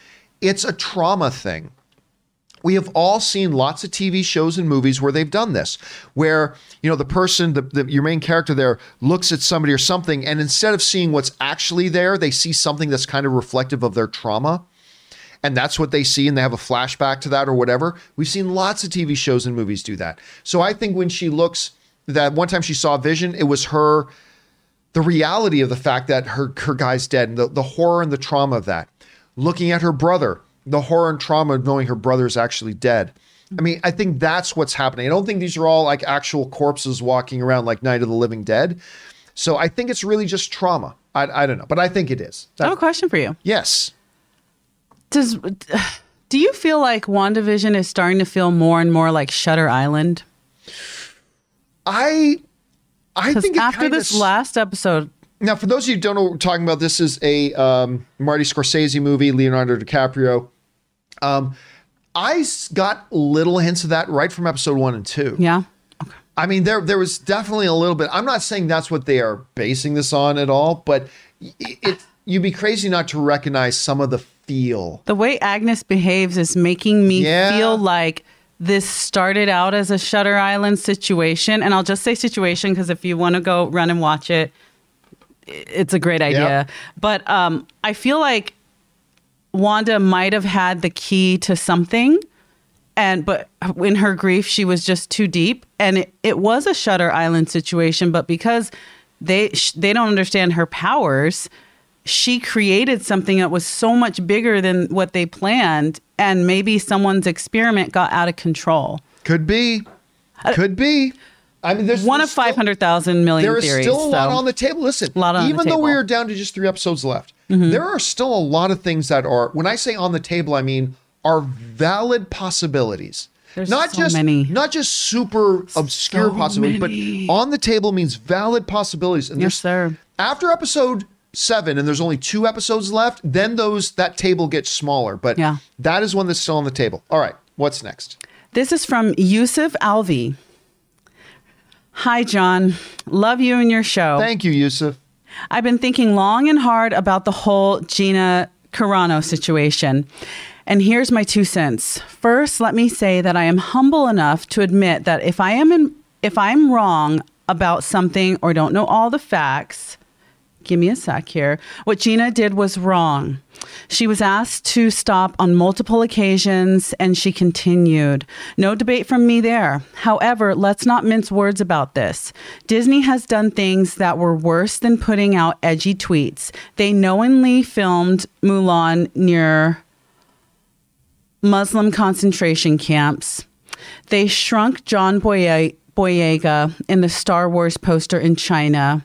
It's a trauma thing. We have all seen lots of TV shows and movies where they've done this, where you know the person, the, the your main character there, looks at somebody or something, and instead of seeing what's actually there, they see something that's kind of reflective of their trauma. And that's what they see and they have a flashback to that or whatever. We've seen lots of tv shows and movies do that. So i think when she looks that one time she saw vision it was her the reality of the fact that her her guy's dead and the, the horror and the trauma of that looking at her brother the horror and trauma of knowing her brother is actually dead. I mean i think that's what's happening. I don't think these are all like actual corpses walking around like night of the living dead. So i think it's really just trauma. I, I don't know but i think it is. I have a question for you. yes. Does do you feel like WandaVision is starting to feel more and more like Shutter Island? I I think it after this last episode, now for those of you who don't know what we're talking about, this is a um, Marty Scorsese movie, Leonardo DiCaprio. Um, I got little hints of that right from episode one and two. yeah. I mean, there there was definitely a little bit. I'm not saying that's what they are basing this on at all, but it, it you'd be crazy not to recognize some of the feel. The way Agnes behaves is making me Yeah. feel like this started out as a Shutter Island situation. And I'll just say situation because if you want to go run and watch it, it's a great idea. Yep. But um, I feel like Wanda might have had the key to something. And but in her grief, she was just too deep, and it, it was a Shutter Island situation. But because they sh- they don't understand her powers, she created something that was so much bigger than what they planned, and maybe someone's experiment got out of control. Could be, could be. I mean, there's one there's of still- 500,000 million There is theories. still a lot so- on the table. Listen, a Lot on the even though we. Mm-hmm. are down to just three episodes left, there are still a lot of things that are. When I say on the table, I mean are valid possibilities. There's not so just many. not just super obscure So possibilities, many. but on the table means valid possibilities. And Yes, sir. After episode seven, and there's only two episodes left, then those that table gets smaller. But Yeah. that is one that's still on the table. All right, what's next? This is from Yusuf Alvi. Hi, John. Love you and your show. Thank you, Yusuf. I've been thinking long and hard about the whole Gina Carano situation. And here's my two cents. First, let me say that I am humble enough to admit that if I am in, if I'm wrong about something or don't know all the facts, give me a sec here. What Gina did was wrong. She was asked to stop on multiple occasions and she continued. No debate from me there. However, let's not mince words about this. Disney has done things that were worse than putting out edgy tweets. They knowingly filmed Mulan near Muslim concentration camps. They shrunk John Boye- Boyega in the Star Wars poster in China.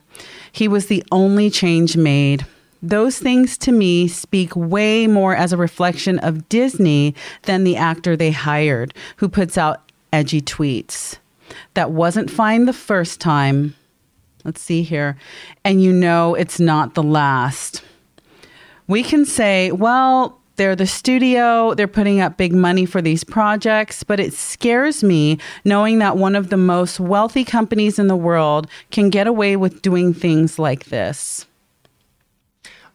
He was the only change made. Those things to me speak way more as a reflection of Disney than the actor they hired who puts out edgy tweets. That wasn't fine the first time. Let's see here. And you know it's not the last we can say, well, they're the studio, they're putting up big money for these projects, but it scares me knowing that one of the most wealthy companies in the world can get away with doing things like this.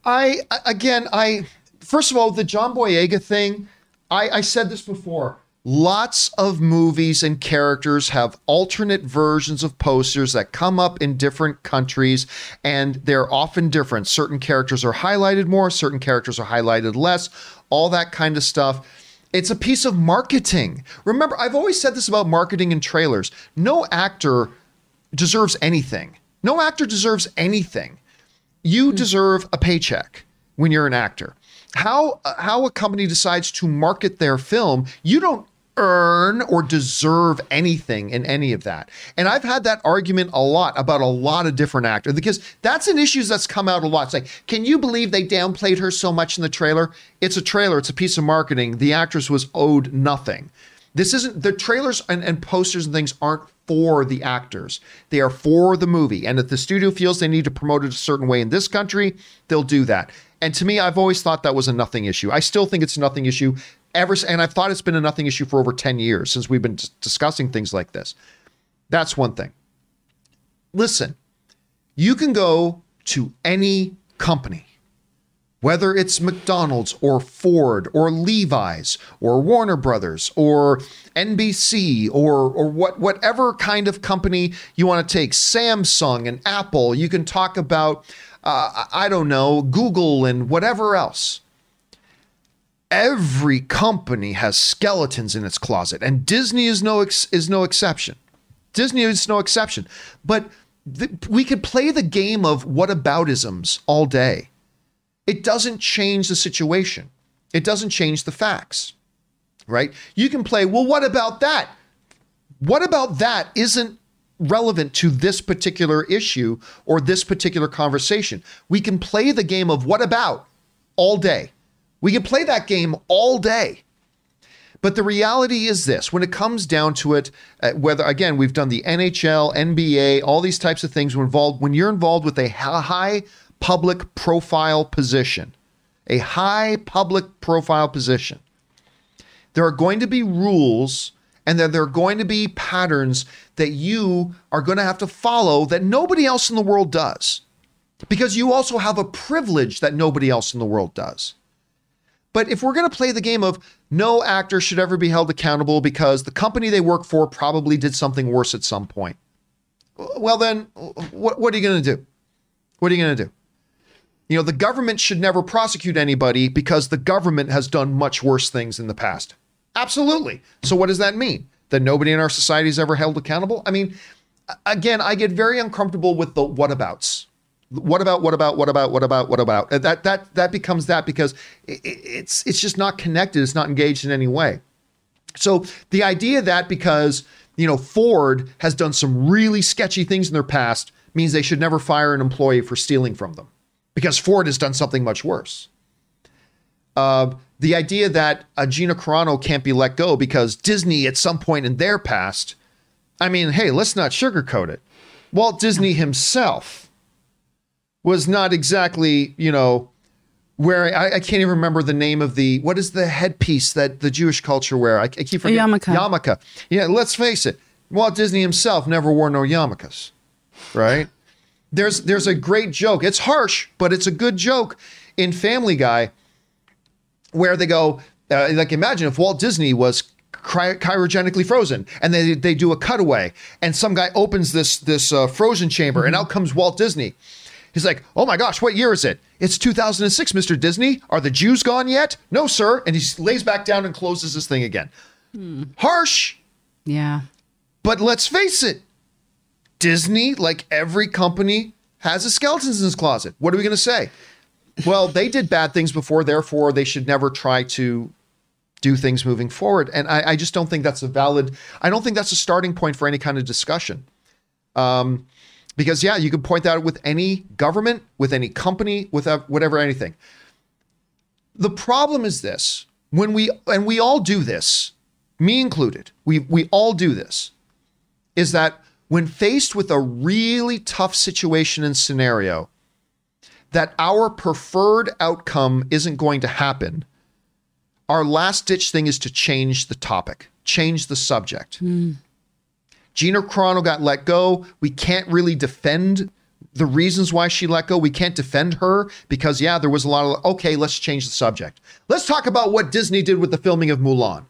I again, I first of all, the John Boyega thing. I, I said this before. Lots of movies and characters have alternate versions of posters that come up in different countries, and they're often different. Certain characters are highlighted more, certain characters are highlighted less, all that kind of stuff. It's a piece of marketing. Remember, I've always said this about marketing and trailers. No actor deserves anything. No actor deserves anything you hmm. deserve a paycheck when you're an actor. How uh, how a company decides to market their film, you don't earn or deserve anything in any of that. And I've had that argument a lot about a lot of different actors because that's an issue that's come out a lot. It's like, can you believe they downplayed her so much in the trailer? It's a trailer, it's a piece of marketing. The actress was owed nothing. This isn't the trailers and, and posters and things aren't for the actors. They are for the movie. And if the studio feels they need to promote it a certain way in this country, they'll do that. And to me, I've always thought that was a nothing issue. I still think it's a nothing issue. Ever and I've thought it's been a nothing issue for over 10 years since we've been dis- discussing things like this. That's one thing. Listen, you can go to any company whether it's McDonald's or Ford or Levi's or Warner Brothers or NBC or or what whatever kind of company you want to take, Samsung and Apple. You can talk about uh, I don't know Google and whatever else. Every company has skeletons in its closet, and Disney is no ex- is no exception. Disney is no exception. But th- we could play the game of what whataboutisms all day it doesn't change the situation. It doesn't change the facts, right? You can play, well, what about that? What about that isn't relevant to this particular issue or this particular conversation? We can play the game of what about all day. We can play that game all day. But the reality is this when it comes down to it, uh, whether, again, we've done the NHL, NBA, all these types of things, we're involved, when you're involved with a high public profile position, a high public profile position, there are going to be rules and then there are going to be patterns that you are going to have to follow that nobody else in the world does. Because you also have a privilege that nobody else in the world does. But if we're going to play the game of no actor should ever be held accountable because the company they work for probably did something worse at some point, well, then what, what are you going to do? What are you going to do? You know, the government should never prosecute anybody because the government has done much worse things in the past. Absolutely. So, what does that mean? That nobody in our society is ever held accountable? I mean, again, I get very uncomfortable with the whatabouts. What about, what about, what about, what about, what about? That that that becomes that because it, it's it's just not connected. It's not engaged in any way. So the idea that because you know, Ford has done some really sketchy things in their past means they should never fire an employee for stealing from them because Ford has done something much worse. Uh, the idea that a Gina Carano can't be let go because Disney at some point in their past, I mean, hey, let's not sugarcoat it. Walt Disney himself was not exactly, you know, where I, I can't even remember the name of the what is the headpiece that the Jewish culture wear? I, I keep forgetting. yarmulke. Yarmulke. Yeah, let's face it. Walt Disney himself never wore no yarmulkes, right? there's there's a great joke. It's harsh, but it's a good joke in Family Guy where they go uh, like imagine if Walt Disney was cry- cryogenically frozen and they they do a cutaway and some guy opens this this uh, frozen chamber and out comes Walt Disney. He's like, "Oh my gosh, what year is it? It's 2006, Mr. Disney. Are the Jews gone yet?" "No, sir." And he lays back down and closes his thing again. Harsh, Yeah. but let's face it, Disney, like every company, has a skeletons in its closet. What are we going to say? Well, they did bad things before, therefore they should never try to do things moving forward. And I, I just don't think that's a valid. I don't think that's a starting point for any kind of discussion. Um, because yeah, you can point that out with any government, with any company, with uh, whatever, anything. The problem is this: when we and we all do this, me included, we we all do this is that when faced with a really tough situation and scenario, that our preferred outcome isn't going to happen, our last ditch thing is to change the topic, change the subject. Gina Carano got let go. We can't really defend the reasons why she let go. We can't defend her because, yeah, there was a lot of, okay, let's change the subject. Let's talk about what Disney did with the filming of Mulan.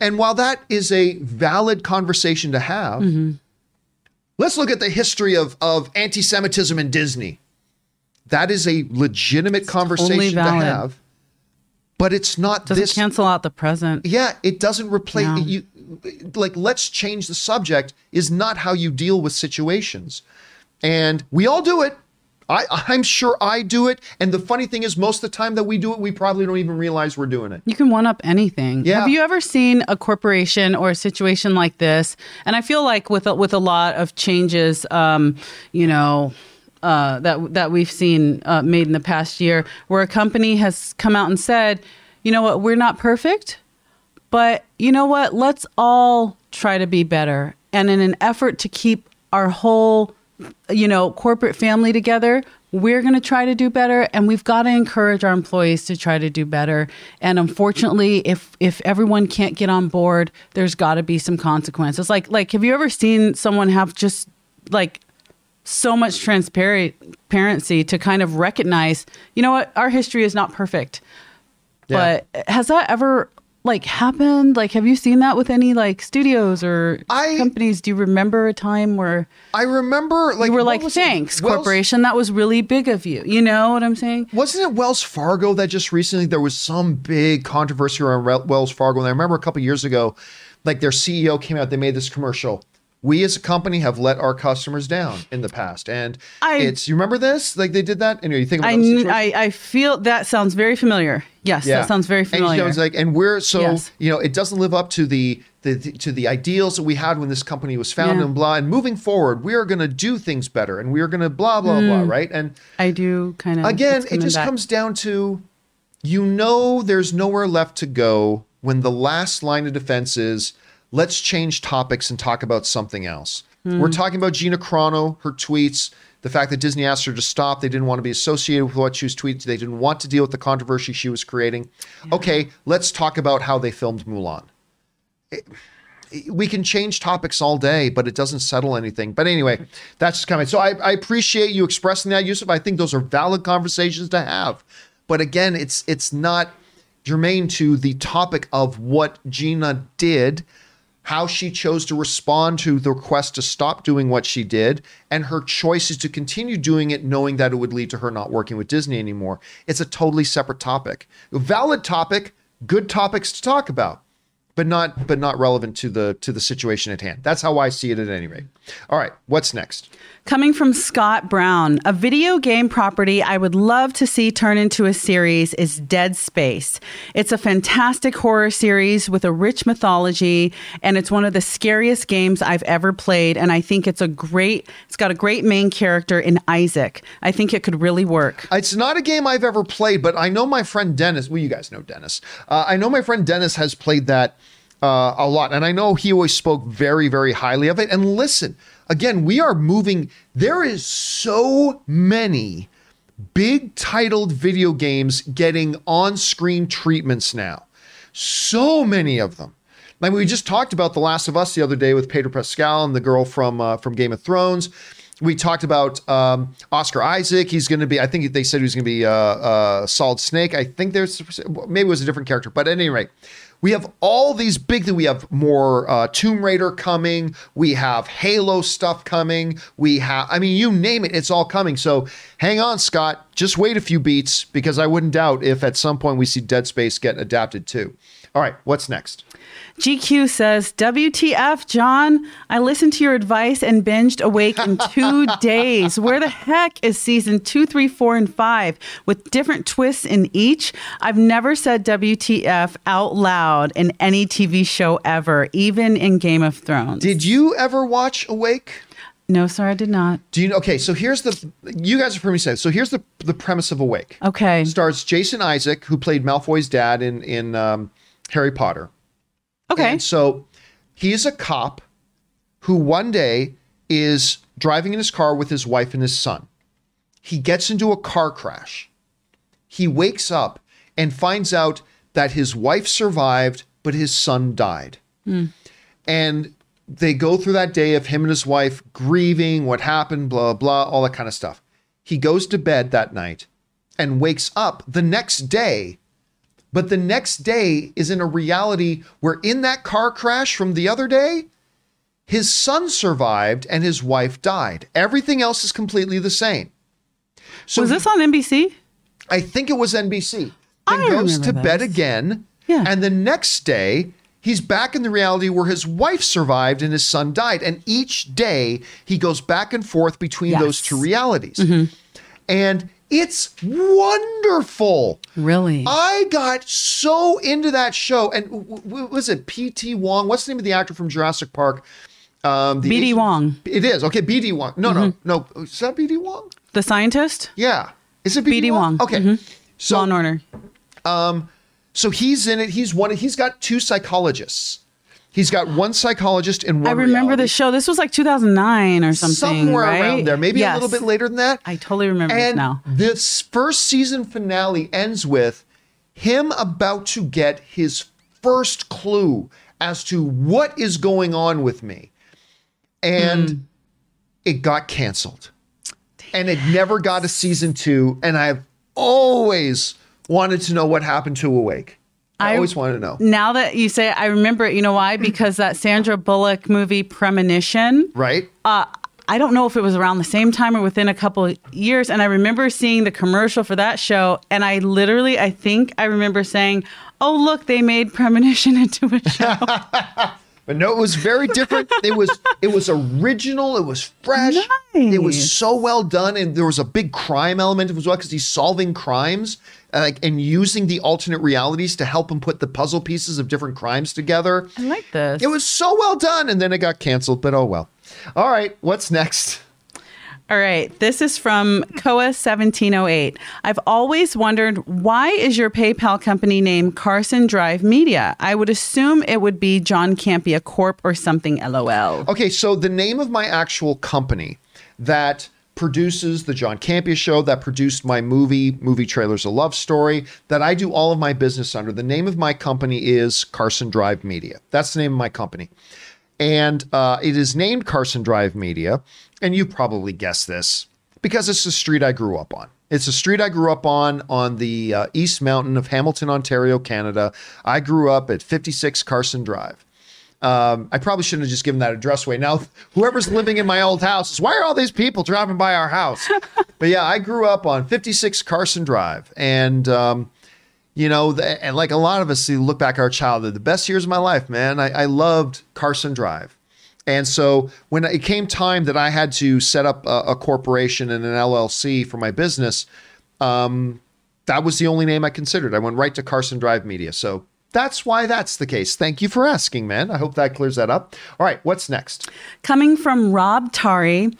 And while that is a valid conversation to have, let's look at the history of, of anti Semitism in Disney. That is a legitimate conversation to have, but it's not Doesn't this. cancel out the present. yeah, it doesn't replace No. you. Like, let's change the subject is not how you deal with situations, and we all do it. I, I'm sure I do it. And the funny thing is, most of the time that we do it, we probably don't even realize we're doing it. You can one up anything. Yeah. Have you ever seen a corporation or a situation like this? And I feel like with a, with a lot of changes, um, you know, uh, that that we've seen uh, made in the past year, where a company has come out and said, you know what, we're not perfect, but you know what, let's all try to be better. And in an effort to keep our whole you know, corporate family together, we're going to try to do better and we've got to encourage our employees to try to do better. And unfortunately, if if everyone can't get on board, there's got to be some consequences. Like like have you ever seen someone have just like so much transparency to kind of recognize, you know what, our history is not perfect. Yeah. But has that ever like happened? Like have you seen that with any like studios or I- companies? Do you remember a time where I remember, like, you were like, it? thanks, Wells- corporation. That was really big of you. You know what I'm saying? Wasn't it Wells Fargo that just recently there was some big controversy around Wel- Wells Fargo? And I remember a couple years ago, like their CEO came out, they made this commercial. We as a company have let our customers down in the past, and I- it's you remember this? Like they did that. Anyway, you think about I, those kn- situations? I I feel that sounds very familiar. Yes, that sounds very And, you familiar. know, it's like, and we're so Yes. you know, it doesn't live up to the, the to the ideals that we had when this company was founded Yeah. and blah. And moving forward, we are going to do things better, and we are going to blah blah blah, mm. right? And I do kind of again, it just comes down to you know there's nowhere left to go when the last line of defense is let's change topics and talk about something else. We're hmm. talking about Gina Carano, her tweets, the fact that Disney asked her to stop. They didn't want to be associated with what she was tweeting. They didn't want to deal with the controversy she was creating. Okay, let's talk about how they filmed Mulan we can change topics all day, but it doesn't settle anything. But anyway, that's just coming. So I, I appreciate you expressing that, Yusuf. I think those are valid conversations to have. But again, it's it's not germane to the topic of what Gina did, how she chose to respond to the request to stop doing what she did, and her choices to continue doing it, knowing that it would lead to her not working with Disney anymore. It's a totally separate topic. A valid topic, good topics to talk about but not but not relevant to the to the situation at hand. That's how I see it at any rate. All right, what's next? Coming from Scott Brown, a video game property I would love to see turn into a series is Dead Space. It's a fantastic horror series with a rich mythology, and it's one of the scariest games I've ever played. And I think it's a great, it's got a great main character in Isaac. I think it could really work. It's not a game I've ever played, but I know my friend Dennis. Well, you guys know Dennis. Uh, I know my friend Dennis has played that uh, a lot, and I know he always spoke very, very highly of it. And listen, again, we are moving. There is so many big titled video games getting on screen treatments now. So many of them. Like we just talked about The Last of Us the other day with Pedro Pascal and the girl from uh, from Game of Thrones. We talked about um, Oscar Isaac. He's going to be. I think they said he was going to be uh, uh, Solid Snake. I think there's maybe it was a different character, but at any rate, we have all these big things. We have more uh, Tomb Raider coming. We have Halo stuff coming. We have, I mean, you name it, it's all coming. So hang on, Scott. Just wait a few beats because I wouldn't doubt if at some point we see Dead Space get adapted too. All right, what's next? GQ says, WTF, John? I listened to your advice and binged Awake in two days. Where the heck is season two, three, four, and five with different twists in each? I've never said WTF out loud in any TV show ever, even in Game of Thrones. Did you ever watch Awake? No, sir, I did not. Do you know? Okay, so here's the. You guys have heard me say. So here's the the premise of Awake. Okay. Stars Jason Isaac, who played Malfoy's dad in in um, Harry Potter. Okay. And so he's a cop who one day is driving in his car with his wife and his son. He gets into a car crash. He wakes up and finds out that his wife survived, but his son died. Hmm. And they go through that day of him and his wife grieving what happened, blah, blah, all that kind of stuff. He goes to bed that night and wakes up the next day but the next day is in a reality where, in that car crash from the other day, his son survived and his wife died. Everything else is completely the same. So Was this on NBC? I think it was NBC. I Then goes to remember bed again. Yeah. And the next day, he's back in the reality where his wife survived and his son died. And each day, he goes back and forth between those two realities. Mm-hmm. And it's wonderful. Really? I got so into that show, and w- w- was it P.T. Wong? What's the name of the actor from Jurassic Park? Um, the B.D. Asian- Wong. Mm-hmm. It is okay. B.D. Wong. No, no, no. Is that B.D. Wong? the scientist? Yeah. Is it B.D. Wong? Wong. Okay. Mhm. So, Law and Order. so he's in it. He's one. He's got two psychologists. He's got one psychologist in one. I remember reality, the show. This was like 2009 or something. somewhere right? around there, maybe Yes. a little bit later than that. I totally remember and now. this first season finale ends with him about to get his first clue as to what is going on with me. And Hmm. it got canceled. And it never got a season two. And I've always wanted to know what happened to Awake. I, I- always wanted to know. Now that you say it, I remember it. You know why? Because that Sandra Bullock movie Premonition. Right? Uh, I don't know if it was around the same time or within a couple of years. And I remember seeing the commercial for that show. And I literally, I think I remember saying, oh, look, they made Premonition into a show. But no, it was very different. it was it was original. It was fresh. It was so well done, and there was a big crime element as well because he's solving crimes, uh, like and using the alternate realities to help him put the puzzle pieces of different crimes together. I like this. It was so well done, and then it got canceled. But oh well. All right, what's next? All right, this is from Koa 1708. I've always wondered why is your PayPal company name Carson Drive Media? I would assume it would be John Campea Corp or something LOL. Okay, so the name of my actual company that produces the John Campea show, that produced my movie, Movie Trailers, A Love Story, that I do all of my business under. The name of my company is Carson Drive Media. That's the name of my company. And uh, it is named Carson Drive Media. And you probably guessed this because it's the street I grew up on. It's a street I grew up on on the uh, East Mountain of Hamilton, Ontario, Canada. I grew up at 56 Carson Drive. Um, I probably shouldn't have just given that address away. Now, whoever's living in my old house is why are all these people driving by our house? but yeah, I grew up on 56 Carson Drive, and um, you know, the, and like a lot of us you look back our childhood, the best years of my life, man. I, I loved Carson Drive. And so when it came time that I had to set up a, a corporation and an LLC for my business, um, that was the only name I considered. I went right to Carson Drive Media. So that's why that's the case. Thank you for asking, man. I hope that clears that up. All right, what's next? Coming from Rob Tari,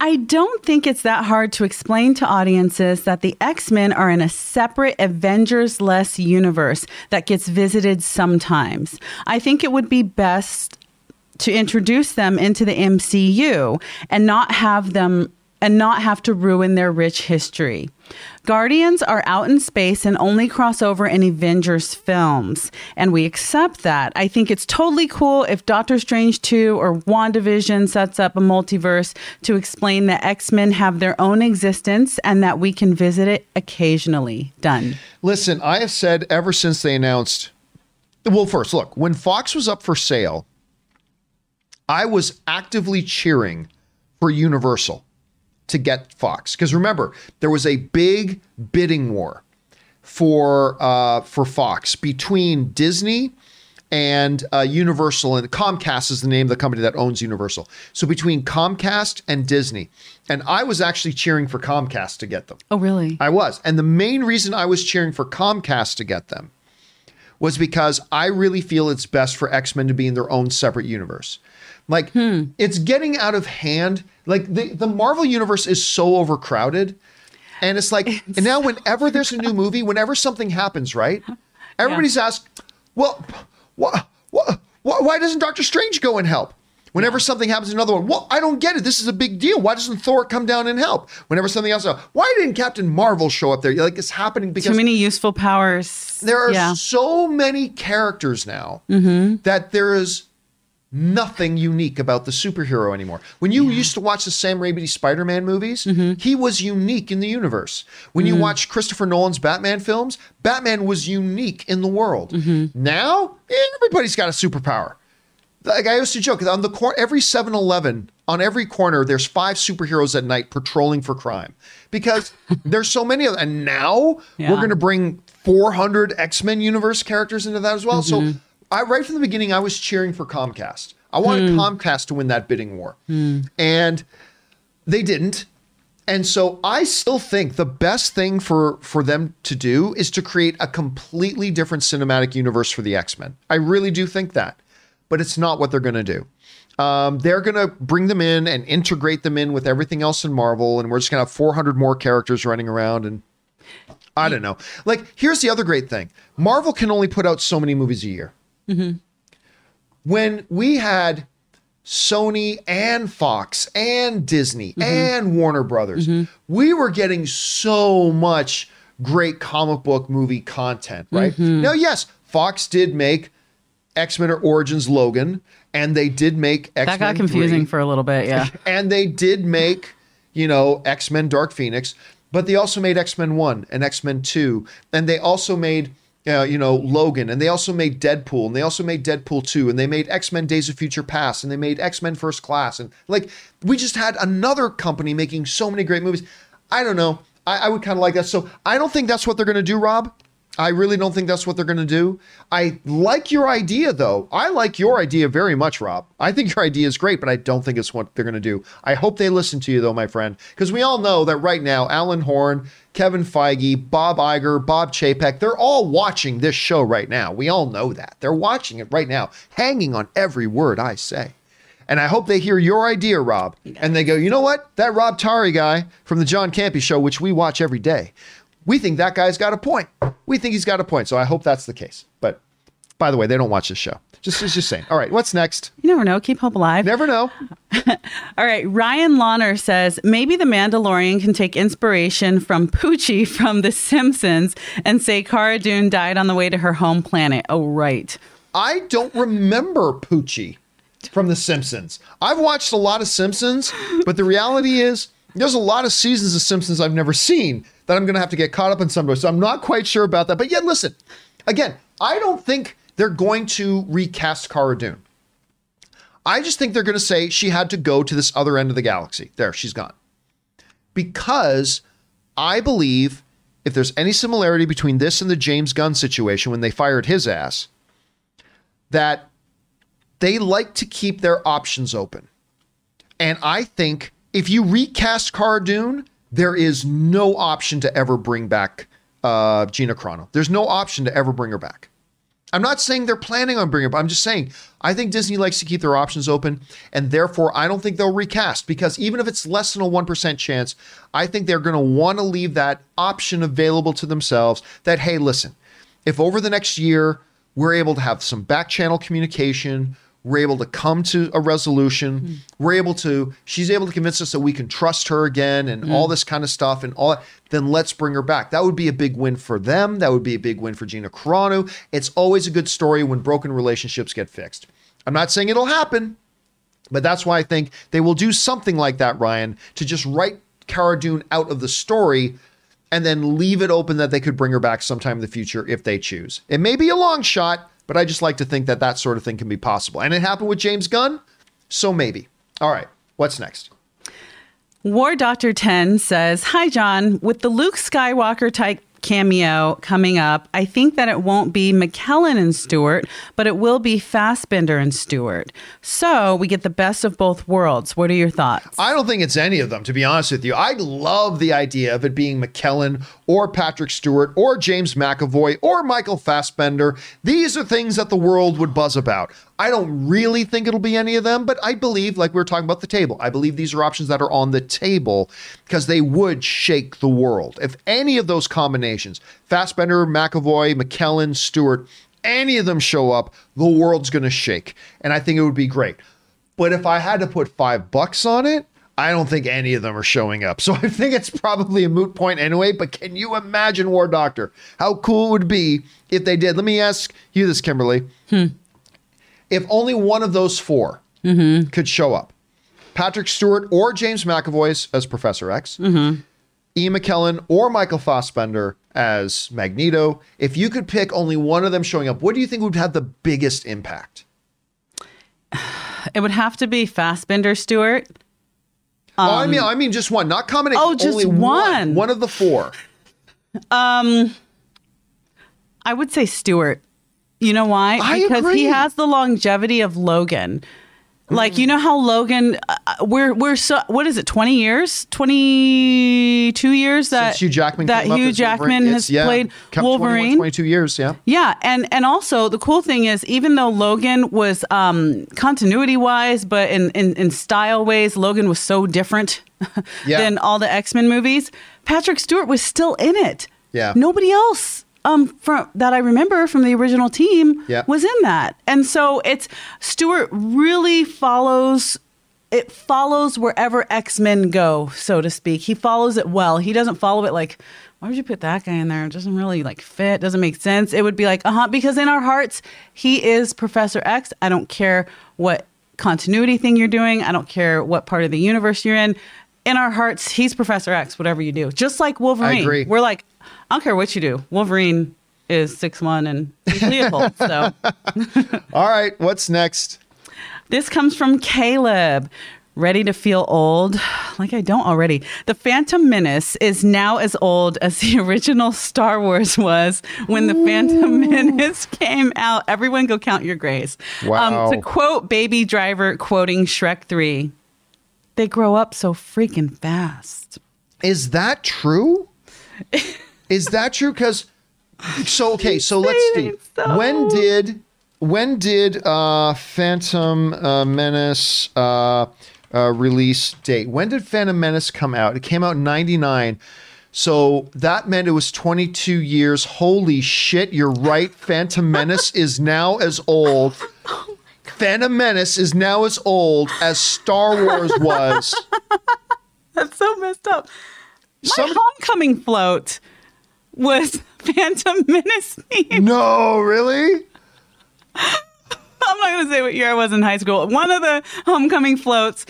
I don't think it's that hard to explain to audiences that the X Men are in a separate Avengers less universe that gets visited sometimes. I think it would be best to introduce them into the MCU and not have them and not have to ruin their rich history. Guardians are out in space and only cross over in Avengers films, and we accept that. I think it's totally cool if Doctor Strange 2 or WandaVision sets up a multiverse to explain that X Men have their own existence and that we can visit it occasionally. Done. Listen, I have said ever since they announced. Well, first, look, when Fox was up for sale, I was actively cheering for Universal to get Fox because remember there was a big bidding war for uh, for Fox between Disney and uh, Universal and Comcast is the name of the company that owns Universal. So between Comcast and Disney, and I was actually cheering for Comcast to get them. Oh, really? I was, and the main reason I was cheering for Comcast to get them was because I really feel it's best for X Men to be in their own separate universe. Like it's getting out of hand. Like the, the Marvel universe is so overcrowded. And it's like, and now whenever there's a new movie, whenever something happens, right? Everybody's asked, well, wh- wh- wh- why doesn't Doctor Strange go and help? Whenever something happens in another one, well, I don't get it. This is a big deal. Why doesn't Thor come down and help? Whenever something else, why didn't Captain Marvel show up there? Like it's happening because Too many useful powers. there are yeah. so many characters now Mm-hmm. that there is nothing unique about the superhero anymore. When you used to watch the Sam Raimi Spider-Man movies, Mm-hmm. he was unique in the universe. When Mm. you watch Christopher Nolan's Batman films, Batman was unique in the world. Mm-hmm. Now, everybody's got a superpower. Like I used to joke on the cor- every 7-Eleven on every corner there's five superheroes at night patrolling for crime because there's so many of them. And now Yeah. we're going to bring 400 X-Men universe characters into that as well. So I right from the beginning I was cheering for Comcast. I wanted Comcast to win that bidding war. And they didn't. And so I still think the best thing for for them to do is to create a completely different cinematic universe for the X-Men. I really do think that. But it's not what they're going to do. Um, they're going to bring them in and integrate them in with everything else in Marvel, and we're just going to have 400 more characters running around. And I don't know. Like, here's the other great thing Marvel can only put out so many movies a year. Mm-hmm. When we had Sony and Fox and Disney mm-hmm. and Warner Brothers, mm-hmm. we were getting so much great comic book movie content, right? Now, yes, Fox did make X Men Origins Logan, and they did make X Men. that got confusing for a little bit. Yeah. and they did make, you know, X Men Dark Phoenix, but they also made X Men 1 and X Men 2. And they also made, uh, you know, Logan, and they also made Deadpool, and they also made Deadpool 2, and they made X Men Days of Future Past, and they made X Men First Class. And like, we just had another company making so many great movies. I don't know. I, I would kind of like that. So I don't think that's what they're going to do, Rob. I really don't think that's what they're going to do. I like your idea, though. I like your idea very much, Rob. I think your idea is great, but I don't think it's what they're going to do. I hope they listen to you, though, my friend, because we all know that right now, Alan Horn, Kevin Feige, Bob Iger, Bob Chapek, they're all watching this show right now. We all know that. They're watching it right now, hanging on every word I say. And I hope they hear your idea, Rob, and they go, you know what? That Rob Tari guy from the John Campea show, which we watch every day, we think that guy's got a point. We think he's got a point. So I hope that's the case. But by the way, they don't watch this show. Just, just, just saying. All right, what's next? You never know. Keep hope alive. Never know. All right. Ryan Launer says maybe the Mandalorian can take inspiration from Poochie from The Simpsons and say Cara Dune died on the way to her home planet. Oh, right. I don't remember Poochie from The Simpsons. I've watched a lot of Simpsons, but the reality is there's a lot of seasons of Simpsons I've never seen that I'm going to have to get caught up in someday. So I'm not quite sure about that. But yet, listen, again, I don't think they're going to recast Cara Dune. I just think they're going to say she had to go to this other end of the galaxy. There, she's gone. Because I believe if there's any similarity between this and the James Gunn situation when they fired his ass, that they like to keep their options open. And I think if you recast Cara Dune, there is no option to ever bring back uh, Gina Carano. There's no option to ever bring her back. I'm not saying they're planning on bringing her, but I'm just saying I think Disney likes to keep their options open, and therefore I don't think they'll recast because even if it's less than a 1% chance, I think they're going to want to leave that option available to themselves that, hey, listen, if over the next year we're able to have some back channel communication, we're able to come to a resolution, mm. we're able to, she's able to convince us that we can trust her again and mm. all this kind of stuff and all then let's bring her back. That would be a big win for them. That would be a big win for Gina Carano. It's always a good story when broken relationships get fixed. I'm not saying it'll happen, but that's why I think they will do something like that, Ryan, to just write Cara Dune out of the story and then leave it open that they could bring her back sometime in the future if they choose. It may be a long shot, but I just like to think that that sort of thing can be possible. And it happened with James Gunn, so maybe. All right, what's next? War Doctor 10 says, Hi, John. With the Luke Skywalker type cameo coming up. I think that it won't be McKellen and Stewart, but it will be Fassbender and Stewart. So we get the best of both worlds. What are your thoughts? I don't think it's any of them, to be honest with you. I love the idea of it being McKellen or Patrick Stewart or James McAvoy or Michael Fassbender. These are things that the world would buzz about. I don't really think it'll be any of them, but I believe, like we were talking about the table, I believe these are options that are on the table because they would shake the world. If any of those combinations, Fassbender, McAvoy, McKellen, Stewart, any of them show up, the world's going to shake. And I think it would be great. But if I had to put five bucks on it, I don't think any of them are showing up. So I think it's probably a moot point anyway. But can you imagine War Doctor? How cool it would be if they did? Let me ask you this, Kimberly. Hmm if only one of those 4 mm-hmm. could show up, Patrick Stewart or James McAvoy as Professor X, mm-hmm. Ian McKellen or Michael Fassbender as Magneto, if you could pick only one of them showing up, what do you think would have the biggest impact? It would have to be Fassbender Stewart. Um, oh, I mean, I mean, just one, not combination. Oh, just only one. one. One of the four. Um, I would say Stewart. You know why? I because agree. he has the longevity of Logan. Like you know how Logan, uh, we're we're so what is it? Twenty years, twenty two years that Since Hugh Jackman that Hugh Jackman has yeah, played Wolverine. 22 years, yeah. Yeah, and and also the cool thing is, even though Logan was um, continuity wise, but in, in in style ways, Logan was so different Yeah. than all the X Men movies. Patrick Stewart was still in it. Yeah. Nobody else um from that I remember from the original team Yeah. was in that. And so it's Stewart really follows it follows wherever X-Men go, so to speak. He follows it well. He doesn't follow it like why would you put that guy in there? It doesn't really like fit, doesn't make sense. It would be like, uh-huh, because in our hearts, he is Professor X. I don't care what continuity thing you're doing. I don't care what part of the universe you're in. In our hearts, he's Professor X, whatever you do. Just like Wolverine. agree. We're like, I don't care what you do. Wolverine is six one and he's Leopold. so All right, what's next? this comes from Caleb. Ready to feel old? Like I don't already. The Phantom Menace is now as old as the original Star Wars was when the Phantom Menace came out. Everyone go count your grays. Wow. Um, to quote Baby Driver quoting Shrek 3, they grow up so freaking fast. Is that true? Is that true? Because so okay, so let's see. so. When did when did uh Phantom uh, Menace uh, uh release date? When did Phantom Menace come out? It came out in 99. So that meant it was 22 years. Holy shit, you're right. Phantom Menace is now as old. Oh Phantom Menace is now as old as Star Wars was. That's so messed up. My Some- homecoming float was Phantom Menace themed. no, really? I'm not to say what year I was in high school. One of the homecoming floats.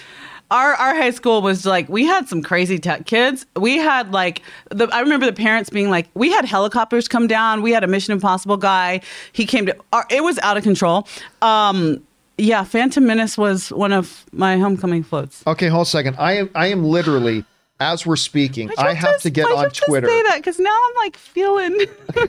Our, our high school was like we had some crazy tech kids. We had like the I remember the parents being like we had helicopters come down. We had a Mission Impossible guy. He came to our, it was out of control. Um, yeah, Phantom Menace was one of my homecoming floats. Okay, hold a second. I am I am literally as we're speaking, Why'd I have to get why'd on have to Twitter. say that because now I'm like feeling. Dang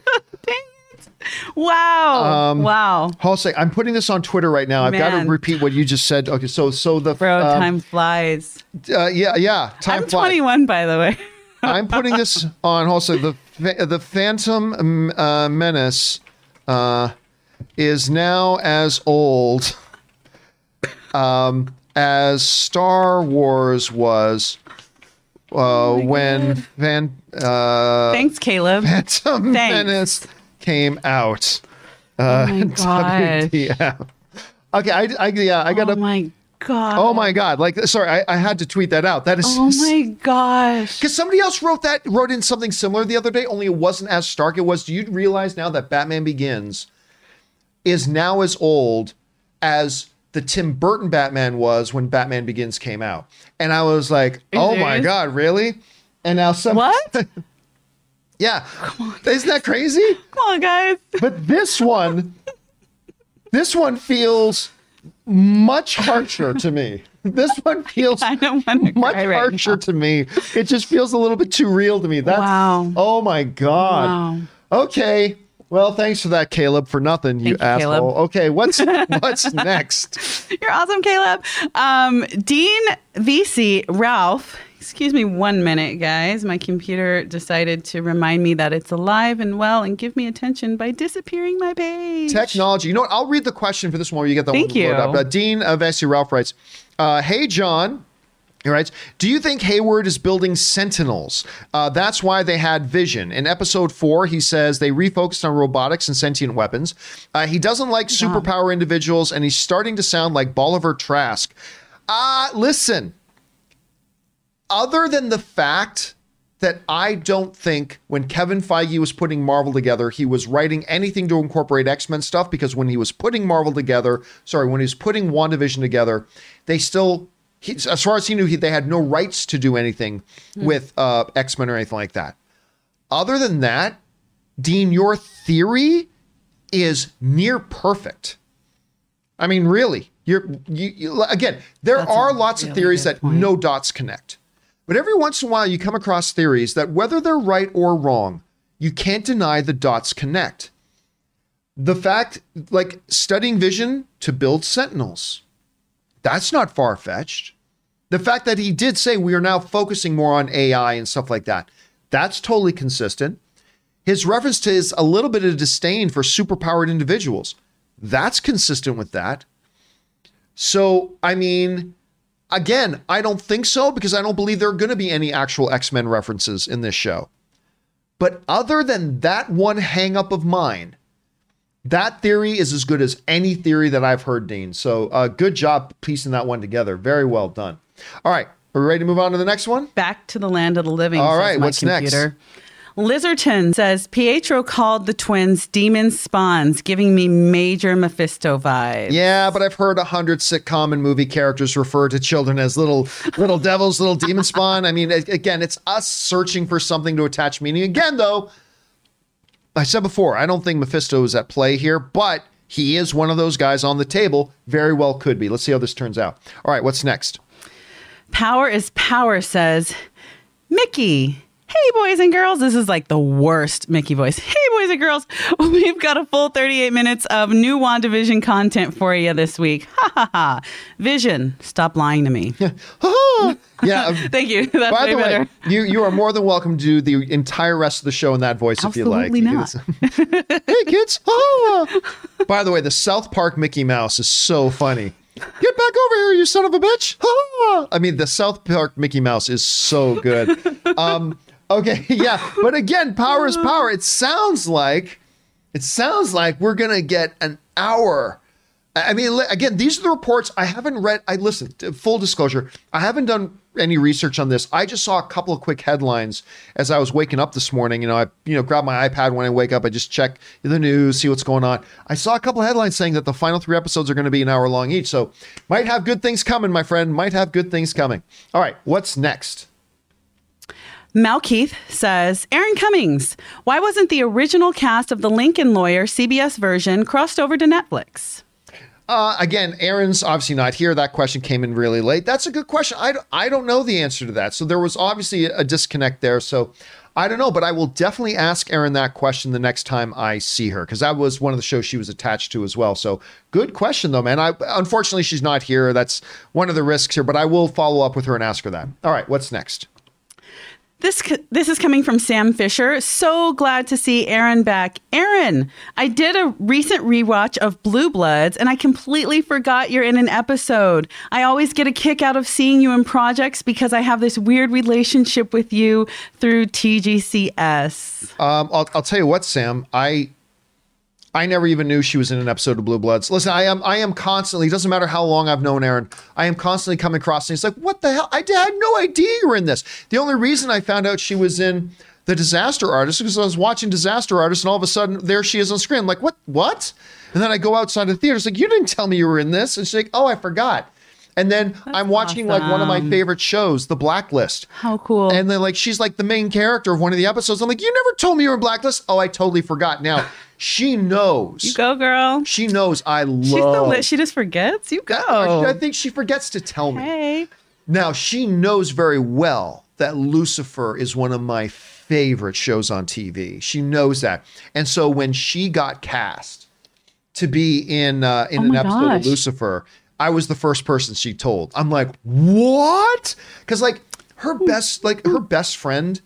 it! Wow! Um, wow! Hold on a sec. I'm putting this on Twitter right now. I've got to repeat what you just said. Okay, so so the Bro, uh, time flies. uh, yeah yeah time I'm flies. 21, by the way. I'm putting this on also the the Phantom um, uh, Menace uh, is now as old um, as Star Wars was uh, when Van uh, Thanks, Caleb. Phantom Thanks. Menace came out. Uh, Oh my gosh. WTF. Okay, I, I yeah I got Oh my god. Oh my god! Like, sorry, I, I had to tweet that out. That is Oh my gosh. because somebody else wrote that wrote in something similar the other day, only it wasn't as stark. It was, do you realize now that Batman Begins is now as old as the Tim Burton Batman was when Batman Begins came out? And I was like, you oh my serious? god, really? And now some What? yeah, isn't that crazy? Come on, guys. But this one, this one feels much harsher to me. This one feels I don't much right harsher now. to me. It just feels a little bit too real to me. That's Wow. oh my god. Wow. Okay. Well, thanks for that, Caleb, for nothing, you you, asshole. Caleb. Okay, what's what's next? You're awesome, Caleb. Um, Dean VC Ralph. Excuse me one minute, guys. My computer decided to remind me that it's alive and well and give me attention by disappearing my page. Technology. You know what? I'll read the question for this one where you get the Thank one loaded you. up. Uh, Dean of SC Ralph writes, uh, "Hey John." He writes, Do you think Hayward is building Sentinels? Uh, that's why they had Vision. In episode four, he says they refocused on robotics and sentient weapons. Uh, he doesn't like superpower individuals, and he's starting to sound like Bolivar Trask. Uh, listen, other than the fact that I don't think when Kevin Feige was putting Marvel together, he was writing anything to incorporate X Men stuff because when he was putting Marvel together, sorry, when he was putting WandaVision together, they still, he, as far as he knew, he, they had no rights to do anything with uh, X Men or anything like that. Other than that, Dean, your theory is near perfect. I mean, really, you're you, you again. There That's are lots of theories that point. no dots connect, but every once in a while you come across theories that whether they're right or wrong, you can't deny the dots connect. The fact, like studying vision to build sentinels, that's not far fetched. The fact that he did say we are now focusing more on AI and stuff like that, that's totally consistent. His reference to his a little bit of disdain for superpowered individuals, that's consistent with that. So, I mean, again, I don't think so because I don't believe there are going to be any actual X Men references in this show. But other than that one hang up of mine, that theory is as good as any theory that I've heard, Dean. So, uh, good job piecing that one together. Very well done. All right, are we ready to move on to the next one? Back to the land of the living. All right. says right, my what's next? computer. Lizerton says Pietro called the twins demon spawns, giving me major Mephisto vibes. Yeah, but I've heard a hundred sitcom and movie characters refer to children as little little devils, little demon spawn. I mean, again, it's us searching for something to attach meaning. Again, though, I said before, I don't think Mephisto is at play here, but he is one of those guys on the table. Very well could be. Let's see how this turns out. All right, what's next? Power is power says Mickey. Hey, boys and girls. This is like the worst Mickey voice. Hey, boys and girls. We've got a full 38 minutes of new WandaVision content for you this week. Ha ha ha. Vision, stop lying to me. yeah. um, Thank you. That's By the way, you you are more than welcome to do the entire rest of the show in that voice if you like. Absolutely not. hey kids. By the way, the South Park Mickey Mouse is so funny. Get back over here, you son of a bitch. I mean, the South Park Mickey Mouse is so good. Um, okay, yeah. But again, power is power. It sounds like it sounds like we're gonna get an hour. I mean, again, these are the reports. I haven't read. I listened. Full disclosure, I haven't done any research on this. I just saw a couple of quick headlines as I was waking up this morning. You know, I you know grab my iPad when I wake up. I just check the news, see what's going on. I saw a couple of headlines saying that the final three episodes are going to be an hour long each. So, might have good things coming, my friend. Might have good things coming. All right, what's next? Mal Keith says, Erin Cummings, why wasn't the original cast of The Lincoln Lawyer CBS version crossed over to Netflix? Uh, again, Erin's obviously not here. That question came in really late. That's a good question. I, I don't know the answer to that. So there was obviously a disconnect there. So I don't know, but I will definitely ask Erin that question the next time I see her because that was one of the shows she was attached to as well. So good question though, man. I unfortunately she's not here. That's one of the risks here, but I will follow up with her and ask her that. All right, what's next? This this is coming from Sam Fisher. So glad to see Erin back. Erin, I did a recent rewatch of Blue Bloods and I completely forgot you're in an episode. I always get a kick out of seeing you in projects because I have this weird relationship with you through TJCS. Um, I'll, I'll tell you what, Sam. I I never even knew she was in an episode of Blue Bloods. Listen, I am I am constantly. It doesn't matter how long I've known Erin. I am constantly coming across things like, what the hell? I had no idea you were in this. The only reason I found out she was in the Disaster Artist is because I was watching Disaster Artist, and all of a sudden there she is on screen. I'm like, what? What? And then I go outside the theater. It's like, you didn't tell me you were in this. And she's like, oh, I forgot. And then I'm watching like one of my favorite shows, The Blacklist. How cool. And then like she's like the main character of one of the episodes. I'm like, you never told me you were in Blacklist. Oh, I totally forgot. Now she knows. you go, girl. She knows I love. She's she just forgets. You go. I, I think she forgets to tell me. hey. Now she knows very well that Lucifer is one of my favorite shows on TV. She knows that, and so when she got cast to be in uh, in Oh an episode gosh. of Lucifer, I was the first person she told. I'm like, what? Because like her best like her best friend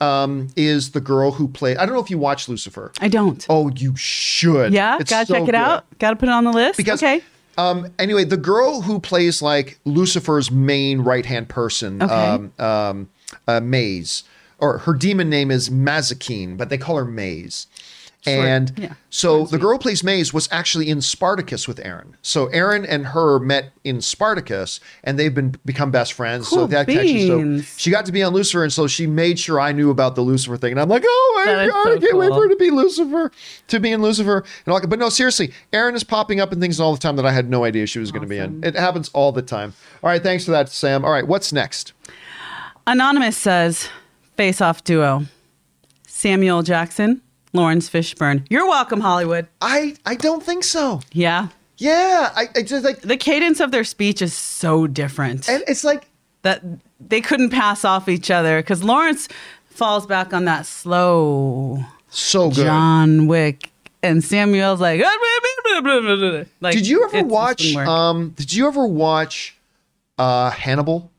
um, is the girl who played. I don't know if you watch Lucifer. I don't. Oh, you should. yeah, It's gotta so check it good. out. Gotta put it on the list. Because okay. um anyway, the girl who plays like Lucifer's main right hand person, Okay. um, um uh, Maze, or her demon name is Mazikeen, but they call her Maze. And yeah. so the girl plays Maze was actually in Spartacus with Erin. So Erin and her met in Spartacus, and they've been become best friends. so Cool that connection. So she got to be on Lucifer, and so she made sure I knew about the Lucifer thing. And I'm like, oh my god, so I can't wait for her to be Lucifer, to be in Lucifer, and all. But no, seriously, Erin is popping up in things all the time that I had no idea she was going to be in. It happens all the time. All right, thanks for that, Sam. All right, what's next? Anonymous says, face off duo. Samuel Jackson, Laurence Fishburne. You're welcome, Hollywood. I I don't think so. Yeah. Yeah, I, I just like, The cadence of their speech is so different and it's like that they couldn't pass off each other because Lawrence falls back on that slow so good. John Wick. And Samuel's like, like Did you ever watch? Um, did you ever watch uh, Hannibal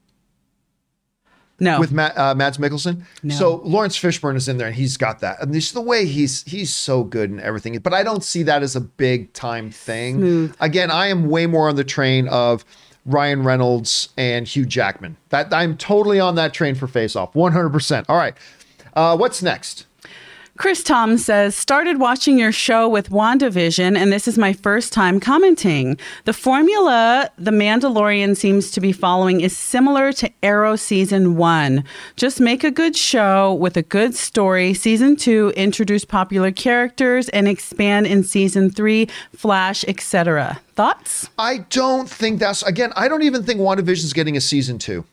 no. with Matt, uh, Mads Mikkelsen? No. So Laurence Fishburne is in there, and he's got that. And just the way he's he's so good and everything. But I don't see that as a big time thing. Smooth. Again, I am way more on the train of Ryan Reynolds and Hugh Jackman. That I'm totally on that train for Face Off, 100. percent All right, uh, what's next? Chris Tom says, started watching your show with WandaVision, and this is my first time commenting. The formula The Mandalorian seems to be following is similar to Arrow Season 1. Just make a good show with a good story. Season 2, introduce popular characters and expand in Season 3, Flash, etc. Thoughts? I don't think that's again. I don't even think WandaVision's getting a season two.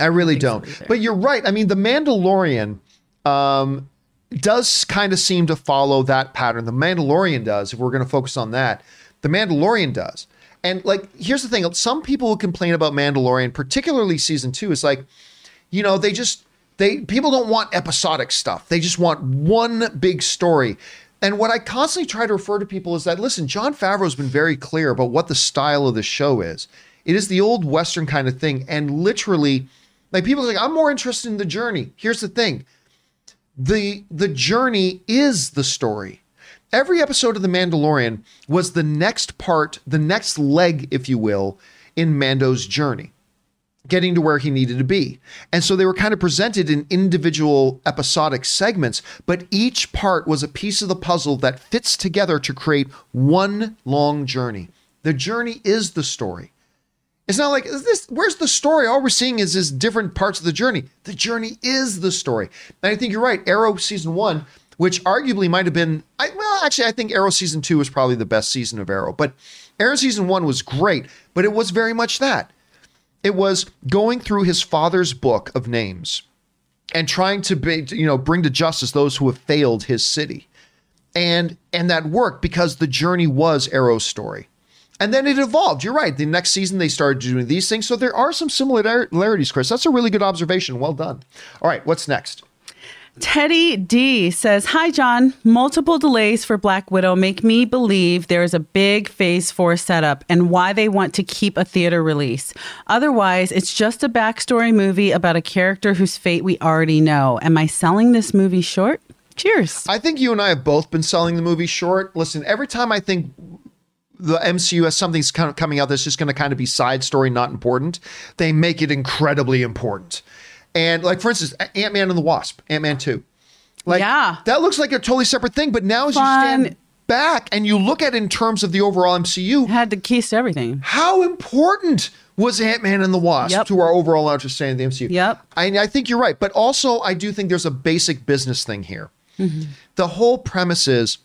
I really don't. either. but you're right. I mean, The Mandalorian um, does kind of seem to follow that pattern. The Mandalorian does. If we're going to focus on that, The Mandalorian does. And like, here's the thing: some people will complain about Mandalorian, particularly season two, is like, you know, they just they people don't want episodic stuff. They just want one big story. And what I constantly try to refer to people is that listen, Jon Favreau's been very clear about what the style of the show is. It is the old western kind of thing, and literally, like people are like, I'm more interested in the journey. Here's the thing: the the journey is the story. Every episode of The Mandalorian was the next part, the next leg, if you will, in Mando's journey getting to where he needed to be. And so they were kind of presented in individual episodic segments, but each part was a piece of the puzzle that fits together to create one long journey. The journey is the story. It's not like is this where's the story? All we're seeing is is different parts of the journey. The journey is the story. And I think you're right. Arrow season 1, which arguably might have been I, well, actually I think Arrow season 2 was probably the best season of Arrow, but Arrow season 1 was great, but it was very much that. It was going through his father's book of names and trying to be, you know, bring to justice those who have failed his city. And and that worked because the journey was Arrow's story. And then it evolved. You're right. The next season they started doing these things. So there are some similarities, Chris. That's a really good observation. Well done. All right, what's next? Teddy D says, Hi, John. Multiple delays for Black Widow make me believe there is a big phase four setup and why they want to keep a theater release. Otherwise, it's just a backstory movie about a character whose fate we already know. Am I selling this movie short? Cheers. I think you and I have both been selling the movie short. Listen, every time I think the MCU has something's kind of coming out that's just going to kind of be side story, not important, they make it incredibly important. And like for instance, Ant Man and the Wasp, Ant Man two, like Yeah. that looks like a totally separate thing. But now as Fun. you stand back and you look at it in terms of the overall MCU, Had the keys to everything. how important was Ant Man and the Wasp Yep. to our overall understanding of the MCU? Yep. I, I think you're right, but also I do think there's a basic business thing here. Mm-hmm. The whole premise is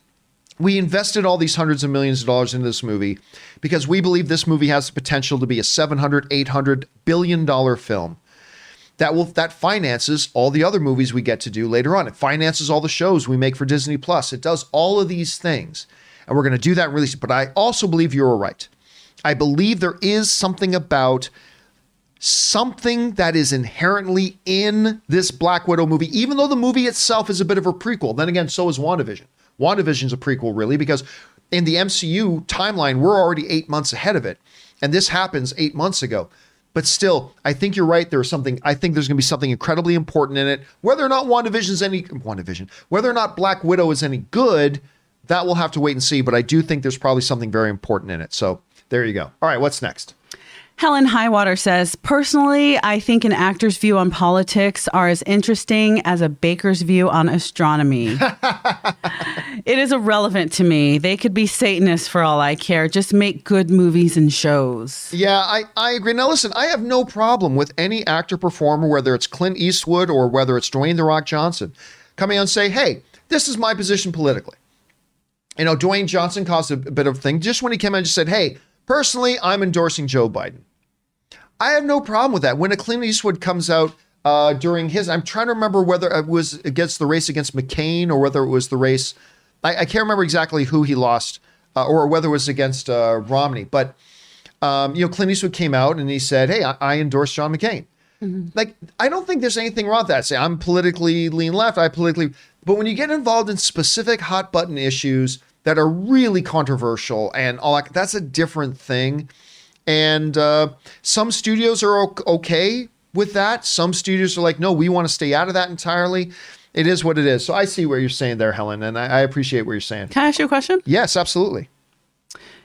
we invested all these hundreds of millions of dollars into this movie because we believe this movie has the potential to be a 700 800 billion dollar film that will that finances all the other movies we get to do later on. It finances all the shows we make for disney plus. It does all of these things. And we're going to do that release it but i also believe you're right. I believe there is something about something that is inherently in this Black Widow movie, even though the movie itself is a bit of a prequel. Then again, so is WandaVision. WandaVision's a prequel, really, because in the MCU timeline, we're already eight months ahead of it. And this happens eight months ago. But still, I think you're right. There's something, I think there's going to be something incredibly important in it. Whether or not WandaVision's any, WandaVision, whether or not Black Widow is any good, that we'll have to wait and see. But I do think there's probably something very important in it. So there you go. All right, what's next? Helen Highwater says, Personally, I think an actor's view on politics are as interesting as a baker's view on astronomy. it is irrelevant to me. They could be Satanists for all I care. Just make good movies and shows. Yeah, I, I agree. Now, listen, I have no problem with any actor performer, whether it's Clint Eastwood or whether it's Dwayne The Rock Johnson, coming out and say, hey, this is my position politically. You know, Dwayne Johnson caused a bit of a thing just when he came out and just said, hey, personally, I'm endorsing Joe Biden. I have no problem with that. When a Clint Eastwood comes out uh, during his, I'm trying to remember whether it was against the race against McCain or whether it was the race. I, I can't remember exactly who he lost uh, or whether it was against uh, Romney. But um, you know, Clint Eastwood came out and he said, "Hey, I, I endorse John McCain." Like, I don't think there's anything wrong with that. Say, I'm politically lean left. I politically, but when you get involved in specific hot button issues that are really controversial and all that, that's a different thing. And uh, some studios are okay with that. Some studios are like, no, we want to stay out of that entirely. It is what it is. So I see what you're saying there, Helen, and I, I appreciate what you're saying. Can I ask you a question? Yes, absolutely.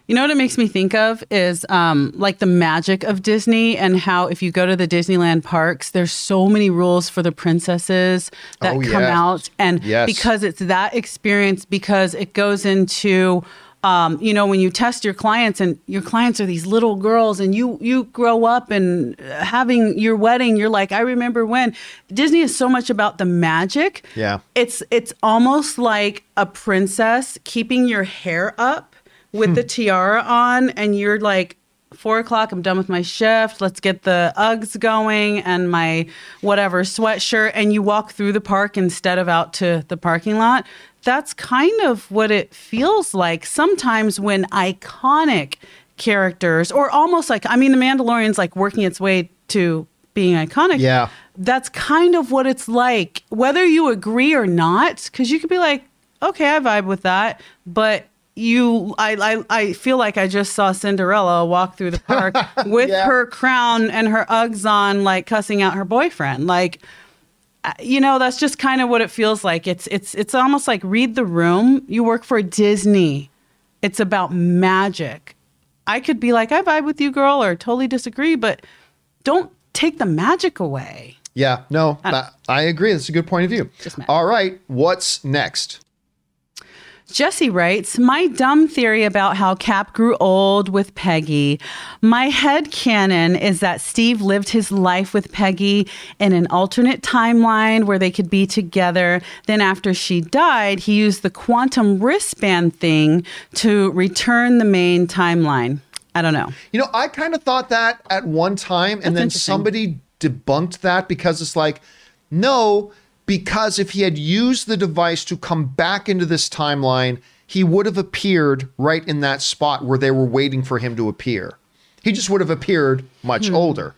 You know what it makes me think of is um, like the magic of Disney and how if you go to the Disneyland parks, there's so many rules for the princesses that Oh, come yes. out, and Yes. because it's that experience, because it goes into. Um, you know when you test your clients and your clients are these little girls and you you grow up and having your wedding you're like i remember when disney is so much about the magic Yeah. it's it's almost like a princess keeping your hair up with the tiara on, and you're like, four o'clock, I'm done with my shift. Let's get the Uggs going and my whatever sweatshirt. And you walk through the park instead of out to the parking lot. That's kind of what it feels like sometimes when iconic characters, or almost like, I mean, The Mandalorian's like working its way to being iconic Yeah. that's kind of what it's like, whether you agree or not. Because you could be like, okay, I vibe with that, but you, I, I, I feel like I just saw Cinderella walk through the park with Yeah. her crown and her Uggs on, like cussing out her boyfriend, like. You know, that's just kind of what it feels like. It's it's it's almost like read the room. You work for Disney. It's about magic. I could be like, I vibe with you, girl, or totally disagree, but don't take the magic away. Yeah, no, I I, I agree. That's a good point of view. Just. All right, what's next? Jesse writes, My dumb theory about how Cap grew old with Peggy. My head canon is that Steve lived his life with Peggy in an alternate timeline where they could be together. Then, after she died, he used the quantum wristband thing to return the main timeline. I don't know. You know, I kind of thought that at one time, and then somebody debunked that because it's like, no, because if he had used the device to come back into this timeline, he would have appeared right in that spot where they were waiting for him to appear. He just would have appeared much hmm. older.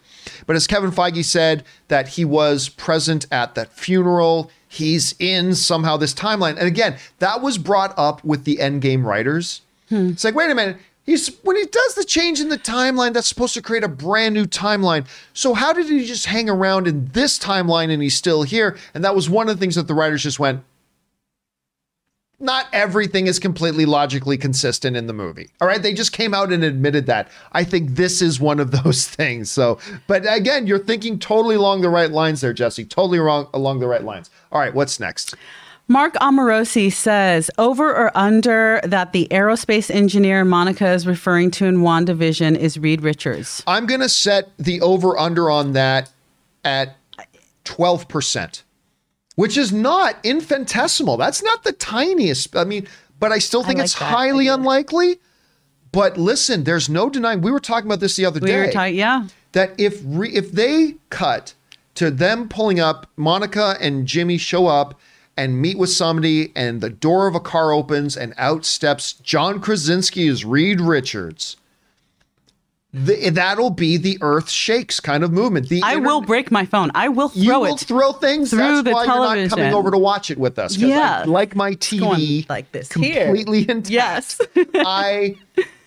But as Kevin Feige said, that he was present at that funeral. He's in somehow this timeline. And again, that was brought up with the Endgame writers. Hmm. It's like, wait a minute. He's when he does the change in the timeline, that's supposed to create a brand new timeline. So how did he just hang around in this timeline and he's still here? And that was one of the things that the writers just went, not everything is completely logically consistent in the movie. All right. They just came out and admitted that. I think this is one of those things. So, but again, you're thinking totally along the right lines there, Jesse. Totally wrong along the right lines. All right. What's next? Mark Amorosi says over or under that the aerospace engineer Monica is referring to in WandaVision is Reed Richards. I'm going to set the over under on that at 12%, which is not infinitesimal. That's not the tiniest. I mean, but I still think like it's that highly idea. unlikely. But listen, there's no denying. We were talking about this the other We day. were talking, yeah. that if re, if they cut to them pulling up, Monica and Jimmy show up and meet with somebody, and the door of a car opens, and out steps John Krasinski as Reed Richards. The, that'll be the Earth shakes kind of movement. The I inter- will break my phone. I will throw it. You will it. throw things. through That's the why you're not coming over to watch it with us. 'cause I like my TV like this here. completely intact. Yes. I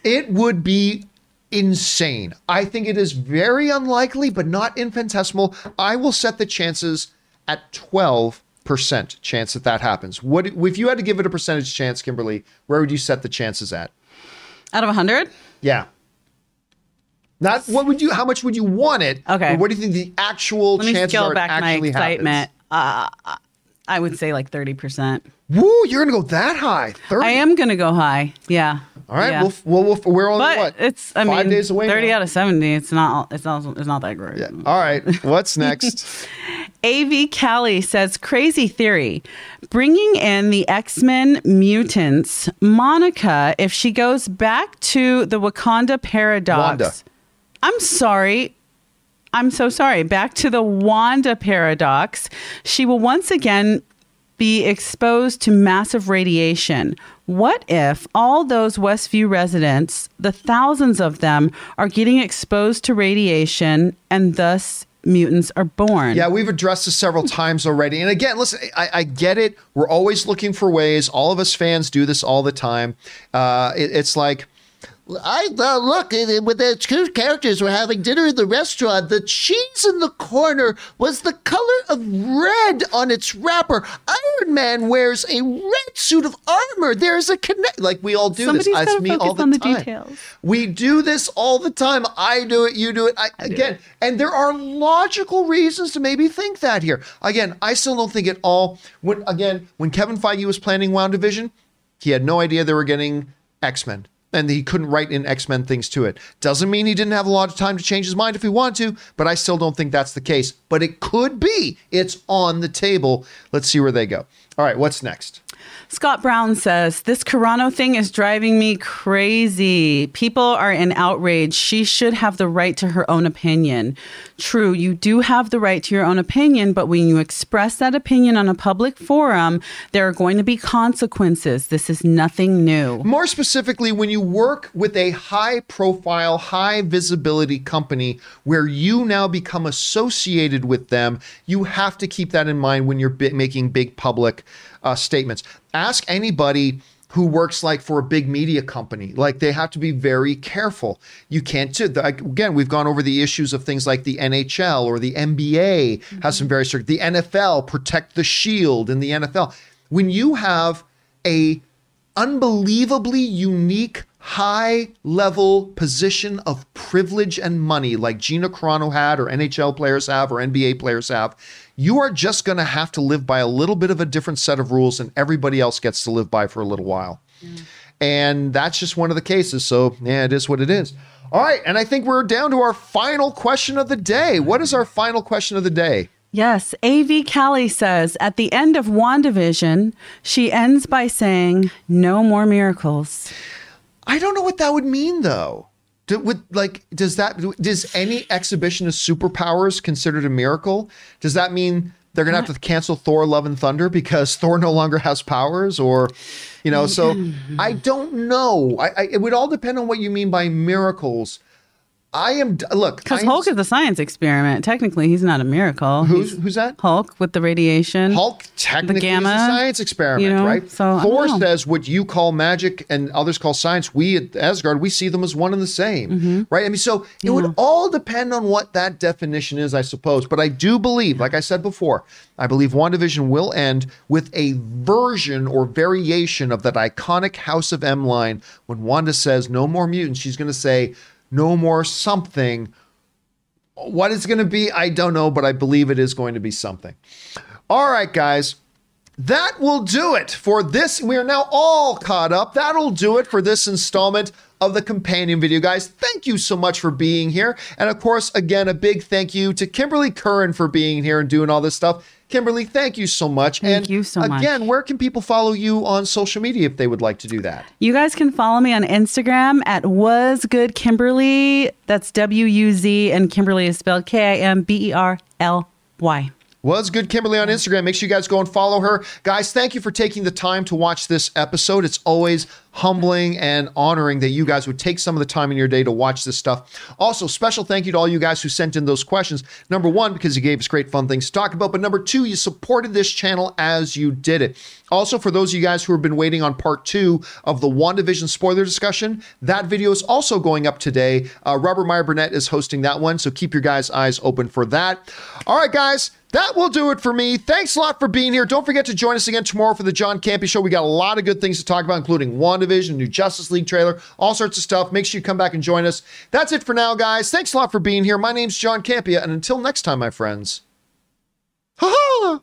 it would be insane. I think it is very unlikely, but not infinitesimal. I will set the chances at twelve percent chance that that happens. What if you had to give it a percentage chance, Kimberly? Where would you set the chances at? Out of 100? Yeah. Not what would you? How much would you want it? Okay. what do you think the actual Let me chances scale are it back my excitement. happens? Uh, I would say like 30%. Woo! You're gonna go that high? Thirty. I am going to go high. Yeah. All right. Yeah. We'll, we'll, we'll we're only but what? it's I five mean days away. 30 now? out of 70 it's not it's not it's not that great. Yeah. All right. What's next? AV Callie says crazy theory. Bringing in the X-Men mutants, Monica if she goes back to the Wakanda paradox. Wanda. I'm sorry. I'm so sorry. Back to the Wanda paradox. She will once again be exposed to massive radiation. What if all those Westview residents, the thousands of them, are getting exposed to radiation and thus mutants are born? Yeah, we've addressed this several times already. And again, listen, I, I get it. We're always looking for ways. All of us fans do this all the time. Uh, it- it's like, I uh, look uh, when the two characters were having dinner in the restaurant. The cheese in the corner was the color of red on its wrapper. Iron Man wears a red suit of armor. There's a connect. Like we all do Somebody's this. That's gotta me focus all the on the time. details. We do this all the time. I do it. You do it. I, again, and there are logical reasons to maybe think that here. Again, I still don't think it all. When again, when Kevin Feige was planning WandaVision, he had no idea they were getting X Men, and he couldn't write in X Men things to it. Doesn't mean he didn't have a lot of time to change his mind if he wanted to, but I still don't think that's the case. But it could be. It's on the table. Let's see where they go. All right, what's next? Scott Brown says, This Carano thing is driving me crazy. People are in outrage. She should have the right to her own opinion. True, you do have the right to your own opinion, but when you express that opinion on a public forum, there are going to be consequences. This is nothing new. More specifically, when you work with a high profile, high visibility company where you now become associated with them, you have to keep that in mind when you're making big public uh, statements. Ask anybody who works like for a big media company. Like they have to be very careful. You can't do like, again we've gone over the issues of things like the nhl or the nba has some very strict the nfl protect the shield in the nfl when you have a unbelievably unique high level position of privilege and money like Gina Carano had or NHL players have or NBA players have, you are just going to have to live by a little bit of a different set of rules than everybody else gets to live by for a little while. Mm. And that's just one of the cases. So, yeah, it is what it is. All right, and I think we're down to our final question of the day. What is our final question of the day? Yes, AV Callie says at the end of WandaVision, she ends by saying, No more miracles. I don't know what that would mean though. Do, with like, does that does any exhibition of superpowers considered a miracle? Does that mean they're gonna have to cancel Thor: Love and Thunder because Thor no longer has powers, or you know? So I don't know. I, I it would all depend on what you mean by miracles. I am look Because Hulk is a science experiment. Technically, he's not a miracle. Who's He's who's that? Hulk with the radiation. Hulk technically gamma, is a science experiment, you know, right? so Thor says what you call magic and others call science. We at Asgard, we see them as one and the same, Mm-hmm. right? I mean, so it would all depend on what that definition is, I suppose. But I do believe, like I said before, I believe WandaVision will end with a version or variation of that iconic House of M line. When Wanda says no more mutants, she's going to say no more something. What it's going to be, I don't know, but I believe it is going to be something. All right, guys. That will do it for this. We are now all caught up. That'll do it for this installment of the companion video, guys. Thank you so much for being here. And of course, again, a big thank you to Kimberly Curran for being here and doing all this stuff. Kimberly, thank you so much. Thank and you so much. Again, where can people follow you on social media if they would like to do that? You guys can follow me on Instagram at was good Kimberly. That's W U Z, and Kimberly is spelled K I M B E R L Y. Was good Kimberly on Instagram. Make sure you guys go and follow her. Guys, thank you for taking the time to watch this episode. It's always humbling and honoring that you guys would take some of the time in your day to watch this stuff. Also, special thank you to all you guys who sent in those questions. Number one, because you gave us great fun things to talk about, but number two, you supported this channel as you did it. Also, for those of you guys who have been waiting on part two of the WandaVision spoiler discussion, that video is also going up today. Uh, Robert Meyer Burnett is hosting that one, so keep your guys' eyes open for that. All right, guys. That will do it for me. Thanks a lot for being here. Don't forget to join us again tomorrow for the John Campea Show. We got a lot of good things to talk about, including WandaVision, new Justice League trailer, all sorts of stuff. Make sure you come back and join us. That's it for now, guys. Thanks a lot for being here. My name's John Campea, and until next time, my friends. Ha ha!